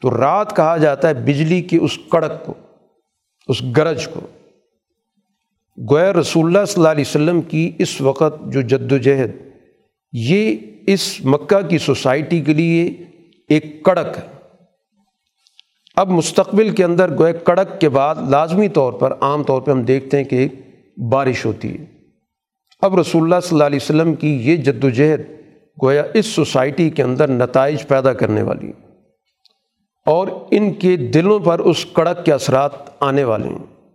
تو رات کہا جاتا ہے بجلی کی اس کڑک کو، اس گرج کو۔ گویا رسول اللہ صلی اللہ علیہ وسلم کی اس وقت جو جد و جہد یہ اس مکہ کی سوسائٹی کے لیے ایک کڑک ہے۔ اب مستقبل کے اندر گوئے کڑک کے بعد لازمی طور پر، عام طور پہ ہم دیکھتے ہیں کہ ایک بارش ہوتی ہے۔ اب رسول اللہ صلی اللہ علیہ وسلم کی یہ جد و جہد گویا اس سوسائٹی کے اندر نتائج پیدا کرنے والی اور ان کے دلوں پر اس کڑک کے اثرات آنے والے ہیں۔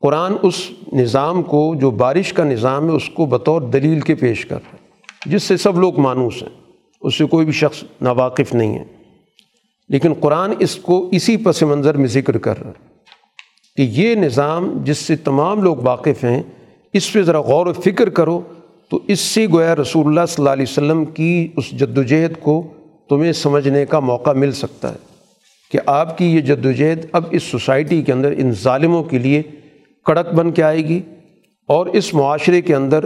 قرآن اس نظام کو، جو بارش کا نظام ہے، اس کو بطور دلیل کے پیش کر رہا ہے، جس سے سب لوگ مانوس ہیں۔ اس سے کوئی بھی شخص ناواقف نہیں ہے۔ لیکن قرآن اس کو اسی پس منظر میں ذکر کر رہا ہے کہ یہ نظام جس سے تمام لوگ واقف ہیں اس پہ ذرا غور و فکر کرو تو اس سے گویا رسول اللہ صلی اللہ علیہ وسلم کی اس جد و جہد کو تمہیں سمجھنے کا موقع مل سکتا ہے کہ آپ کی یہ جد و جہد اب اس سوسائٹی کے اندر ان ظالموں کے لیے کڑک بن کے آئے گی اور اس معاشرے کے اندر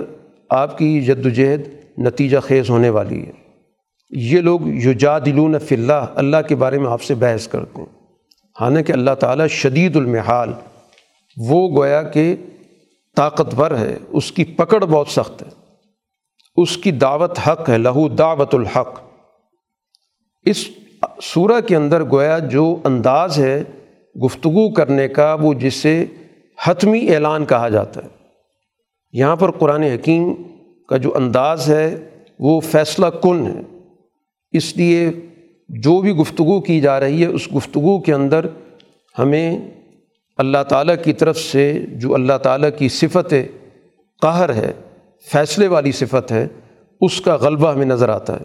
آپ کی جد و جہد نتیجہ خیز ہونے والی ہے۔ یہ لوگ یجادلون فی اللہ اللہ کے بارے میں آپ سے بحث کرتے ہیں۔ حالانکہ اللہ تعالیٰ شدید المحال، وہ گویا کہ طاقتور ہے، اس کی پکڑ بہت سخت ہے۔ اس کی دعوت حق ہے، لہو دعوت الحق۔ اس سورہ کے اندر گویا جو انداز ہے گفتگو کرنے کا، وہ جسے حتمی اعلان کہا جاتا ہے۔ یہاں پر قرآن حکیم کا جو انداز ہے، وہ فیصلہ کن ہے۔ اس لیے جو بھی گفتگو کی جا رہی ہے، اس گفتگو کے اندر ہمیں اللہ تعالیٰ کی طرف سے جو اللہ تعالیٰ کی صفت قہر ہے، فیصلے والی صفت ہے، اس کا غلبہ ہمیں نظر آتا ہے۔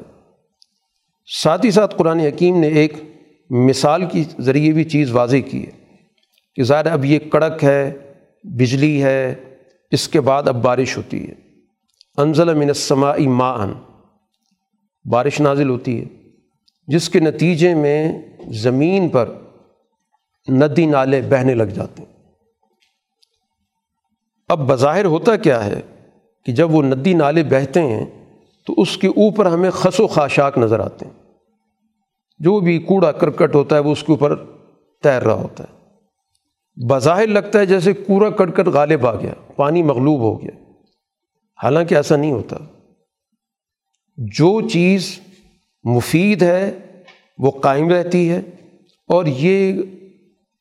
ساتھ ہی ساتھ قرآن حکیم نے ایک مثال کی ذریعے بھی چیز واضح کی ہے کہ ظاہر اب یہ کڑک ہے، بجلی ہے، اس کے بعد اب بارش ہوتی ہے۔ انزل من السماء ماء، بارش نازل ہوتی ہے۔ جس کے نتیجے میں زمین پر ندی نالے بہنے لگ جاتے ہیں۔ اب بظاہر ہوتا کیا ہے کہ جب وہ ندی نالے بہتے ہیں تو اس کے اوپر ہمیں خس و خاشاک نظر آتے ہیں۔ جو بھی کوڑا کرکٹ ہوتا ہے وہ اس کے اوپر تیر رہا ہوتا ہے۔ بظاہر لگتا ہے جیسے کوڑا کٹ کٹ غالب آ گیا، پانی مغلوب ہو گیا۔ حالانکہ ایسا نہیں ہوتا۔ جو چیز مفید ہے وہ قائم رہتی ہے اور یہ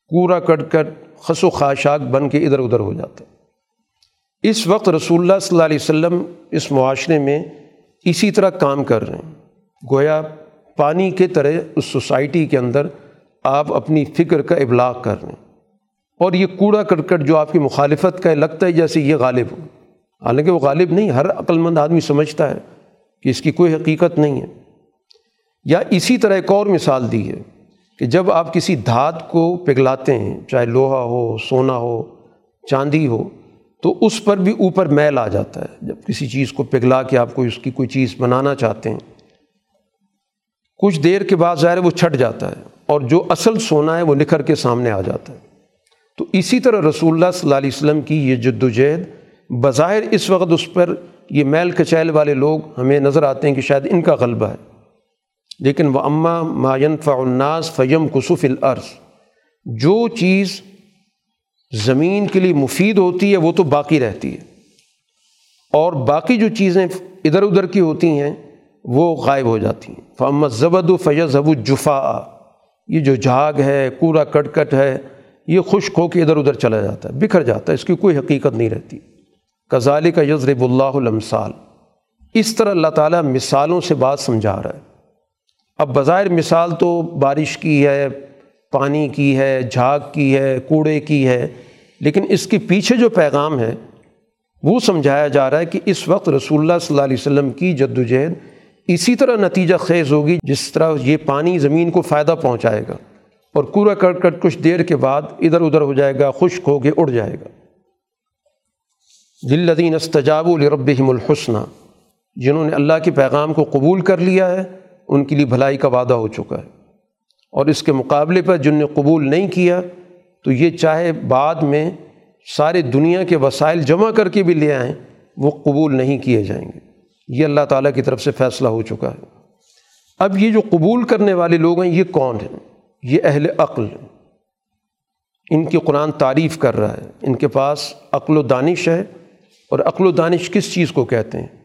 کوڑا کٹ کٹ، خس و خاشاک بن کے ادھر ادھر ہو جاتا۔ ہے اس وقت رسول اللہ صلی اللہ علیہ وسلم اس معاشرے میں اسی طرح کام کر رہے ہیں۔ گویا پانی کے طرح اس سوسائٹی کے اندر آپ اپنی فکر کا ابلاغ کر رہے ہیں۔ اور یہ کوڑا کرکٹ جو آپ کی مخالفت کا ہے لگتا ہے جیسے یہ غالب ہو۔ حالانکہ وہ غالب نہیں، ہر عقلمند آدمی سمجھتا ہے کہ اس کی کوئی حقیقت نہیں ہے۔ یا اسی طرح ایک اور مثال دی ہے۔ کہ جب آپ کسی دھات کو پگھلاتے ہیں، چاہے لوہا ہو، سونا ہو، چاندی ہو، تو اس پر بھی اوپر میل آ جاتا ہے۔ جب کسی چیز کو پگھلا کے آپ کو اس کی کوئی چیز بنانا چاہتے ہیں، کچھ دیر کے بعد ظاہر وہ چھٹ جاتا ہے اور جو اصل سونا ہے وہ نکھر کے سامنے آ جاتا ہے۔ تو اسی طرح رسول اللہ صلی اللہ علیہ وسلم کی یہ جد و جہد، بظاہر اس وقت اس پر یہ میل کچیل والے لوگ ہمیں نظر آتے ہیں کہ شاید ان کا غلبہ ہے۔ لیکن وہ اماں معین فناس فیم کسف العرض جو چیز زمین کے لیے مفید ہوتی ہے وہ تو باقی رہتی ہے۔ اور باقی جو چیزیں ادھر ادھر کی ہوتی ہیں وہ غائب ہو جاتی ہیں۔ فمت زبد و فیض ابو جفا یہ جو جھاگ ہے، کوڑا کٹ کٹ ہے، یہ خشک ہو کے ادھر ادھر چلا جاتا ہے، بکھر جاتا ہے، اس کی کوئی حقیقت نہیں رہتی۔ کزالی کا یزرب اللہ المثال اس طرح اللہ تعالیٰ مثالوں سے بات سمجھا رہا ہے۔ اب بظاہر مثال تو بارش کی ہے، پانی کی ہے، جھاگ کی ہے، کوڑے کی ہے، لیکن اس کے پیچھے جو پیغام ہے، وہ سمجھایا جا رہا ہے کہ اس وقت رسول اللہ صلی اللہ علیہ وسلم کی جد وجہد اسی طرح نتیجہ خیز ہوگی، جس طرح یہ پانی زمین کو فائدہ پہنچائے گا اور کورا کر کر کچھ دیر کے بعد ادھر ادھر ہو جائے گا، خشک ہو کے اڑ جائے گا۔ دلدین استجاب الربہم الحسنہ، جنہوں نے اللہ کے پیغام کو قبول کر لیا ہے ان کے لیے بھلائی کا وعدہ ہو چکا ہے۔ اور اس کے مقابلے پر جن نے قبول نہیں کیا، تو یہ چاہے بعد میں سارے دنیا کے وسائل جمع کر کے بھی لے آئیں، وہ قبول نہیں کیے جائیں گے۔ یہ اللہ تعالیٰ کی طرف سے فیصلہ ہو چکا ہے۔ اب یہ جو قبول کرنے والے لوگ ہیں، یہ کون ہیں؟ یہ اہل عقل ان کی قرآن تعریف کر رہا ہے۔ ان کے پاس عقل و دانش ہے۔ اور عقل و دانش کس چیز کو کہتے ہیں؟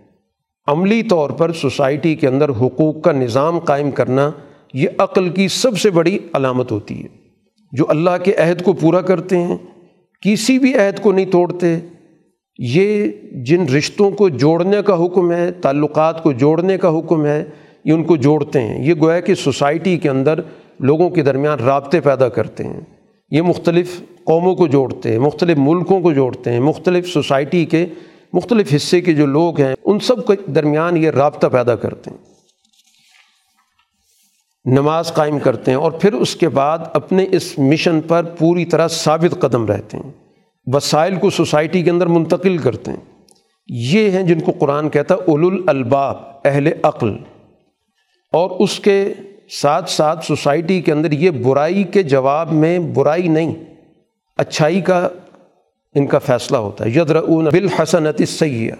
عملی طور پر سوسائٹی کے اندر حقوق کا نظام قائم کرنا یہ عقل کی سب سے بڑی علامت ہوتی ہے۔ جو اللہ کے عہد کو پورا کرتے ہیں، کسی بھی عہد کو نہیں توڑتے۔ یہ جن رشتوں کو جوڑنے کا حکم ہے، تعلقات کو جوڑنے کا حکم ہے، یہ ان کو جوڑتے ہیں۔ یہ گویا کہ سوسائٹی کے اندر لوگوں کے درمیان رابطے پیدا کرتے ہیں۔ یہ مختلف قوموں کو جوڑتے ہیں، مختلف ملکوں کو جوڑتے ہیں، مختلف سوسائٹی کے مختلف حصے کے جو لوگ ہیں، ان سب کے درمیان یہ رابطہ پیدا کرتے ہیں۔ نماز قائم کرتے ہیں اور پھر اس کے بعد اپنے اس مشن پر پوری طرح ثابت قدم رہتے ہیں۔ وسائل کو سوسائٹی کے اندر منتقل کرتے ہیں۔ یہ ہیں جن کو قرآن کہتا ہے اول الباب اہل عقل۔ اور اس کے ساتھ ساتھ سوسائٹی کے اندر یہ برائی کے جواب میں برائی نہیں، اچھائی کا ان کا فیصلہ ہوتا ہے۔ یدرعون بالحسنت سیاح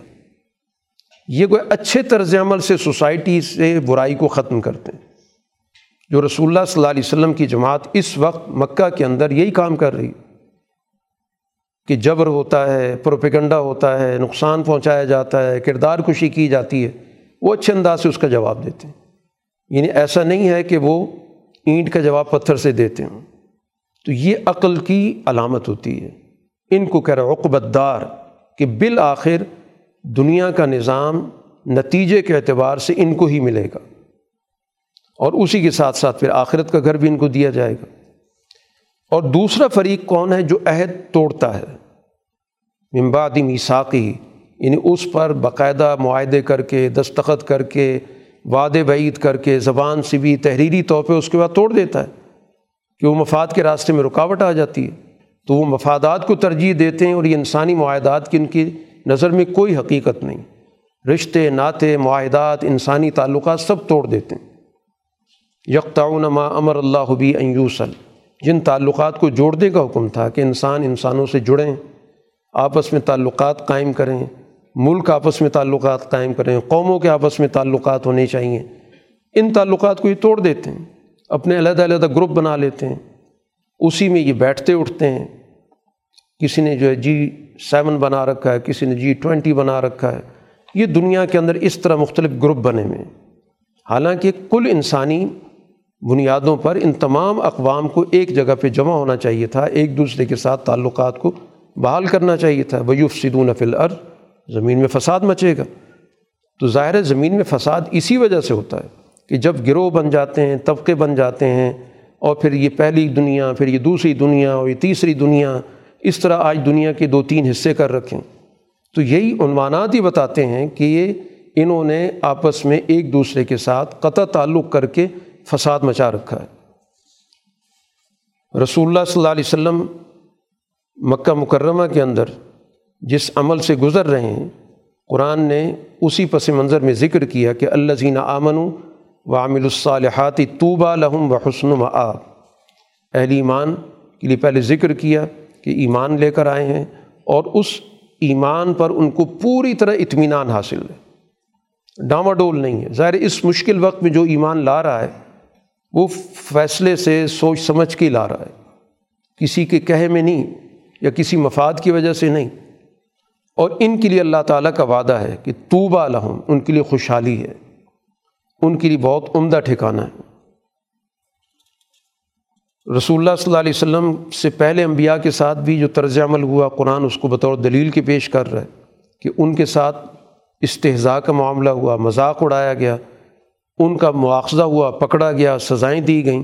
یہ کوئی اچھے طرز عمل سے سوسائٹی سے برائی کو ختم کرتے ہیں۔ جو رسول اللہ صلی اللہ علیہ وسلم کی جماعت اس وقت مکہ کے اندر یہی کام کر رہی کہ جبر ہوتا ہے، پروپیگنڈا ہوتا ہے، نقصان پہنچایا جاتا ہے، کردار کشی کی جاتی ہے۔ وہ اچھے انداز سے اس کا جواب دیتے ہیں۔ یعنی ایسا نہیں ہے کہ وہ اینٹ کا جواب پتھر سے دیتے ہوں۔ تو یہ عقل کی علامت ہوتی ہے۔ ان کو کہہ رہا عقبت دار کہ بالآخر دنیا کا نظام نتیجے کے اعتبار سے ان کو ہی ملے گا۔ اور اسی کے ساتھ ساتھ پھر آخرت کا گھر بھی ان کو دیا جائے گا۔ اور دوسرا فریق کون ہے جو عہد توڑتا ہے؟ ممباد میساقی یعنی اس پر باقاعدہ معاہدے کر کے، دستخط کر کے، وعدے بعید کر کے، زبان سے بھی تحریری طور پہ اس کے بعد توڑ دیتا ہے کہ وہ مفاد کے راستے میں رکاوٹ آ جاتی ہے۔ تو وہ مفادات کو ترجیح دیتے ہیں اور یہ انسانی معاہدات کی ان کی نظر میں کوئی حقیقت نہیں۔ رشتے ناطے معاہدات، انسانی تعلقات سب توڑ دیتے ہیں۔ یکتعون ما امر اللہ حبی ایوسل جن تعلقات کو جوڑنے کا حکم تھا کہ انسان انسانوں سے جڑیں، آپس میں تعلقات قائم کریں، ملک آپس میں تعلقات قائم کریں، قوموں کے آپس میں تعلقات ہونے چاہئیں۔ ان تعلقات کو یہ توڑ دیتے ہیں۔ اپنے علیحدہ علیحدہ گروپ بنا لیتے ہیں۔ اسی میں یہ بیٹھتے اٹھتے ہیں۔ کسی نے جو ہے جی سیون بنا رکھا ہے، کسی نے جی ٹوینٹی بنا رکھا ہے۔ یہ دنیا کے اندر اس طرح مختلف گروپ بنے ہوئے ہیں۔ حالانکہ کل انسانی بنیادوں پر ان تمام اقوام کو ایک جگہ پہ جمع ہونا چاہیے تھا، ایک دوسرے کے ساتھ تعلقات کو بحال کرنا چاہیے تھا۔ بیوف سدون فل ار زمین میں فساد مچے گا۔ تو ظاہر ہے زمین میں فساد اسی وجہ سے ہوتا ہے کہ جب گروہ بن جاتے ہیں، طبقے بن جاتے ہیں اور پھر یہ پہلی دنیا، پھر یہ دوسری دنیا اور یہ تیسری دنیا، اس طرح آج دنیا کے دو تین حصے کر رکھیں۔ تو یہی عنوانات ہی بتاتے ہیں کہ یہ انہوں نے آپس میں ایک دوسرے کے ساتھ قطع تعلق کر کے فساد مچا رکھا ہے۔ رسول اللہ صلی اللہ علیہ وسلم مکہ مکرمہ کے اندر جس عمل سے گزر رہے ہیں، قرآن نے اسی پس منظر میں ذکر کیا کہ اللہ زین آمن و عامل الصالحاتی طوبہ لہم و حسن و اہل ایمان کے لیے پہلے ذکر کیا کہ ایمان لے کر آئے ہیں اور اس ایمان پر ان کو پوری طرح اطمینان حاصل ہے۔ ڈاما ڈول نہیں ہے۔ ظاہر اس مشکل وقت میں جو ایمان لا رہا ہے، وہ فیصلے سے سوچ سمجھ کے لا رہا ہے۔ کسی کے کہے میں نہیں یا کسی مفاد کی وجہ سے نہیں۔ اور ان کے لیے اللہ تعالیٰ کا وعدہ ہے کہ طوبہ لہم ان کے لیے خوشحالی ہے۔ ان کے لیے بہت عمدہ ٹھکانہ ہے۔ رسول اللہ صلی اللہ علیہ وسلم سے پہلے انبیاء کے ساتھ بھی جو طرز عمل ہوا، قرآن اس کو بطور دلیل کے پیش کر رہا ہے کہ ان کے ساتھ استحضاء کا معاملہ ہوا، مذاق اڑایا گیا، ان کا مواخذہ ہوا، پکڑا گیا، سزائیں دی گئیں۔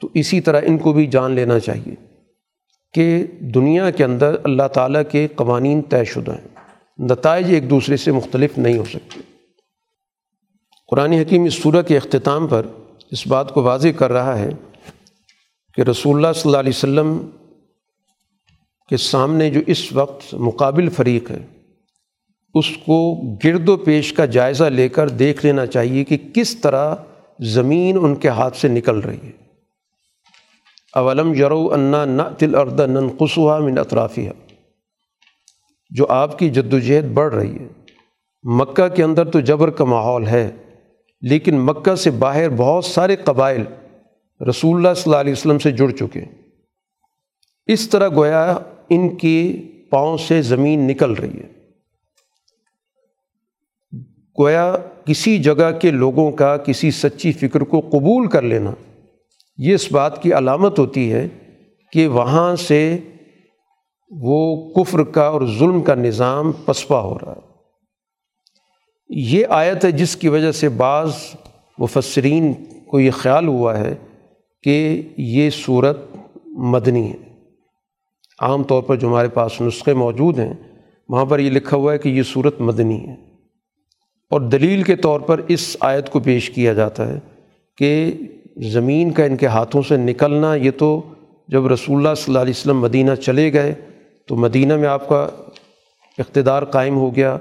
تو اسی طرح ان کو بھی جان لینا چاہیے کہ دنیا کے اندر اللہ تعالیٰ کے قوانین طے شدہ ہیں۔ نتائج ایک دوسرے سے مختلف نہیں ہو سکتے۔ قرآن حکیم اس صورت کے اختتام پر اس بات کو واضح کر رہا ہے کہ رسول اللہ صلی اللہ علیہ وسلم کے سامنے جو اس وقت مقابل فریق ہے، اس کو گرد و پیش کا جائزہ لے کر دیکھ لینا چاہیے کہ کس طرح زمین ان کے ہاتھ سے نکل رہی ہے۔ اولم یرو انا نہ تل ارد نن قصوہ من اطرافیہ جو آپ کی جد وجہد بڑھ رہی ہے، مکہ کے اندر تو جبر کا ماحول ہے۔ لیکن مکہ سے باہر بہت سارے قبائل رسول اللہ صلی اللہ علیہ وسلم سے جڑ چکے اس طرح گویا ان کے پاؤں سے زمین نکل رہی ہے۔ گویا کسی جگہ کے لوگوں کا کسی سچی فکر کو قبول کر لینا، یہ اس بات کی علامت ہوتی ہے کہ وہاں سے وہ کفر کا اور ظلم کا نظام پسپا ہو رہا ہے۔ یہ آیت ہے جس کی وجہ سے بعض مفسرین کو یہ خیال ہوا ہے کہ یہ صورت مدنی ہے۔ عام طور پر جو ہمارے پاس نسخے موجود ہیں، وہاں پر یہ لکھا ہوا ہے کہ یہ صورت مدنی ہے۔ اور دلیل کے طور پر اس آیت کو پیش کیا جاتا ہے کہ زمین کا ان کے ہاتھوں سے نکلنا، یہ تو جب رسول اللہ صلی اللہ علیہ وسلم مدینہ چلے گئے تو مدینہ میں آپ کا اقتدار قائم ہو گیا۔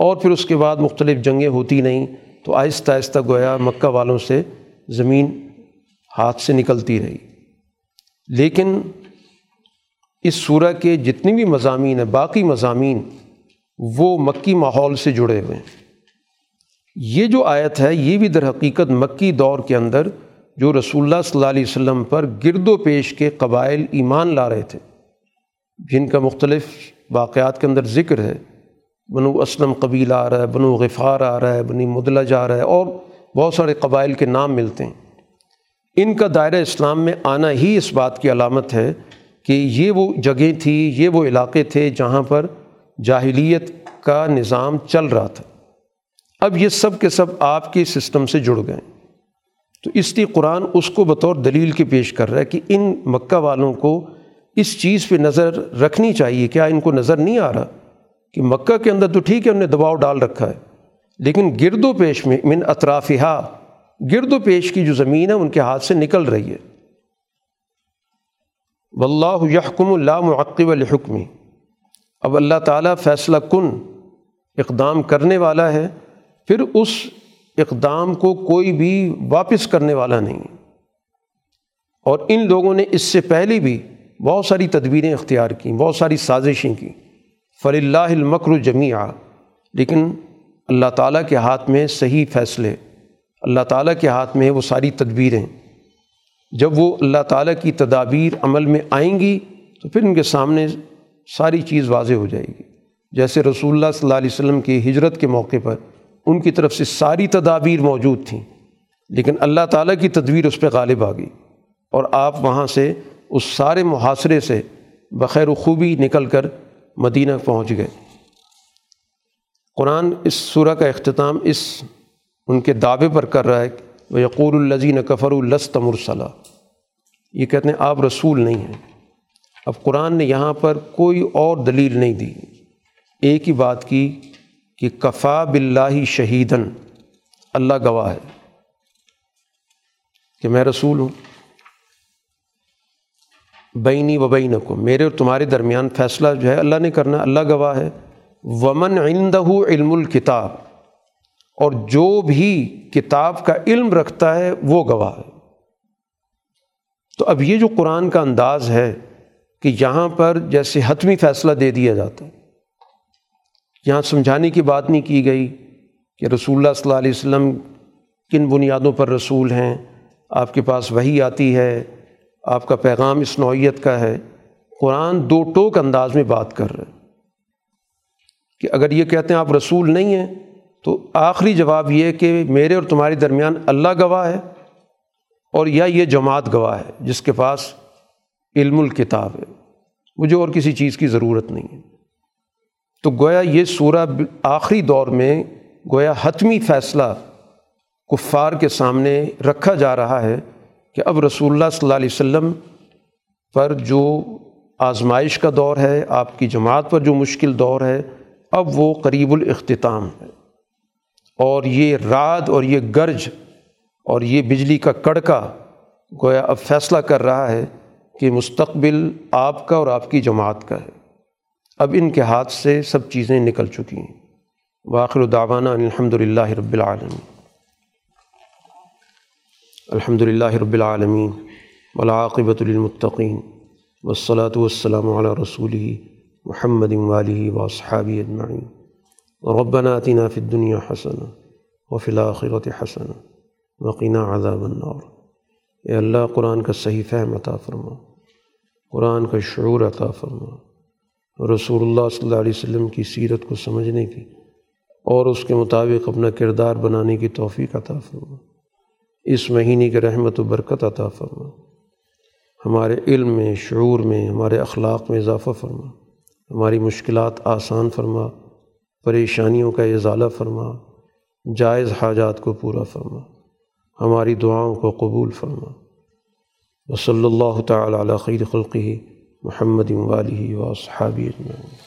اور پھر اس کے بعد مختلف جنگیں ہوتی نہیں، تو آہستہ آہستہ گویا مکہ والوں سے زمین ہاتھ سے نکلتی رہی۔ لیکن اس سورہ کے جتنی بھی مضامین ہیں، باقی مضامین وہ مکی ماحول سے جڑے ہوئے ہیں۔ یہ جو آیت ہے، یہ بھی در حقیقت مکی دور کے اندر جو رسول اللہ صلی اللہ علیہ وسلم پر گرد و پیش کے قبائل ایمان لا رہے تھے، جن کا مختلف واقعات کے اندر ذکر ہے۔ بنو اسلم قبیل آ رہا ہے، بنو غفار آ رہا ہے، بنی مدلج آ رہا ہے، اور بہت سارے قبائل کے نام ملتے ہیں۔ ان کا دائرہ اسلام میں آنا ہی اس بات کی علامت ہے کہ یہ وہ جگہیں تھی یہ وہ علاقے تھے جہاں پر جاہلیت کا نظام چل رہا تھا۔ اب یہ سب کے سب آپ کے سسٹم سے جڑ گئے۔ تو اس لیے قرآن اس کو بطور دلیل کے پیش کر رہا ہے کہ ان مکہ والوں کو اس چیز پہ نظر رکھنی چاہیے، کیا ان کو نظر نہیں آ رہا؟ کہ مکہ کے اندر تو ٹھیک ہے، انہوں نے دباؤ ڈال رکھا ہے۔ لیکن گرد و پیش میں من اطرافہ گرد و پیش کی جو زمین ہے، ان کے ہاتھ سے نکل رہی ہے۔ واللہ یحکم اللہ معقب الحکمی اب اللہ تعالیٰ فیصلہ کن، اقدام کرنے والا ہے۔ پھر اس اقدام کو کوئی بھی واپس کرنے والا نہیں۔ اور ان لوگوں نے اس سے پہلے بھی بہت ساری تدبیریں اختیار کیں، بہت ساری سازشیں کیں۔ فل اللہ المکر جمیع لیکن اللہ تعالیٰ کے ہاتھ میں صحیح فیصلے، اللہ تعالیٰ کے ہاتھ میں وہ ساری تدبیریں۔ جب وہ اللہ تعالیٰ کی تدابیر عمل میں آئیں گی، تو پھر ان کے سامنے ساری چیز واضح ہو جائے گی۔ جیسے رسول اللہ صلی اللہ علیہ وسلم کی ہجرت کے موقع پر ان کی طرف سے ساری تدابیر موجود تھیں، لیکن اللہ تعالیٰ کی تدبیر اس پہ غالب آ گئی۔ اور آپ وہاں سے اس سارے محاصرے سے بخیر و خوبی نکل کر مدینہ پہنچ گئے۔ قرآن اس صورح کا اختتام اس ان کے دعوے پر کر رہا ہے وہ یقور الزین کفر السطم الصلاح یہ کہتے ہیں آپ رسول نہیں ہیں۔ اب قرآن نے یہاں پر کوئی اور دلیل نہیں دی۔ ایک ہی بات کی کہ کفا بلّہ شہیدن اللہ گواہ ہے کہ میں رسول ہوں۔ بینی و بین کو میرے اور تمہارے درمیان فیصلہ جو ہے اللہ نے کرنا، اللہ گواہ ہے۔ ومن عندہ علم الکتاب اور جو بھی کتاب کا علم رکھتا ہے وہ گواہ ہے۔ تو اب یہ جو قرآن کا انداز ہے کہ یہاں پر جیسے حتمی فیصلہ دے دیا جاتا ہے، یہاں سمجھانے کی بات نہیں کی گئی کہ رسول اللہ صلی اللہ علیہ وسلم کن بنیادوں پر رسول ہیں، آپ کے پاس وہی آتی ہے آپ کا پیغام اس نوعیت کا ہے، قرآن دو ٹوک انداز میں بات کر رہے کہ اگر یہ کہتے ہیں آپ رسول نہیں ہیں، تو آخری جواب یہ کہ میرے اور تمہارے درمیان اللہ گواہ ہے اور یا یہ جماعت گواہ ہے، جس کے پاس علم الکتاب ہے۔ مجھے اور کسی چیز کی ضرورت نہیں ہے۔ تو گویا یہ سورہ آخری دور میں گویا حتمی فیصلہ کفار کے سامنے رکھا جا رہا ہے۔ کہ اب رسول اللہ صلی اللہ علیہ وسلم پر جو آزمائش کا دور ہے، آپ کی جماعت پر جو مشکل دور ہے، اب وہ قریب الاختتام ہے۔ اور یہ رات اور یہ گرج اور یہ بجلی کا کڑکا گویا اب فیصلہ کر رہا ہے کہ مستقبل آپ کا اور آپ کی جماعت کا ہے۔ اب ان کے ہاتھ سے سب چیزیں نکل چکی ہیں۔ واخر دعوانا الحمد للہ رب العالمین۔ الحمد للہ رب العالمین ولاقبۃ المطقین وسلاۃ والسلام علی رسول محمد والی وصحابی اجمعین ربنا آتنا فی الدنیا حسن وفی الآخرت حسن وقینا عذاب النار اے اللہ قرآن کا صحیح فہم عطا فرما قرآن کا شعور عطا فرما رسول اللہ صلی اللہ علیہ وسلم کی سیرت کو سمجھنے کی اور اس کے مطابق اپنا کردار بنانے کی توفیق عطا فرما اس مہینے کے رحمت و برکت عطا فرما۔ ہمارے علم میں، شعور میں، ہمارے اخلاق میں اضافہ فرما۔ ہماری مشکلات آسان فرما۔ پریشانیوں کا اضالہ فرما۔ جائز حاجات کو پورا فرما۔ ہماری دعاؤں کو قبول فرما۔ و صلی اللہ تعالیٰ علیہ خیر خلقی محمد والی و صحابی اجمعین۔